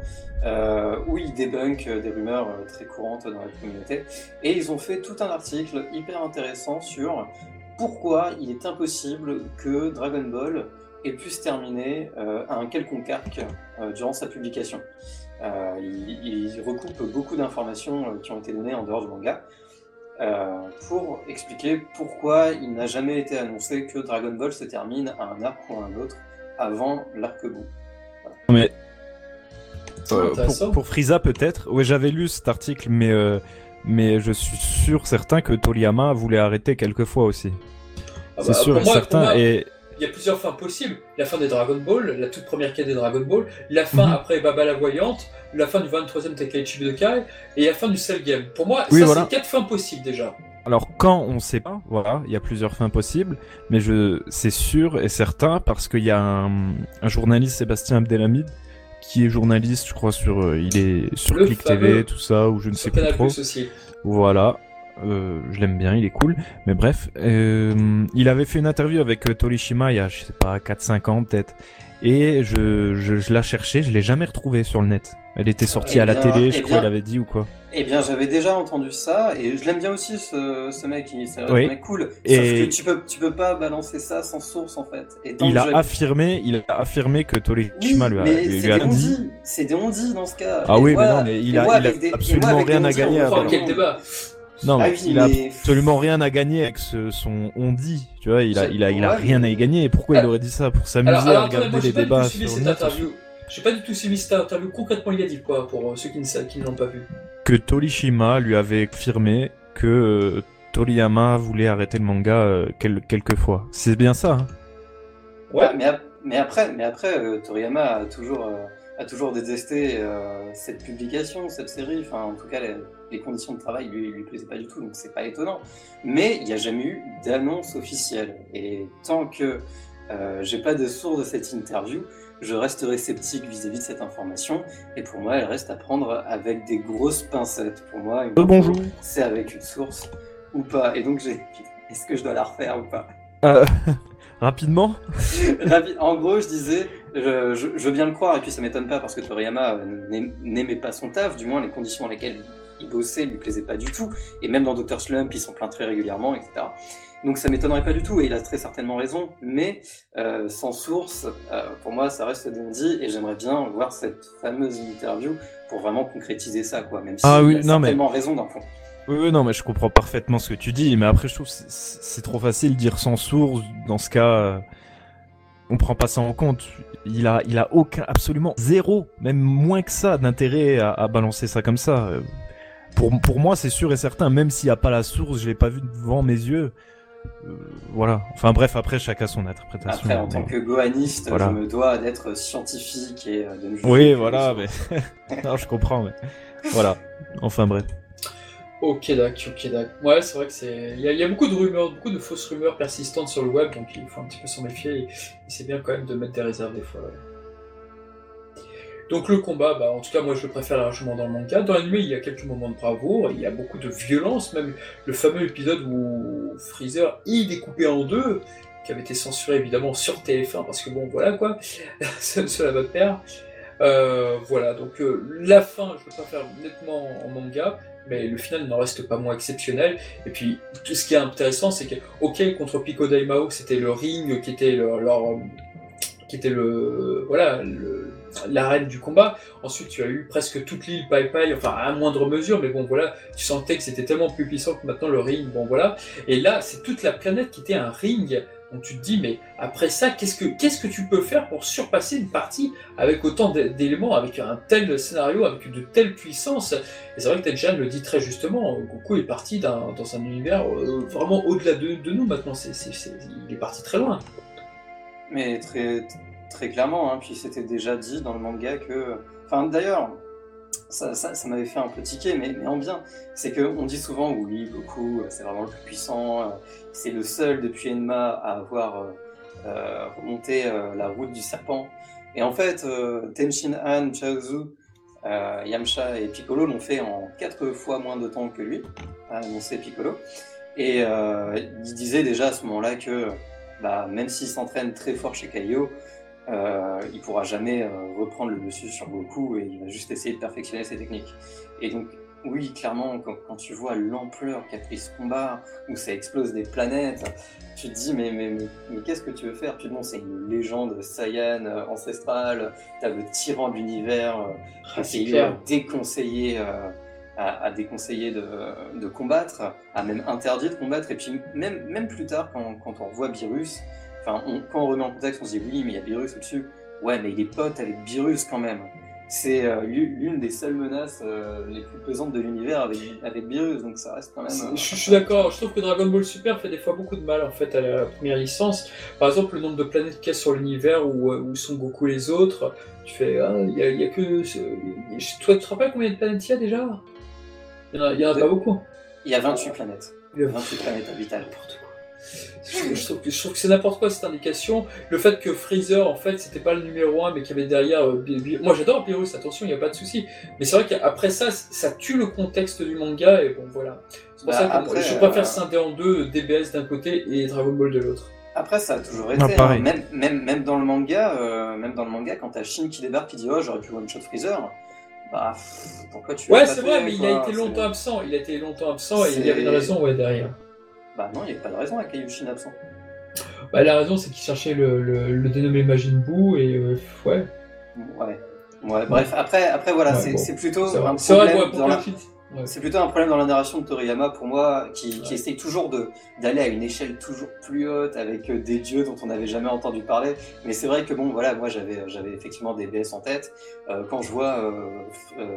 où ils débunkent des rumeurs très courantes dans la communauté. Et ils ont fait tout un article hyper intéressant sur pourquoi il est impossible que Dragon Ball ait pu se terminer à un quelconque arc durant sa publication. Il, il, recoupe beaucoup d'informations qui ont été données en dehors du manga. Euh, pour expliquer pourquoi il n'a jamais été annoncé que Dragon Ball se termine à un arc ou à un autre avant l'arc-bout. Mais euh, pour, pour, Frieza peut-être. Oui, j'avais lu cet article, mais euh, mais je suis sûr certain que Toriyama voulait arrêter quelquefois aussi. Ah C'est bah, sûr et certain. Et y a plusieurs fins possibles. La fin des Dragon Ball, la toute première quête des Dragon Ball, la fin mhm. après Baba la Voyante, la fin du 23e Tenkaichi Budokai, et la fin du Cell Game. Pour moi, ça c'est quatre fins possibles déjà. Alors quand on sait pas, voilà, il y a plusieurs fins possibles, mais je c'est sûr et certain parce qu'il y a un, journaliste Sébastien Abdelhamid qui est journaliste, je crois sur euh, il est sur Click TV tout ça ou je ne sais plus trop. Aussi. Voilà, euh, je l'aime bien, il est cool. Mais bref, euh, il avait fait une interview avec euh, Torishima il y a, je sais pas, 4-5 ans peut-être. Et je, je, je la cherchais, je l'ai jamais retrouvée sur le net. Elle était sortie eh à la télé, je eh crois, il avait dit ou quoi. Eh bien, j'avais déjà entendu ça, et je l'aime bien aussi, ce, ce mec, c'est un mec cool. Et... Sauf que tu peux, tu peux pas balancer ça sans source, en fait. il a affirmé, il a affirmé que Torishima lui a, lui a dit. C'est des on dit dans ce cas. Ah oui, mais non, mais il a, il a absolument rien à gagner à non, ah il a absolument rien à gagner avec ce, son on dit, tu vois, il a, il a, il a rien à y gagner. Et pourquoi il aurait dit ça Pour s'amuser à regarder les débats sur cette interview. J'ai pas du tout suivi cette interview. Concrètement, il a dit quoi pour euh, ceux qui ne, l'ont pas vu Que Torishima lui avait affirmé que euh, Toriyama voulait arrêter le manga euh, quelques fois. C'est bien ça. Hein ouais, mais, mais, après, mais après Toriyama a toujours a toujours détesté euh, cette publication, cette série. Enfin, en tout cas, les, conditions de travail lui, lui plaisaient pas du tout, donc c'est pas étonnant. Mais il n'y a jamais eu d'annonce officielle. Et tant que euh, j'ai pas de source de cette interview, je resterai sceptique vis-à-vis de cette information. Et pour moi, elle reste à prendre avec des grosses pincettes. Pour moi, bonjour. C'est avec une source ou pas. Et donc. Est-ce que je dois la refaire ou pas? Euh, Rapidement? En gros, je disais, je, je, veux bien le croire, et puis ça m'étonne pas parce que Toriyama euh, n'aimait pas son taf, du moins les conditions dans lesquelles il bossait lui plaisaient pas du tout, et même dans Dr. Slump, il s'en plaint très régulièrement, etc. Donc ça m'étonnerait pas du tout, et il a très certainement raison, mais euh, sans source, euh, pour moi ça reste dit, et j'aimerais bien voir cette fameuse interview pour vraiment concrétiser ça, quoi, même si ah, oui, il a non, certainement raison d'un point. Oui, oui, non, mais je comprends parfaitement ce que tu dis, mais après je trouve c'est trop facile de dire sans source, dans ce cas on prend pas ça en compte. Il a, il a aucun, absolument zéro, même moins que ça, d'intérêt à, balancer ça comme ça. Pour, pour moi, c'est sûr et certain, même s'il n'y a pas la source, je l'ai pas vu devant mes yeux. Euh, voilà. Enfin bref, après, chacun son interprétation. Après, en tant que goaniste, je me dois d'être scientifique et euh, de Oui, voilà, mais... non, je comprends, mais... Voilà. Enfin bref. Ok, d'accord, ok, d'accord. Ouais, c'est vrai que c'est. Il y, a beaucoup de rumeurs, beaucoup de fausses rumeurs persistantes sur le web, donc il faut un petit peu s'en méfier. Et, c'est bien quand même de mettre des réserves des fois. Donc le combat, bah, en tout cas moi je le préfère largement dans le manga. Dans l'anime il y a quelques moments de bravoure, il y a beaucoup de violence, même le fameux épisode où Freezer est découpé en deux, qui avait été censuré évidemment sur TF1 parce que bon voilà quoi, cela va de pair. voilà, donc la fin, je pas faire nettement en manga, mais le final n'en reste pas moins exceptionnel. Et puis, tout ce qui est intéressant, c'est que, ok, contre Pico Daimao, c'était le ring qui était leur, qui était le, voilà, l'arène du combat. Ensuite, tu as eu presque toute l'île Pai Pai, enfin à moindre mesure, mais bon voilà, tu sentais que c'était tellement plus puissant que maintenant le ring, bon voilà. Et là, c'est toute la planète qui était un ring donc tu te dis, mais après ça, qu'est-ce que, qu'est-ce que tu peux faire pour surpasser une partie avec autant d'éléments, avec un tel scénario, avec de telles puissances? Et c'est vrai que Tenjan le dit très justement, Goku est parti dans un univers euh, vraiment au-delà de, nous maintenant, c'est, il est parti très loin. Mais très, très clairement, hein, puis c'était déjà dit dans le manga que... Enfin d'ailleurs, ça, m'avait fait un peu tiquer, mais, en bien. C'est qu'on dit souvent, oui, Goku, c'est vraiment le plus puissant, euh, c'est le seul depuis Enma à avoir euh, euh, remonté la route du serpent. Et en fait, Tenshin Han, Chaozu, Yamcha et Piccolo l'ont fait en quatre fois moins de temps que lui, a annoncé Piccolo. Et il disait déjà à ce moment-là que bah, même s'il s'entraîne très fort chez Kaio, euh, il pourra jamais euh, reprendre le dessus sur Goku et il va juste essayer de perfectionner ses techniques. Et donc, oui, clairement, quand, tu vois l'ampleur qu'a pris ce combat, où ça explose des planètes, tu te dis, mais, mais, mais, qu'est-ce que tu veux faire? Puis bon, c'est une légende Saiyan euh, ancestrale, t'as le tyran de l'univers, euh, qui est déconseillé. À, déconseiller de, de, combattre, à même interdit de combattre, et puis même, même plus tard, quand, quand on revoit Virus, Enfin, quand on remet en contexte, on se dit oui, mais il y a Beerus au-dessus. Ouais, mais il est pote avec Beerus quand même. C'est euh, l'une des seules menaces euh, les plus pesantes de l'univers avec, avec Beerus, donc ça reste quand même. je, suis d'accord, je trouve que Dragon Ball Super fait des fois beaucoup de mal en fait à la première licence. Par exemple, le nombre de planètes qu'il y a sur l'univers où, euh, où, sont Goku les autres, tu fais, ah, il y, a que. Toi, tu te rappelles combien de planètes il y a déjà? Il y en a, pas beaucoup. Il y a 28 planètes. Il y a 28 planètes habitables. Je, trouve que, c'est n'importe quoi cette indication. Le fait que Freezer, en fait, c'était pas le numéro 1, mais qu'il y avait derrière. Euh, moi j'adore Beerus, attention, il n'y a pas de souci. Mais c'est vrai qu'après ça, ça tue le contexte du manga, et bon voilà. C'est pour bah, ça que je préfère euh... scinder en deux DBS d'un côté et Dragon Ball de l'autre. Après, ça a toujours été. Hein. même, même, même, dans le manga, euh, même dans le manga, quand t'as Shin qui débarque qui dit Oh, j'aurais pu one shot Freezer. Bah, pourquoi tu Ouais, c'est vrai, mais il a été longtemps absent. Il a été longtemps absent et il y avait une raison ouais, derrière. Bah non, il n'y avait pas de raison à Kaioshin absent. Bah la raison c'est qu'il cherchait le, le, dénommé Majin Buu et euh, ouais. Ouais. Ouais, bref, après, après voilà, c'est plutôt un problème dans la... C'est plutôt un problème dans la narration de Toriyama pour moi, qui, qui essaye toujours d'aller à une échelle toujours plus haute avec euh, des dieux dont on n'avait jamais entendu parler. Mais c'est vrai que bon, voilà, moi j'avais effectivement des BS en tête. Euh, quand je vois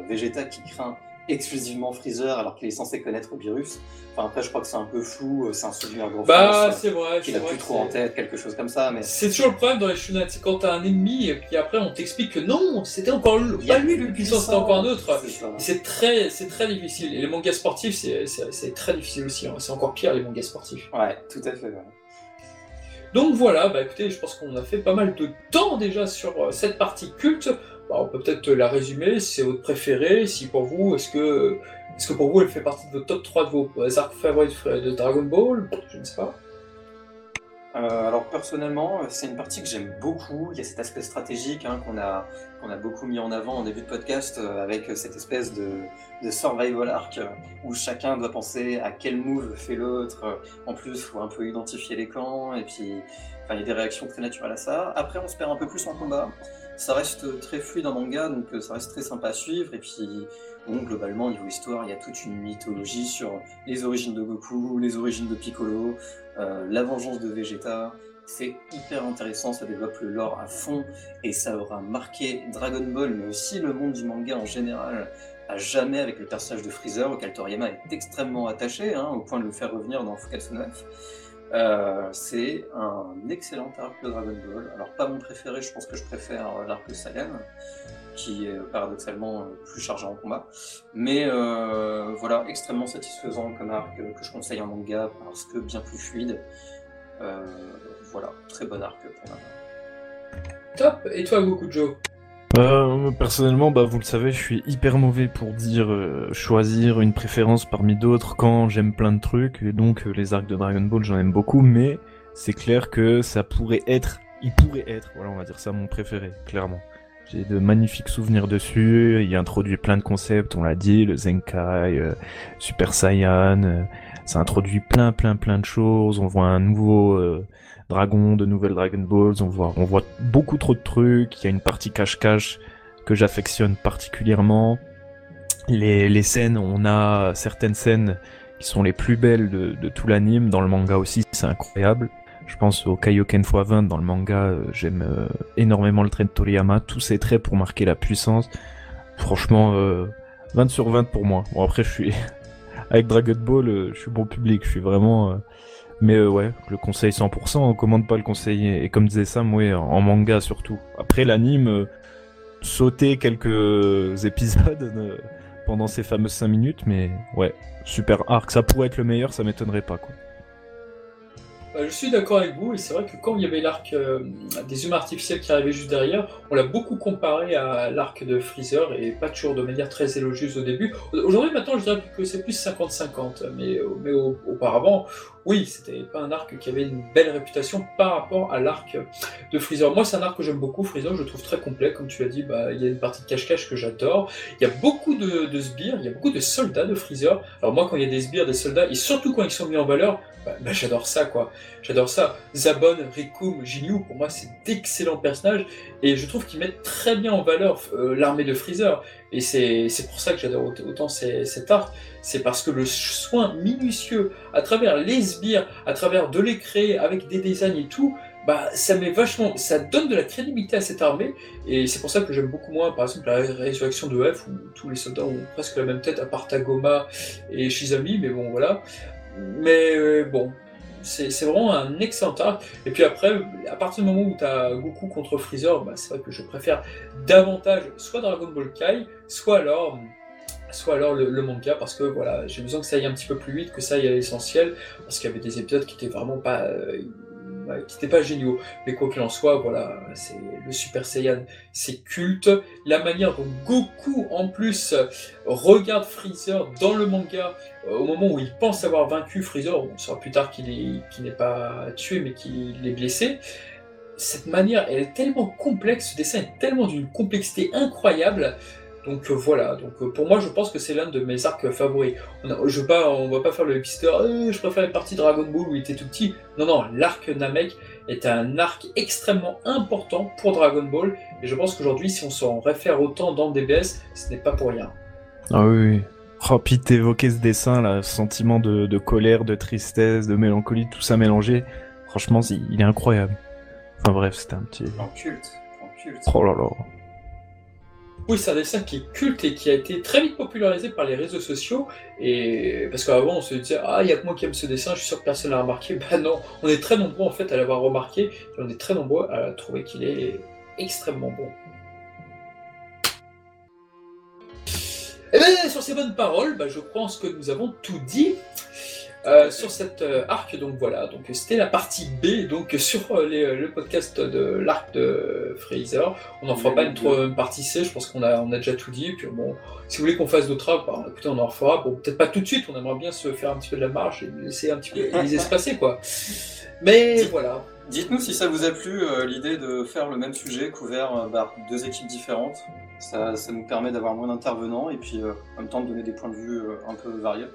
Vegeta qui craint exclusivement Freezer alors qu'il est censé connaître virus. Enfin, après, je crois que c'est un peu flou, euh, c'est un souvenir gros Bah, c'est vrai. Qu'il a plus trop en tête, quelque chose comme ça. Mais... C'est toujours le problème dans les Shunat, c'est quand t'as un ennemi et puis après on t'explique que non, c'était encore pas lui le puissant, c'était encore un autre. C'est très, c'est très difficile. Et les mangas sportifs, c'est très difficile aussi. Hein. C'est encore pire les mangas sportifs. Ouais, tout à fait. Donc voilà, bah écoutez, je pense qu'on a fait pas mal de temps déjà sur euh, cette partie culte. Bah, on peut peut-être la résumer, c'est votre préféré, si pour vous, est-ce que, est que pour vous elle fait partie de votre top 3 de vos arcs favoris de Dragon Ball? Je ne sais pas. Euh, alors personnellement, c'est une partie que j'aime beaucoup. Il y a cet aspect stratégique hein, qu'on a, qu'on a beaucoup mis en avant en début de podcast euh, avec cette espèce de, survival arc où chacun doit penser à quel move fait l'autre. En plus, faut un peu identifier les camps et puis il y a des réactions très naturelles à ça. Après, on se perd un peu plus en combat ça reste très fluide en manga, donc euh, ça reste très sympa à suivre. Et puis, bon, globalement, niveau histoire, il y a toute une mythologie sur les origines de Goku, les origines de Piccolo, euh, la vengeance de Vegeta. C'est hyper intéressant, ça développe le lore à fond et ça aura marqué Dragon Ball, mais aussi le monde du manga en général, à jamais avec le personnage de Freezer, auquel Toriyama est extrêmement attaché, hein, au point de le faire revenir dans Fukatsu 9. Euh, c'est un excellent arc de Dragon Ball. Alors pas mon préféré, je pense que je préfère euh, l'arc de Saiyan, qui est paradoxalement euh, plus chargé en combat. Mais voilà, extrêmement satisfaisant comme arc que je conseille en manga parce que bien plus fluide. voilà, très bon arc pour moi. Top Et toi Goku Joe euh, personnellement, bah, vous le savez, je suis hyper mauvais pour dire euh, choisir une préférence parmi d'autres quand j'aime plein de trucs. Et donc, euh, les arcs de Dragon Ball, j'en aime beaucoup, mais c'est clair que ça pourrait être, il pourrait être, voilà, on va dire ça, mon préféré, clairement. J'ai de magnifiques souvenirs dessus. Il introduit plein de concepts, on l'a dit, le Zenkai, euh, Super Saiyan. Euh, ça introduit plein, plein, plein de choses. On voit un nouveau euh, dragon, de nouvelles Dragon Balls. On voit, on voit beaucoup trop de trucs. Il y a une partie cache-cache que j'affectionne particulièrement. Les, les scènes, on a certaines scènes qui sont les plus belles de, tout l'anime. Dans le manga aussi, c'est incroyable. Je pense au Kaioken x20 dans le manga, euh, j'aime euh, énormément le trait de Toriyama, tous ces traits pour marquer la puissance. Franchement, 20 euh, sur 20 pour moi. Bon après je suis avec Dragon Ball, je suis bon public, je suis vraiment mais ouais, je le conseille 100%, on commande pas le conseiller et comme disait Sam, ouais, en manga surtout. Après l'anime sauter quelques épisodes pendant ces fameuses 5 minutes mais ouais, super arc, ça pourrait être le meilleur, ça m'étonnerait pas quoi. Euh, je suis d'accord avec vous, et c'est vrai que quand il y avait l'arc euh, des humains artificiels qui arrivait juste derrière, on l'a beaucoup comparé à l'arc de Freezer, et pas toujours de manière très élogieuse au début. Aujourd'hui, maintenant, je dirais que c'est plus 50-50, mais, mais auparavant, oui, c'était pas un arc qui avait une belle réputation par rapport à l'arc de Freezer. Moi, c'est un arc que j'aime beaucoup, Freezer, je trouve très complet, comme tu l'as dit, bah, il y a une partie de cache-cache que j'adore, il y a beaucoup de, de sbires, il y a beaucoup de soldats de Freezer. Alors moi, quand il y a des sbires, des soldats, et surtout quand ils sont mis en valeur, bah, bah, j'adore ça, quoi. J'adore ça. Zabon, Rikum, Jinyu, pour moi, c'est d'excellents personnages et je trouve qu'ils mettent très bien en valeur euh, l'armée de Freezer. Et c'est pour ça que j'adore autant cet art. C'est parce que le soin minutieux à travers les sbires, à travers de les créer avec des designs et tout, bah, ça met vachement, ça donne de la crédibilité à cette armée, et c'est pour ça que j'aime beaucoup moins, par exemple, la résurrection de F, où tous les soldats ont presque la même tête, à part Tagoma et Shizami, mais bon, voilà. Mais euh, bon, c'est vraiment un excellent arc. Et puis après, à partir du moment où tu Goku contre Freezer, bah, c'est vrai que je préfère davantage soit Dragon Ball Kai, soit alors soit alors le, le, manga parce que voilà j'ai besoin que ça aille un petit peu plus vite que ça aille à l'essentiel parce qu'il y avait des épisodes qui étaient vraiment pas euh, qui n'étaient pas géniaux. Mais quoi qu'il en soit, voilà, c'est le Super Saiyan, c'est culte. La manière dont Goku, en plus, regarde Freezer dans le manga, euh, au moment où il pense avoir vaincu Freezer, on saura plus tard qu'il n'est pas tué, mais qu'il est blessé. Cette manière, elle est tellement complexe, ce dessin est tellement d'une complexité incroyable donc euh, voilà, donc euh, pour moi je pense que c'est l'un de mes arcs favoris. On, je pas, on va pas faire le pisteur, euh, je préfère les parties Dragon Ball où il était tout petit. Non, non, l'arc Namek est un arc extrêmement important pour Dragon Ball, et je pense qu'aujourd'hui si on s'en réfère autant dans DBS, ce n'est pas pour rien. Ah oui, Oh, puis t'évoquais ce dessin, là, sentiment de, colère, de tristesse, de mélancolie, tout ça mélangé. Franchement, il est incroyable. Enfin bref, c'était un petit... En culte, en culte. Oh là là. C'est un dessin qui est culte et qui a été très vite popularisé par les réseaux sociaux. Et parce qu'avant, on se disait ah, il y a que moi qui aime ce dessin, je suis sûr que personne l'a remarqué. Ben non, on est très nombreux en fait à l'avoir remarqué et on est très nombreux à trouver qu'il est extrêmement bon. Et eh bien, sur ces bonnes paroles, ben, je pense que nous avons tout dit. Euh, sur cette euh, arc. Donc voilà, donc c'était la partie B, donc sur euh, le podcast de l'arc de Fraser. On n'en fera pas une, partie C, je pense qu'on a, on a déjà tout dit. puis bon, si vous voulez qu'on fasse d'autres arcs, bah, écoutez, on en refera. Bon, peut-être pas tout de suite, on aimerait bien se faire un petit peu de la marche et laisser un petit peu les espacer, quoi. Mais voilà. Dites-nous si ça vous a plu l'idée de faire le même sujet couvert par deux équipes différentes. Ça, ça nous permet d'avoir moins d'intervenants et puis en même temps de donner des points de vue un peu variés.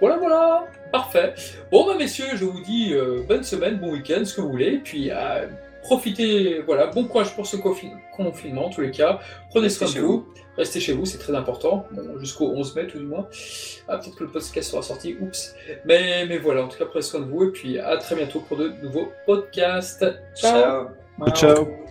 Voilà, voilà, parfait. Bon, bah messieurs, je vous dis euh, bonne semaine, bon week-end, ce que vous voulez, puis euh, profitez, voilà, bon courage pour ce confinement, en tous les cas. Prenez soin de vous. Restez chez vous, c'est très important. Bon, jusqu'au 11 mai, tout du moins. Ah, peut-être que le podcast sera sorti, oups. Mais, mais voilà, en tout cas, prenez soin de vous, et puis à très bientôt pour de nouveaux podcasts. Ciao. Ciao. Ciao.